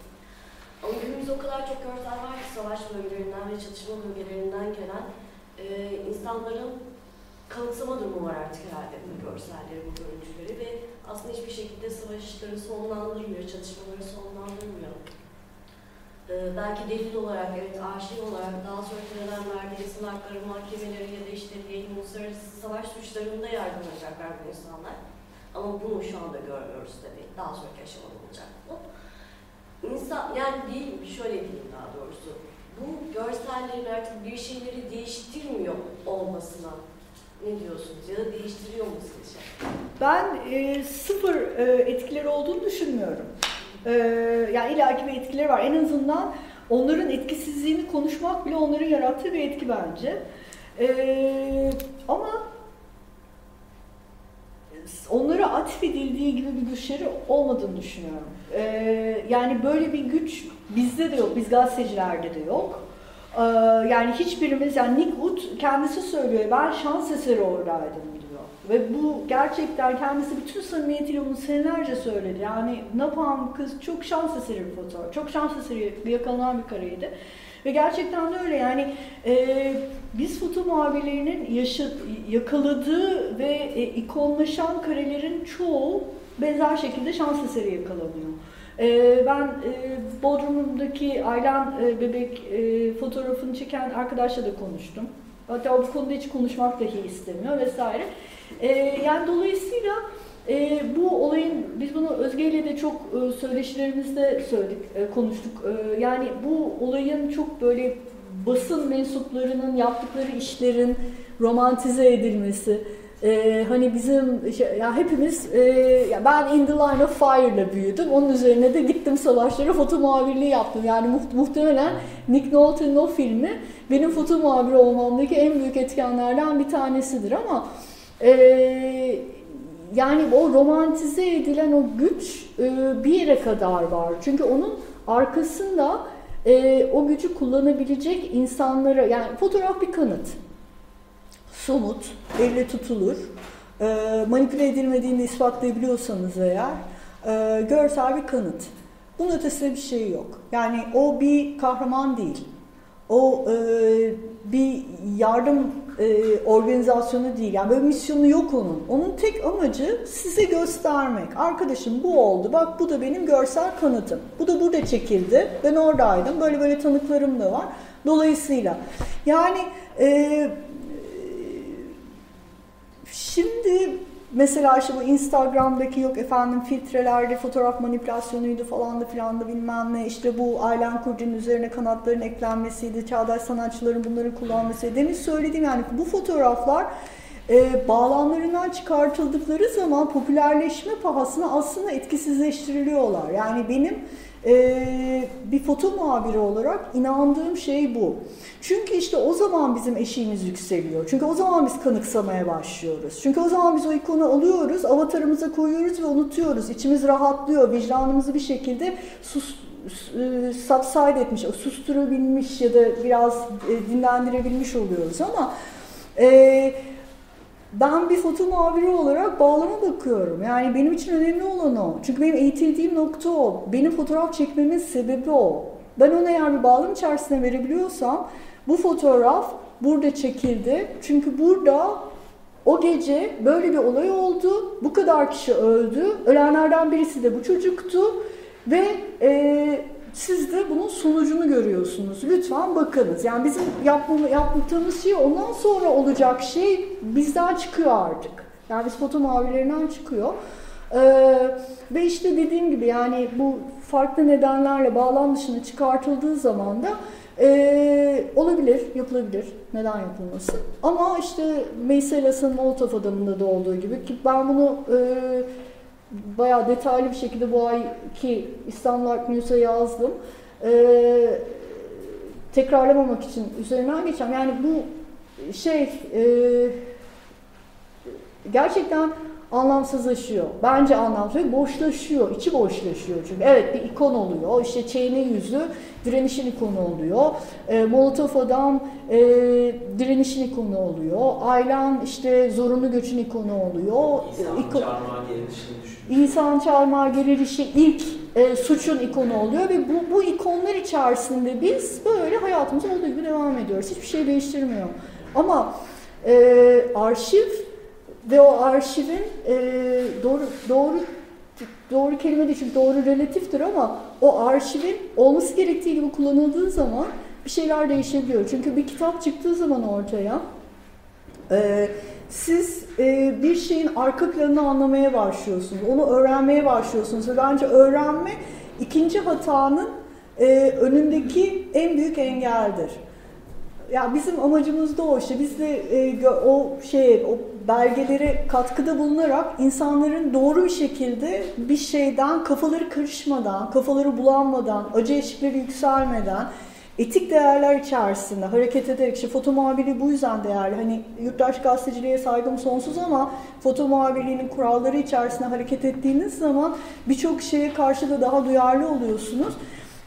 Ama günümüzde o kadar çok görsel var ki savaş bölgelerinden ve çatışma bölgelerinden gelen e, insanların kanıksama durumu var artık herhalde bu görselleri, bu görüntüleri ve aslında hiçbir şekilde savaşları sonlandırmıyor, çatışmaları sonlandırmıyor. Ee, belki delil olarak, evet arşiv olarak daha sonra terörden verdiği insan hakları mahkemeleri ya da işte diyelim uluslararası savaş suçlarında yargılanacaklar bu insanlar. Ama bunu şu anda görmüyoruz tabii. Daha sonraki aşamada olacak bu. İnsan, yani değil, şöyle diyeyim daha doğrusu. Bu görsellerin artık bir şeyleri değiştirmiyor olmasına ne diyorsunuz ya da değiştiriyor mu sizce? Ben e, sıfır e, etkileri olduğunu düşünmüyorum. Ee, yani illaki bir etkileri var. En azından onların etkisizliğini konuşmak bile onların yarattığı bir etki bence. Ee, ama onlara atfedildiği gibi bir güçleri olmadığını düşünüyorum. Ee, yani böyle bir güç bizde de yok, biz gazetecilerde de yok. Ee, yani hiçbirimiz, yani Nick Wood kendisi söylüyor, ben şans eseri oradaydım ve bu gerçekten kendisi bütün samimiyetiyle bunu senelerce söyledi. Yani Napalm kız çok şans eseri bir fotoğraf. Çok şans eseri bir yakalanan bir kareydi. Ve gerçekten de öyle yani e, biz foto muhabirlerinin yaşa, yakaladığı ve e, ikonlaşan karelerin çoğu benzer şekilde şans eseri yakalanıyor. E, ben e, Bodrum'daki Aylan e, bebek e, fotoğrafını çeken arkadaşla da konuştum. Hatta bu konuda hiç konuşmak dahi istemiyor vesaire. E, yani dolayısıyla e, bu olayın, biz bunu Özge ile de çok e, söyleşilerimizde söyledik, e, konuştuk. E, yani bu olayın çok böyle basın mensuplarının yaptıkları işlerin romantize edilmesi, ee, hani bizim şey, ya hepimiz e, ya ben In the Line of Fire'la büyüdüm. Onun üzerine de gittim savaşlara foto muhabirliği yaptım. Yani mu muhtemelen Nick Nolte'nin o filmi benim foto muhabiri olmamdaki en büyük etkenlerden bir tanesidir ama e, yani o romantize edilen o güç e, bir yere kadar var. Çünkü onun arkasında e, o gücü kullanabilecek insanlara yani fotoğraf bir kanıt somut, elle tutulur, e, manipüle edilmediğini ispatlayabiliyorsanız eğer e, görsel bir kanıt. Bunun ötesinde bir şey yok. Yani o bir kahraman değil. O e, bir yardım e, organizasyonu değil. Yani böyle misyonu yok onun. Onun tek amacı size göstermek. Arkadaşım bu oldu. Bak bu da benim görsel kanıtım. Bu da burada çekildi. Ben oradaydım. Böyle böyle tanıklarım da var. Dolayısıyla yani e, Şimdi mesela işte bu Instagram'daki yok efendim filtrelerde fotoğraf manipülasyonuydu falan da filan da bilmem ne işte bu Aylan Kurdi'nin üzerine kanatların eklenmesiydi, çağdaş sanatçıların bunları kullanmasıydı. Demin söylediğim yani bu fotoğraflar e, bağlamlarından çıkartıldıkları zaman popülerleşme pahasına aslında etkisizleştiriliyorlar. Yani benim e, bir foto muhabiri olarak inandığım şey bu. Çünkü işte o zaman bizim eşiğimiz yükseliyor. Çünkü o zaman biz kanıksamaya başlıyoruz. Çünkü o zaman biz o ikonu alıyoruz, avatarımıza koyuyoruz ve unutuyoruz. İçimiz rahatlıyor, vicdanımızı bir şekilde sus, e, subside etmiş, susturabilmiş ya da biraz e, dinlendirebilmiş oluyoruz ama e, ben bir foto muhabiri olarak bağlama bakıyorum. Yani benim için önemli olan o. Çünkü benim eğitildiğim nokta o. Benim fotoğraf çekmemin sebebi o. Ben ona eğer bir bağlam içerisine verebiliyorsam bu fotoğraf burada çekildi. Çünkü burada o gece böyle bir olay oldu. Bu kadar kişi öldü. Ölenlerden birisi de bu çocuktu. Ve e, siz de bunun sonucunu görüyorsunuz. Lütfen bakınız. Yani bizim yapmamı, yaptığımız şey ondan sonra olacak şey bizden çıkıyor artık. Yani biz foto mavilerinden çıkıyor. Ee, ve işte dediğim gibi yani bu farklı nedenlerle bağlam dışına çıkartıldığı zaman da ee, olabilir, yapılabilir. Neden yapılmasın? Ama işte Meyselas'ın Molotov adamında da olduğu gibi ki ben bunu e, bayağı detaylı bir şekilde bu ayki İstanbul Art News'a yazdım. Ee, tekrarlamamak için üzerinden geçeceğim. Yani bu şey e, gerçekten anlamsızlaşıyor. Bence anlamsız, boşlaşıyor, içi boşlaşıyor çünkü. Evet bir ikon oluyor, işte çeyne yüzü direnişin ikonu oluyor. E, Molotov adam e, direnişin ikonu oluyor. Aylan işte zorunlu göçün ikonu oluyor. İnsan İko çarmıha düşünüyor. İnsan çarmıha gerilişi ilk e, suçun ikonu oluyor ve bu, bu ikonlar içerisinde biz böyle hayatımız olduğu gibi devam ediyoruz. Hiçbir şey değiştirmiyor. Ama e, arşiv ve o arşivin e, doğru doğru doğru kelime değil çünkü doğru relatiftir ama o arşivin olması gerektiği gibi kullanıldığı zaman bir şeyler değişebiliyor. Çünkü bir kitap çıktığı zaman ortaya e, siz e, bir şeyin arka planını anlamaya başlıyorsunuz. Onu öğrenmeye başlıyorsunuz. Ve bence öğrenme ikinci hatanın e, önündeki en büyük engeldir. Ya bizim amacımız da o işte. Biz de e, o şey o belgelere katkıda bulunarak insanların doğru bir şekilde bir şeyden kafaları karışmadan, kafaları bulanmadan, acı eşikleri yükselmeden etik değerler içerisinde hareket ederek işte foto muhabirliği bu yüzden değerli. Hani yurttaş gazeteciliğe saygım sonsuz ama foto muhabirliğinin kuralları içerisinde hareket ettiğiniz zaman birçok şeye karşı da daha duyarlı oluyorsunuz.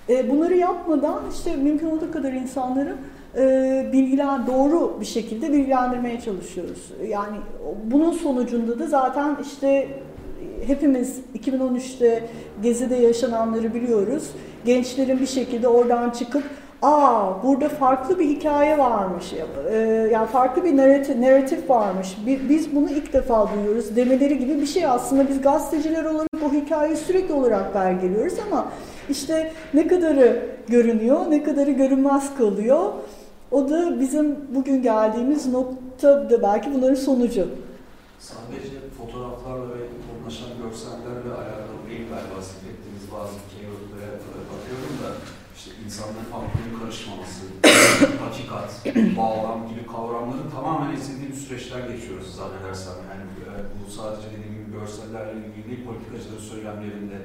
E, bunları yapmadan işte mümkün olduğu kadar insanları e, bilgiler doğru bir şekilde bilgilendirmeye çalışıyoruz. Yani bunun sonucunda da zaten işte hepimiz 2013'te Gezi'de yaşananları biliyoruz. Gençlerin bir şekilde oradan çıkıp aa burada farklı bir hikaye varmış, e, yani farklı bir narratif, narratif varmış, biz bunu ilk defa duyuyoruz demeleri gibi bir şey aslında biz gazeteciler olarak bu hikayeyi sürekli olarak belgeliyoruz ama işte ne kadarı görünüyor, ne kadarı görünmez kalıyor. O da bizim bugün geldiğimiz nokta da belki bunların sonucu. Sadece fotoğraflarla ve konuşan görsellerle alakalı değil galiba zikrettiğiniz bazı keywordlere bakıyorum da işte insanların aklının karışmaması, hakikat, bağlam gibi kavramları tamamen izlediğimiz süreçler geçiyoruz zannedersem. Yani e, bu sadece dediğim gibi görsellerle ilgili değil, politikacıların söylemlerinde,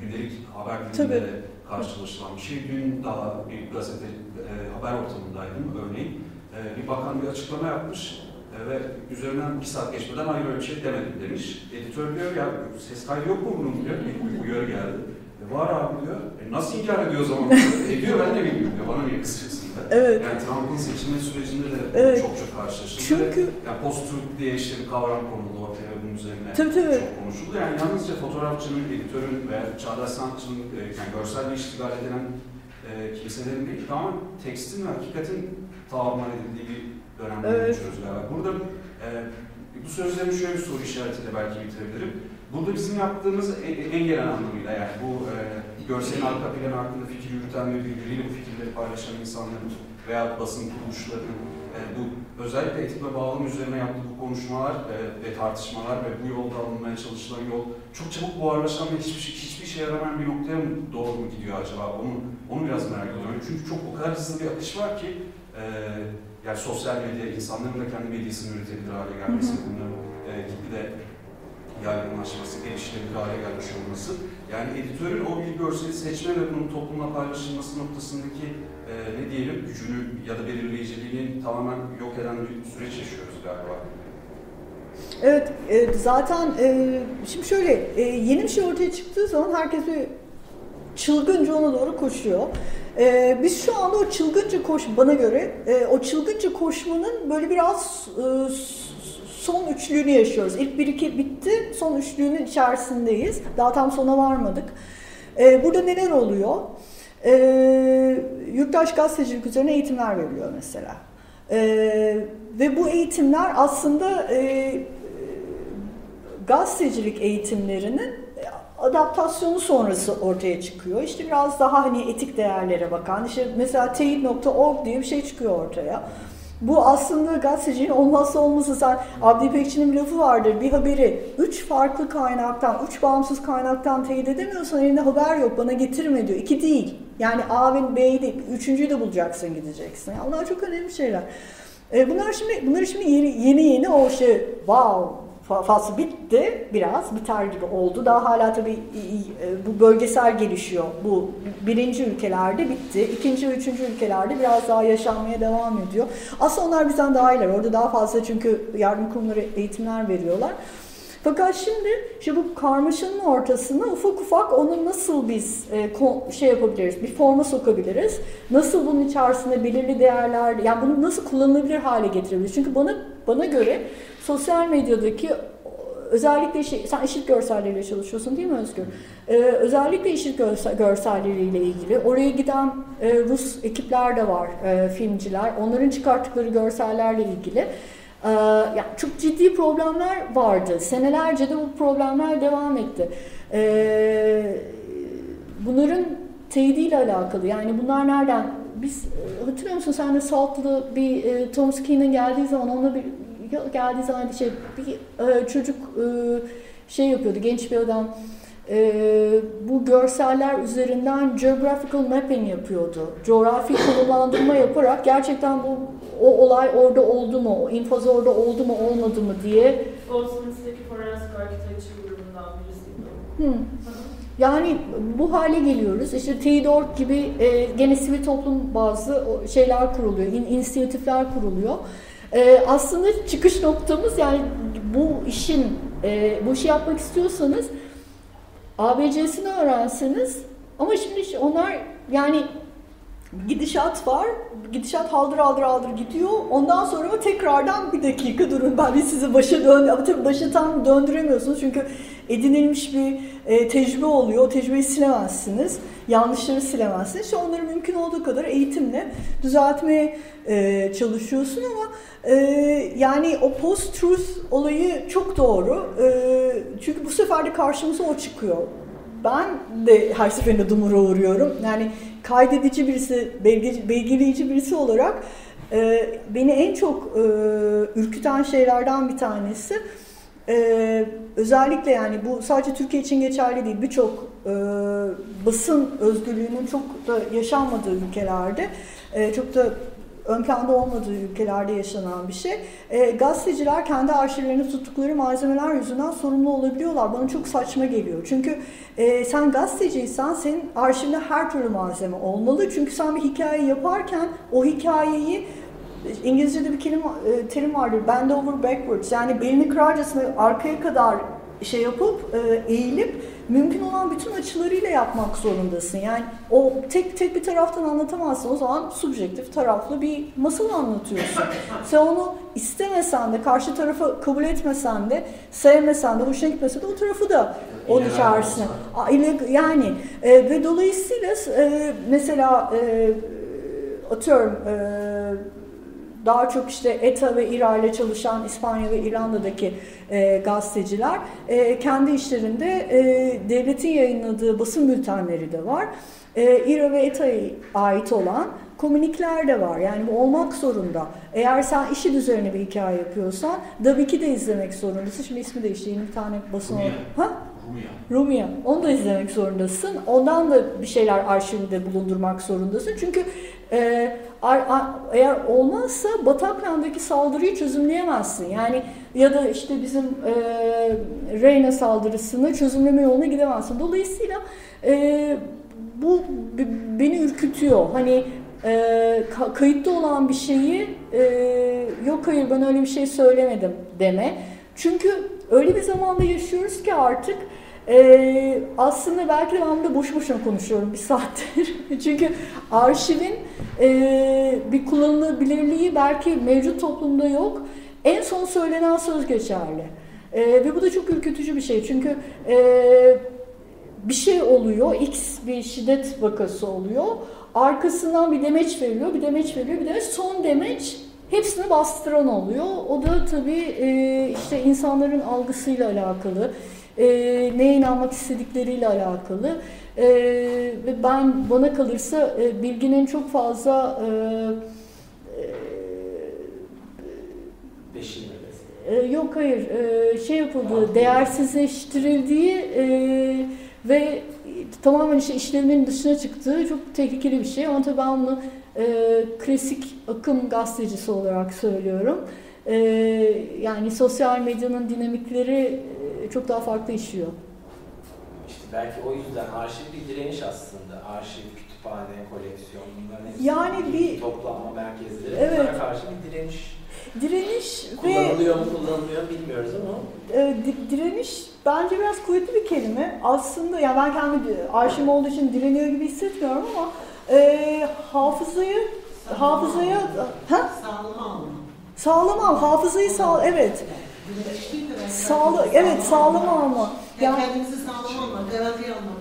gündelik haber dilinde de karşılaşılan bir şey. Dün daha bir gazete e, haber ortamındaydım örneğin. E, bir bakan bir açıklama yapmış e, ve üzerinden bir saat geçmeden hayır öyle bir şey demedim demiş. Editör diyor ya ses kaydı yok mu bunun diyor. Bir uyarı geldi. E, var abi diyor. E, nasıl inkar ediyor o zaman? Ediyor ben de bilmiyorum diyor. Bana niye kızıyorsun. Evet. Yani Trump'ın seçilme sürecinde de evet. çok çok karşılaşıldı. Çünkü... Yani post-truth diye işte bir kavram konuldu üzerine tabii, tabii. çok konuşuldu. Yani yalnızca fotoğrafçının, editörün veya çağdaş sanatçının e, yani görselle iştigal edilen e, kimselerin değil, tamamen tekstin ve hakikatin tahammül edildiği bir dönemde evet. geçiyoruz galiba. Burada e, bu sözlerin şöyle bir soru işaretiyle belki bitirebilirim. Burada bizim yaptığımız en, en gelen anlamıyla yani bu e, görselin arka planı hakkında fikir yürüten ve birbiriyle bu fikirleri paylaşan insanların veya basın kuruluşlarının e, bu özellikle ve bağlam üzerine yaptığı bu konuşmalar e, ve tartışmalar ve bu yolda alınmaya çalışılan yol çok çabuk buharlaşan ve hiçbir, şey, hiçbir işe yaramayan bir noktaya mı doğru mu gidiyor acaba? Onu, onu biraz merak ediyorum. Çünkü çok o kadar hızlı bir akış var ki e, yani sosyal medya, insanların da kendi medyasını üretebilir hale gelmesi, bunların e, kitle yaygınlaşması, erişilebilir hale gelmiş olması. Yani editörün o bir görseli seçme ve bunun toplumla paylaşılması noktasındaki e, ne diyelim gücünü ya da belirleyiciliğini tamamen yok eden bir süreç yaşıyoruz galiba. Evet, e, zaten e, şimdi şöyle e, yeni bir şey ortaya çıktığı zaman herkes bir çılgınca ona doğru koşuyor. E, biz şu anda o çılgınca koş, bana göre e, o çılgınca koşmanın böyle biraz e, son üçlüğünü yaşıyoruz. İlk bir iki bitti, son üçlüğünün içerisindeyiz. Daha tam sona varmadık. E, burada neler oluyor? E, yurttaş gazetecilik üzerine eğitimler veriliyor mesela. E, ve bu eğitimler aslında e, gazetecilik eğitimlerinin adaptasyonu sonrası ortaya çıkıyor. İşte biraz daha hani etik değerlere bakan, işte mesela teyit.org diye bir şey çıkıyor ortaya. Bu aslında gazetecinin olmazsa olmazı. Sen Abdi İpekçi'nin bir lafı vardır. Bir haberi üç farklı kaynaktan, üç bağımsız kaynaktan teyit edemiyorsan elinde haber yok bana getirme diyor. İki değil. Yani A ve B'yi de, üçüncüyü de bulacaksın gideceksin. Yani onlar çok önemli şeyler. E bunlar şimdi, bunlar şimdi yeni yeni, yeni o şey wow faslı bitti biraz biter gibi oldu. Daha hala tabii e, bu bölgesel gelişiyor. Bu birinci ülkelerde bitti. İkinci ve üçüncü ülkelerde biraz daha yaşanmaya devam ediyor. Aslında onlar bizden daha iyiler. Orada daha fazla çünkü yardım kurumları eğitimler veriyorlar. Fakat şimdi işte bu karmaşanın ortasına ufak ufak onu nasıl biz e, şey yapabiliriz, bir forma sokabiliriz? Nasıl bunun içerisinde belirli değerler, yani bunu nasıl kullanılabilir hale getirebiliriz? Çünkü bana bana göre sosyal medyadaki özellikle şey, sen eşit görselleriyle çalışıyorsun değil mi Özgür? Ee, özellikle görsel, görselleriyle ilgili oraya giden e, Rus ekipler de var, e, filmciler. Onların çıkarttıkları görsellerle ilgili. Ee, yani çok ciddi problemler vardı. Senelerce de bu problemler devam etti. Ee, bunların teyidiyle alakalı. Yani bunlar nereden? Biz e, hatırlıyor musun sen de Salt'ta bir e, Thomas Keenan geldiği zaman onunla bir geldiği zaman şey bir e, çocuk e, şey yapıyordu genç bir adam e, bu görseller üzerinden geographical mapping yapıyordu. Coğrafi konumlandırma yaparak gerçekten bu o olay orada oldu mu, o infaz orada oldu mu olmadı mı diye. Goldsmith'teki Forensic Architecture grubundan birisiydi. Hmm. Yani bu hale geliyoruz. İşte T.Dork gibi e, gene sivil toplum bazı şeyler kuruluyor, in, inisiyatifler kuruluyor. E, aslında çıkış noktamız yani bu işin, e, bu işi yapmak istiyorsanız ABC'sini öğrenseniz ama şimdi onlar yani gidişat var. Gidişat haldır haldır haldır gidiyor. Ondan sonra mı tekrardan bir dakika durun ben bir sizi başa dön ama tabii başa tam döndüremiyorsunuz çünkü edinilmiş bir e, tecrübe oluyor. O tecrübeyi silemezsiniz. Yanlışları silemezsiniz. İşte onları mümkün olduğu kadar eğitimle düzeltmeye e, çalışıyorsun ama e, yani o post-truth olayı çok doğru. E, çünkü bu sefer de karşımıza o çıkıyor. Ben de her seferinde dumura uğruyorum. Yani kaydedici birisi, belgeleyici birisi olarak e, beni en çok e, ürküten şeylerden bir tanesi e, özellikle yani bu sadece Türkiye için geçerli değil birçok e, basın özgürlüğünün çok da yaşanmadığı ülkelerde e, çok da ön planda olmadığı ülkelerde yaşanan bir şey. E, gazeteciler kendi arşivlerini tuttukları malzemeler yüzünden sorumlu olabiliyorlar. Bana çok saçma geliyor. Çünkü e, sen gazeteciysen senin arşivinde her türlü malzeme olmalı. Çünkü sen bir hikaye yaparken o hikayeyi İngilizce'de bir kelime, e, terim vardır. Bend over backwards. Yani belini kırarcasına arkaya kadar şey yapıp e, eğilip mümkün olan bütün açılarıyla yapmak zorundasın. Yani o tek tek bir taraftan anlatamazsın. O zaman subjektif taraflı bir masal anlatıyorsun. Sen onu istemesen de, karşı tarafı kabul etmesen de, sevmesen de, hoşuna gitmese de o tarafı da onun içerisine. Yani e, ve dolayısıyla e, mesela e, atıyorum e, daha çok işte ETA ve İRA ile çalışan İspanya ve İrlanda'daki e, gazeteciler e, kendi işlerinde e, devletin yayınladığı basın bültenleri de var. E, İRA ve ETA'ya ait olan komünikler de var. Yani bu olmak zorunda. Eğer sen işin üzerine bir hikaye yapıyorsan tabii ki de izlemek zorundasın. Şimdi ismi değişti. Yeni bir tane basın. Ha? Rumia. Onu da izlemek zorundasın. Ondan da bir şeyler arşivinde bulundurmak zorundasın. Çünkü e, eğer olmazsa Bataclan'daki saldırıyı çözümleyemezsin. Yani ya da işte bizim e, Reyna saldırısını çözümleme yoluna gidemezsin. Dolayısıyla e, bu beni ürkütüyor. Hani e, kayıtta olan bir şeyi e, yok hayır ben öyle bir şey söylemedim deme. Çünkü öyle bir zamanda yaşıyoruz ki artık ee, aslında belki de ben de boş boşuna konuşuyorum bir saattir. Çünkü arşivin e, bir kullanılabilirliği belki mevcut toplumda yok. En son söylenen söz geçerli. E, ve bu da çok ürkütücü bir şey. Çünkü e, bir şey oluyor, X bir şiddet vakası oluyor. Arkasından bir demeç veriliyor, bir demeç veriliyor, bir demeç. Son demeç hepsini bastıran oluyor. O da tabii e, işte insanların algısıyla alakalı e, neye inanmak istedikleriyle alakalı. E, ve ben bana kalırsa e, bilginin çok fazla e, e, yok hayır e, şey yapıldığı, değersizleştirildiği ve tamamen işte işlevinin dışına çıktığı çok tehlikeli bir şey. Ama tabii ben bunu e, klasik akım gazetecisi olarak söylüyorum. E, yani sosyal medyanın dinamikleri çok daha farklı işliyor. İşte belki o yüzden arşiv bir direniş aslında. Arşiv, kütüphane, koleksiyon bunların hepsi yani bir toplanma merkezleri. Evet. Bunlara karşı bir direniş. Direniş kullanılıyor ve, mu kullanılmıyor bilmiyoruz ama. E, direniş bence biraz kuvvetli bir kelime. Aslında yani ben kendi arşivim olduğu için direniyor gibi hissetmiyorum ama e, hafızayı hafızaya ha? Sağlam alma. Sağlam al, hafızayı sağ evet. Sağlı, evet sağlam alma. Yani kendimizi sağlam alma, garanti almak.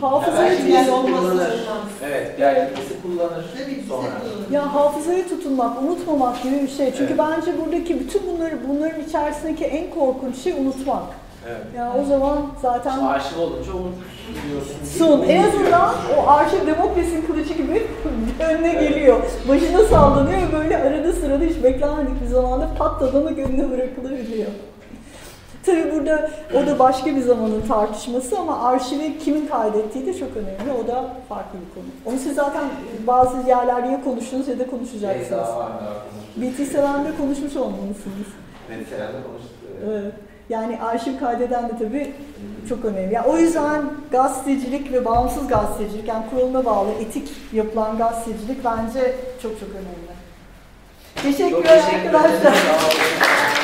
Hafızayı yani kullanır. Evet, belki kullanır sonra. Ya hafızayı tutunmak, unutmamak gibi bir şey. Çünkü evet. bence buradaki bütün bunları bunların içerisindeki en korkunç şey unutmak. Evet. Ya o zaman zaten... İşte arşiv olunca unutuyorsun. Son. En azından o arşiv demokrasinin kılıcı gibi önüne evet. geliyor. Başına sallanıyor ve böyle arada sırada hiç beklenmedik bir zamanda patladığını önüne bırakılabiliyor. Tabii burada o da başka bir zamanın tartışması ama arşivi kimin kaydettiği de çok önemli. O da farklı bir konu. Onu siz zaten bazı yerlerde ya konuştunuz ya da konuşacaksınız. BT Seven'de konuşmuş olmalısınız. BT Seven'de konuştuk. Evet. Yani arşiv kaydeden de tabii çok önemli. Yani o yüzden gazetecilik ve bağımsız gazetecilik, yani kuruluna bağlı etik yapılan gazetecilik bence çok çok önemli. Teşekkürler çok teşekkür arkadaşlar.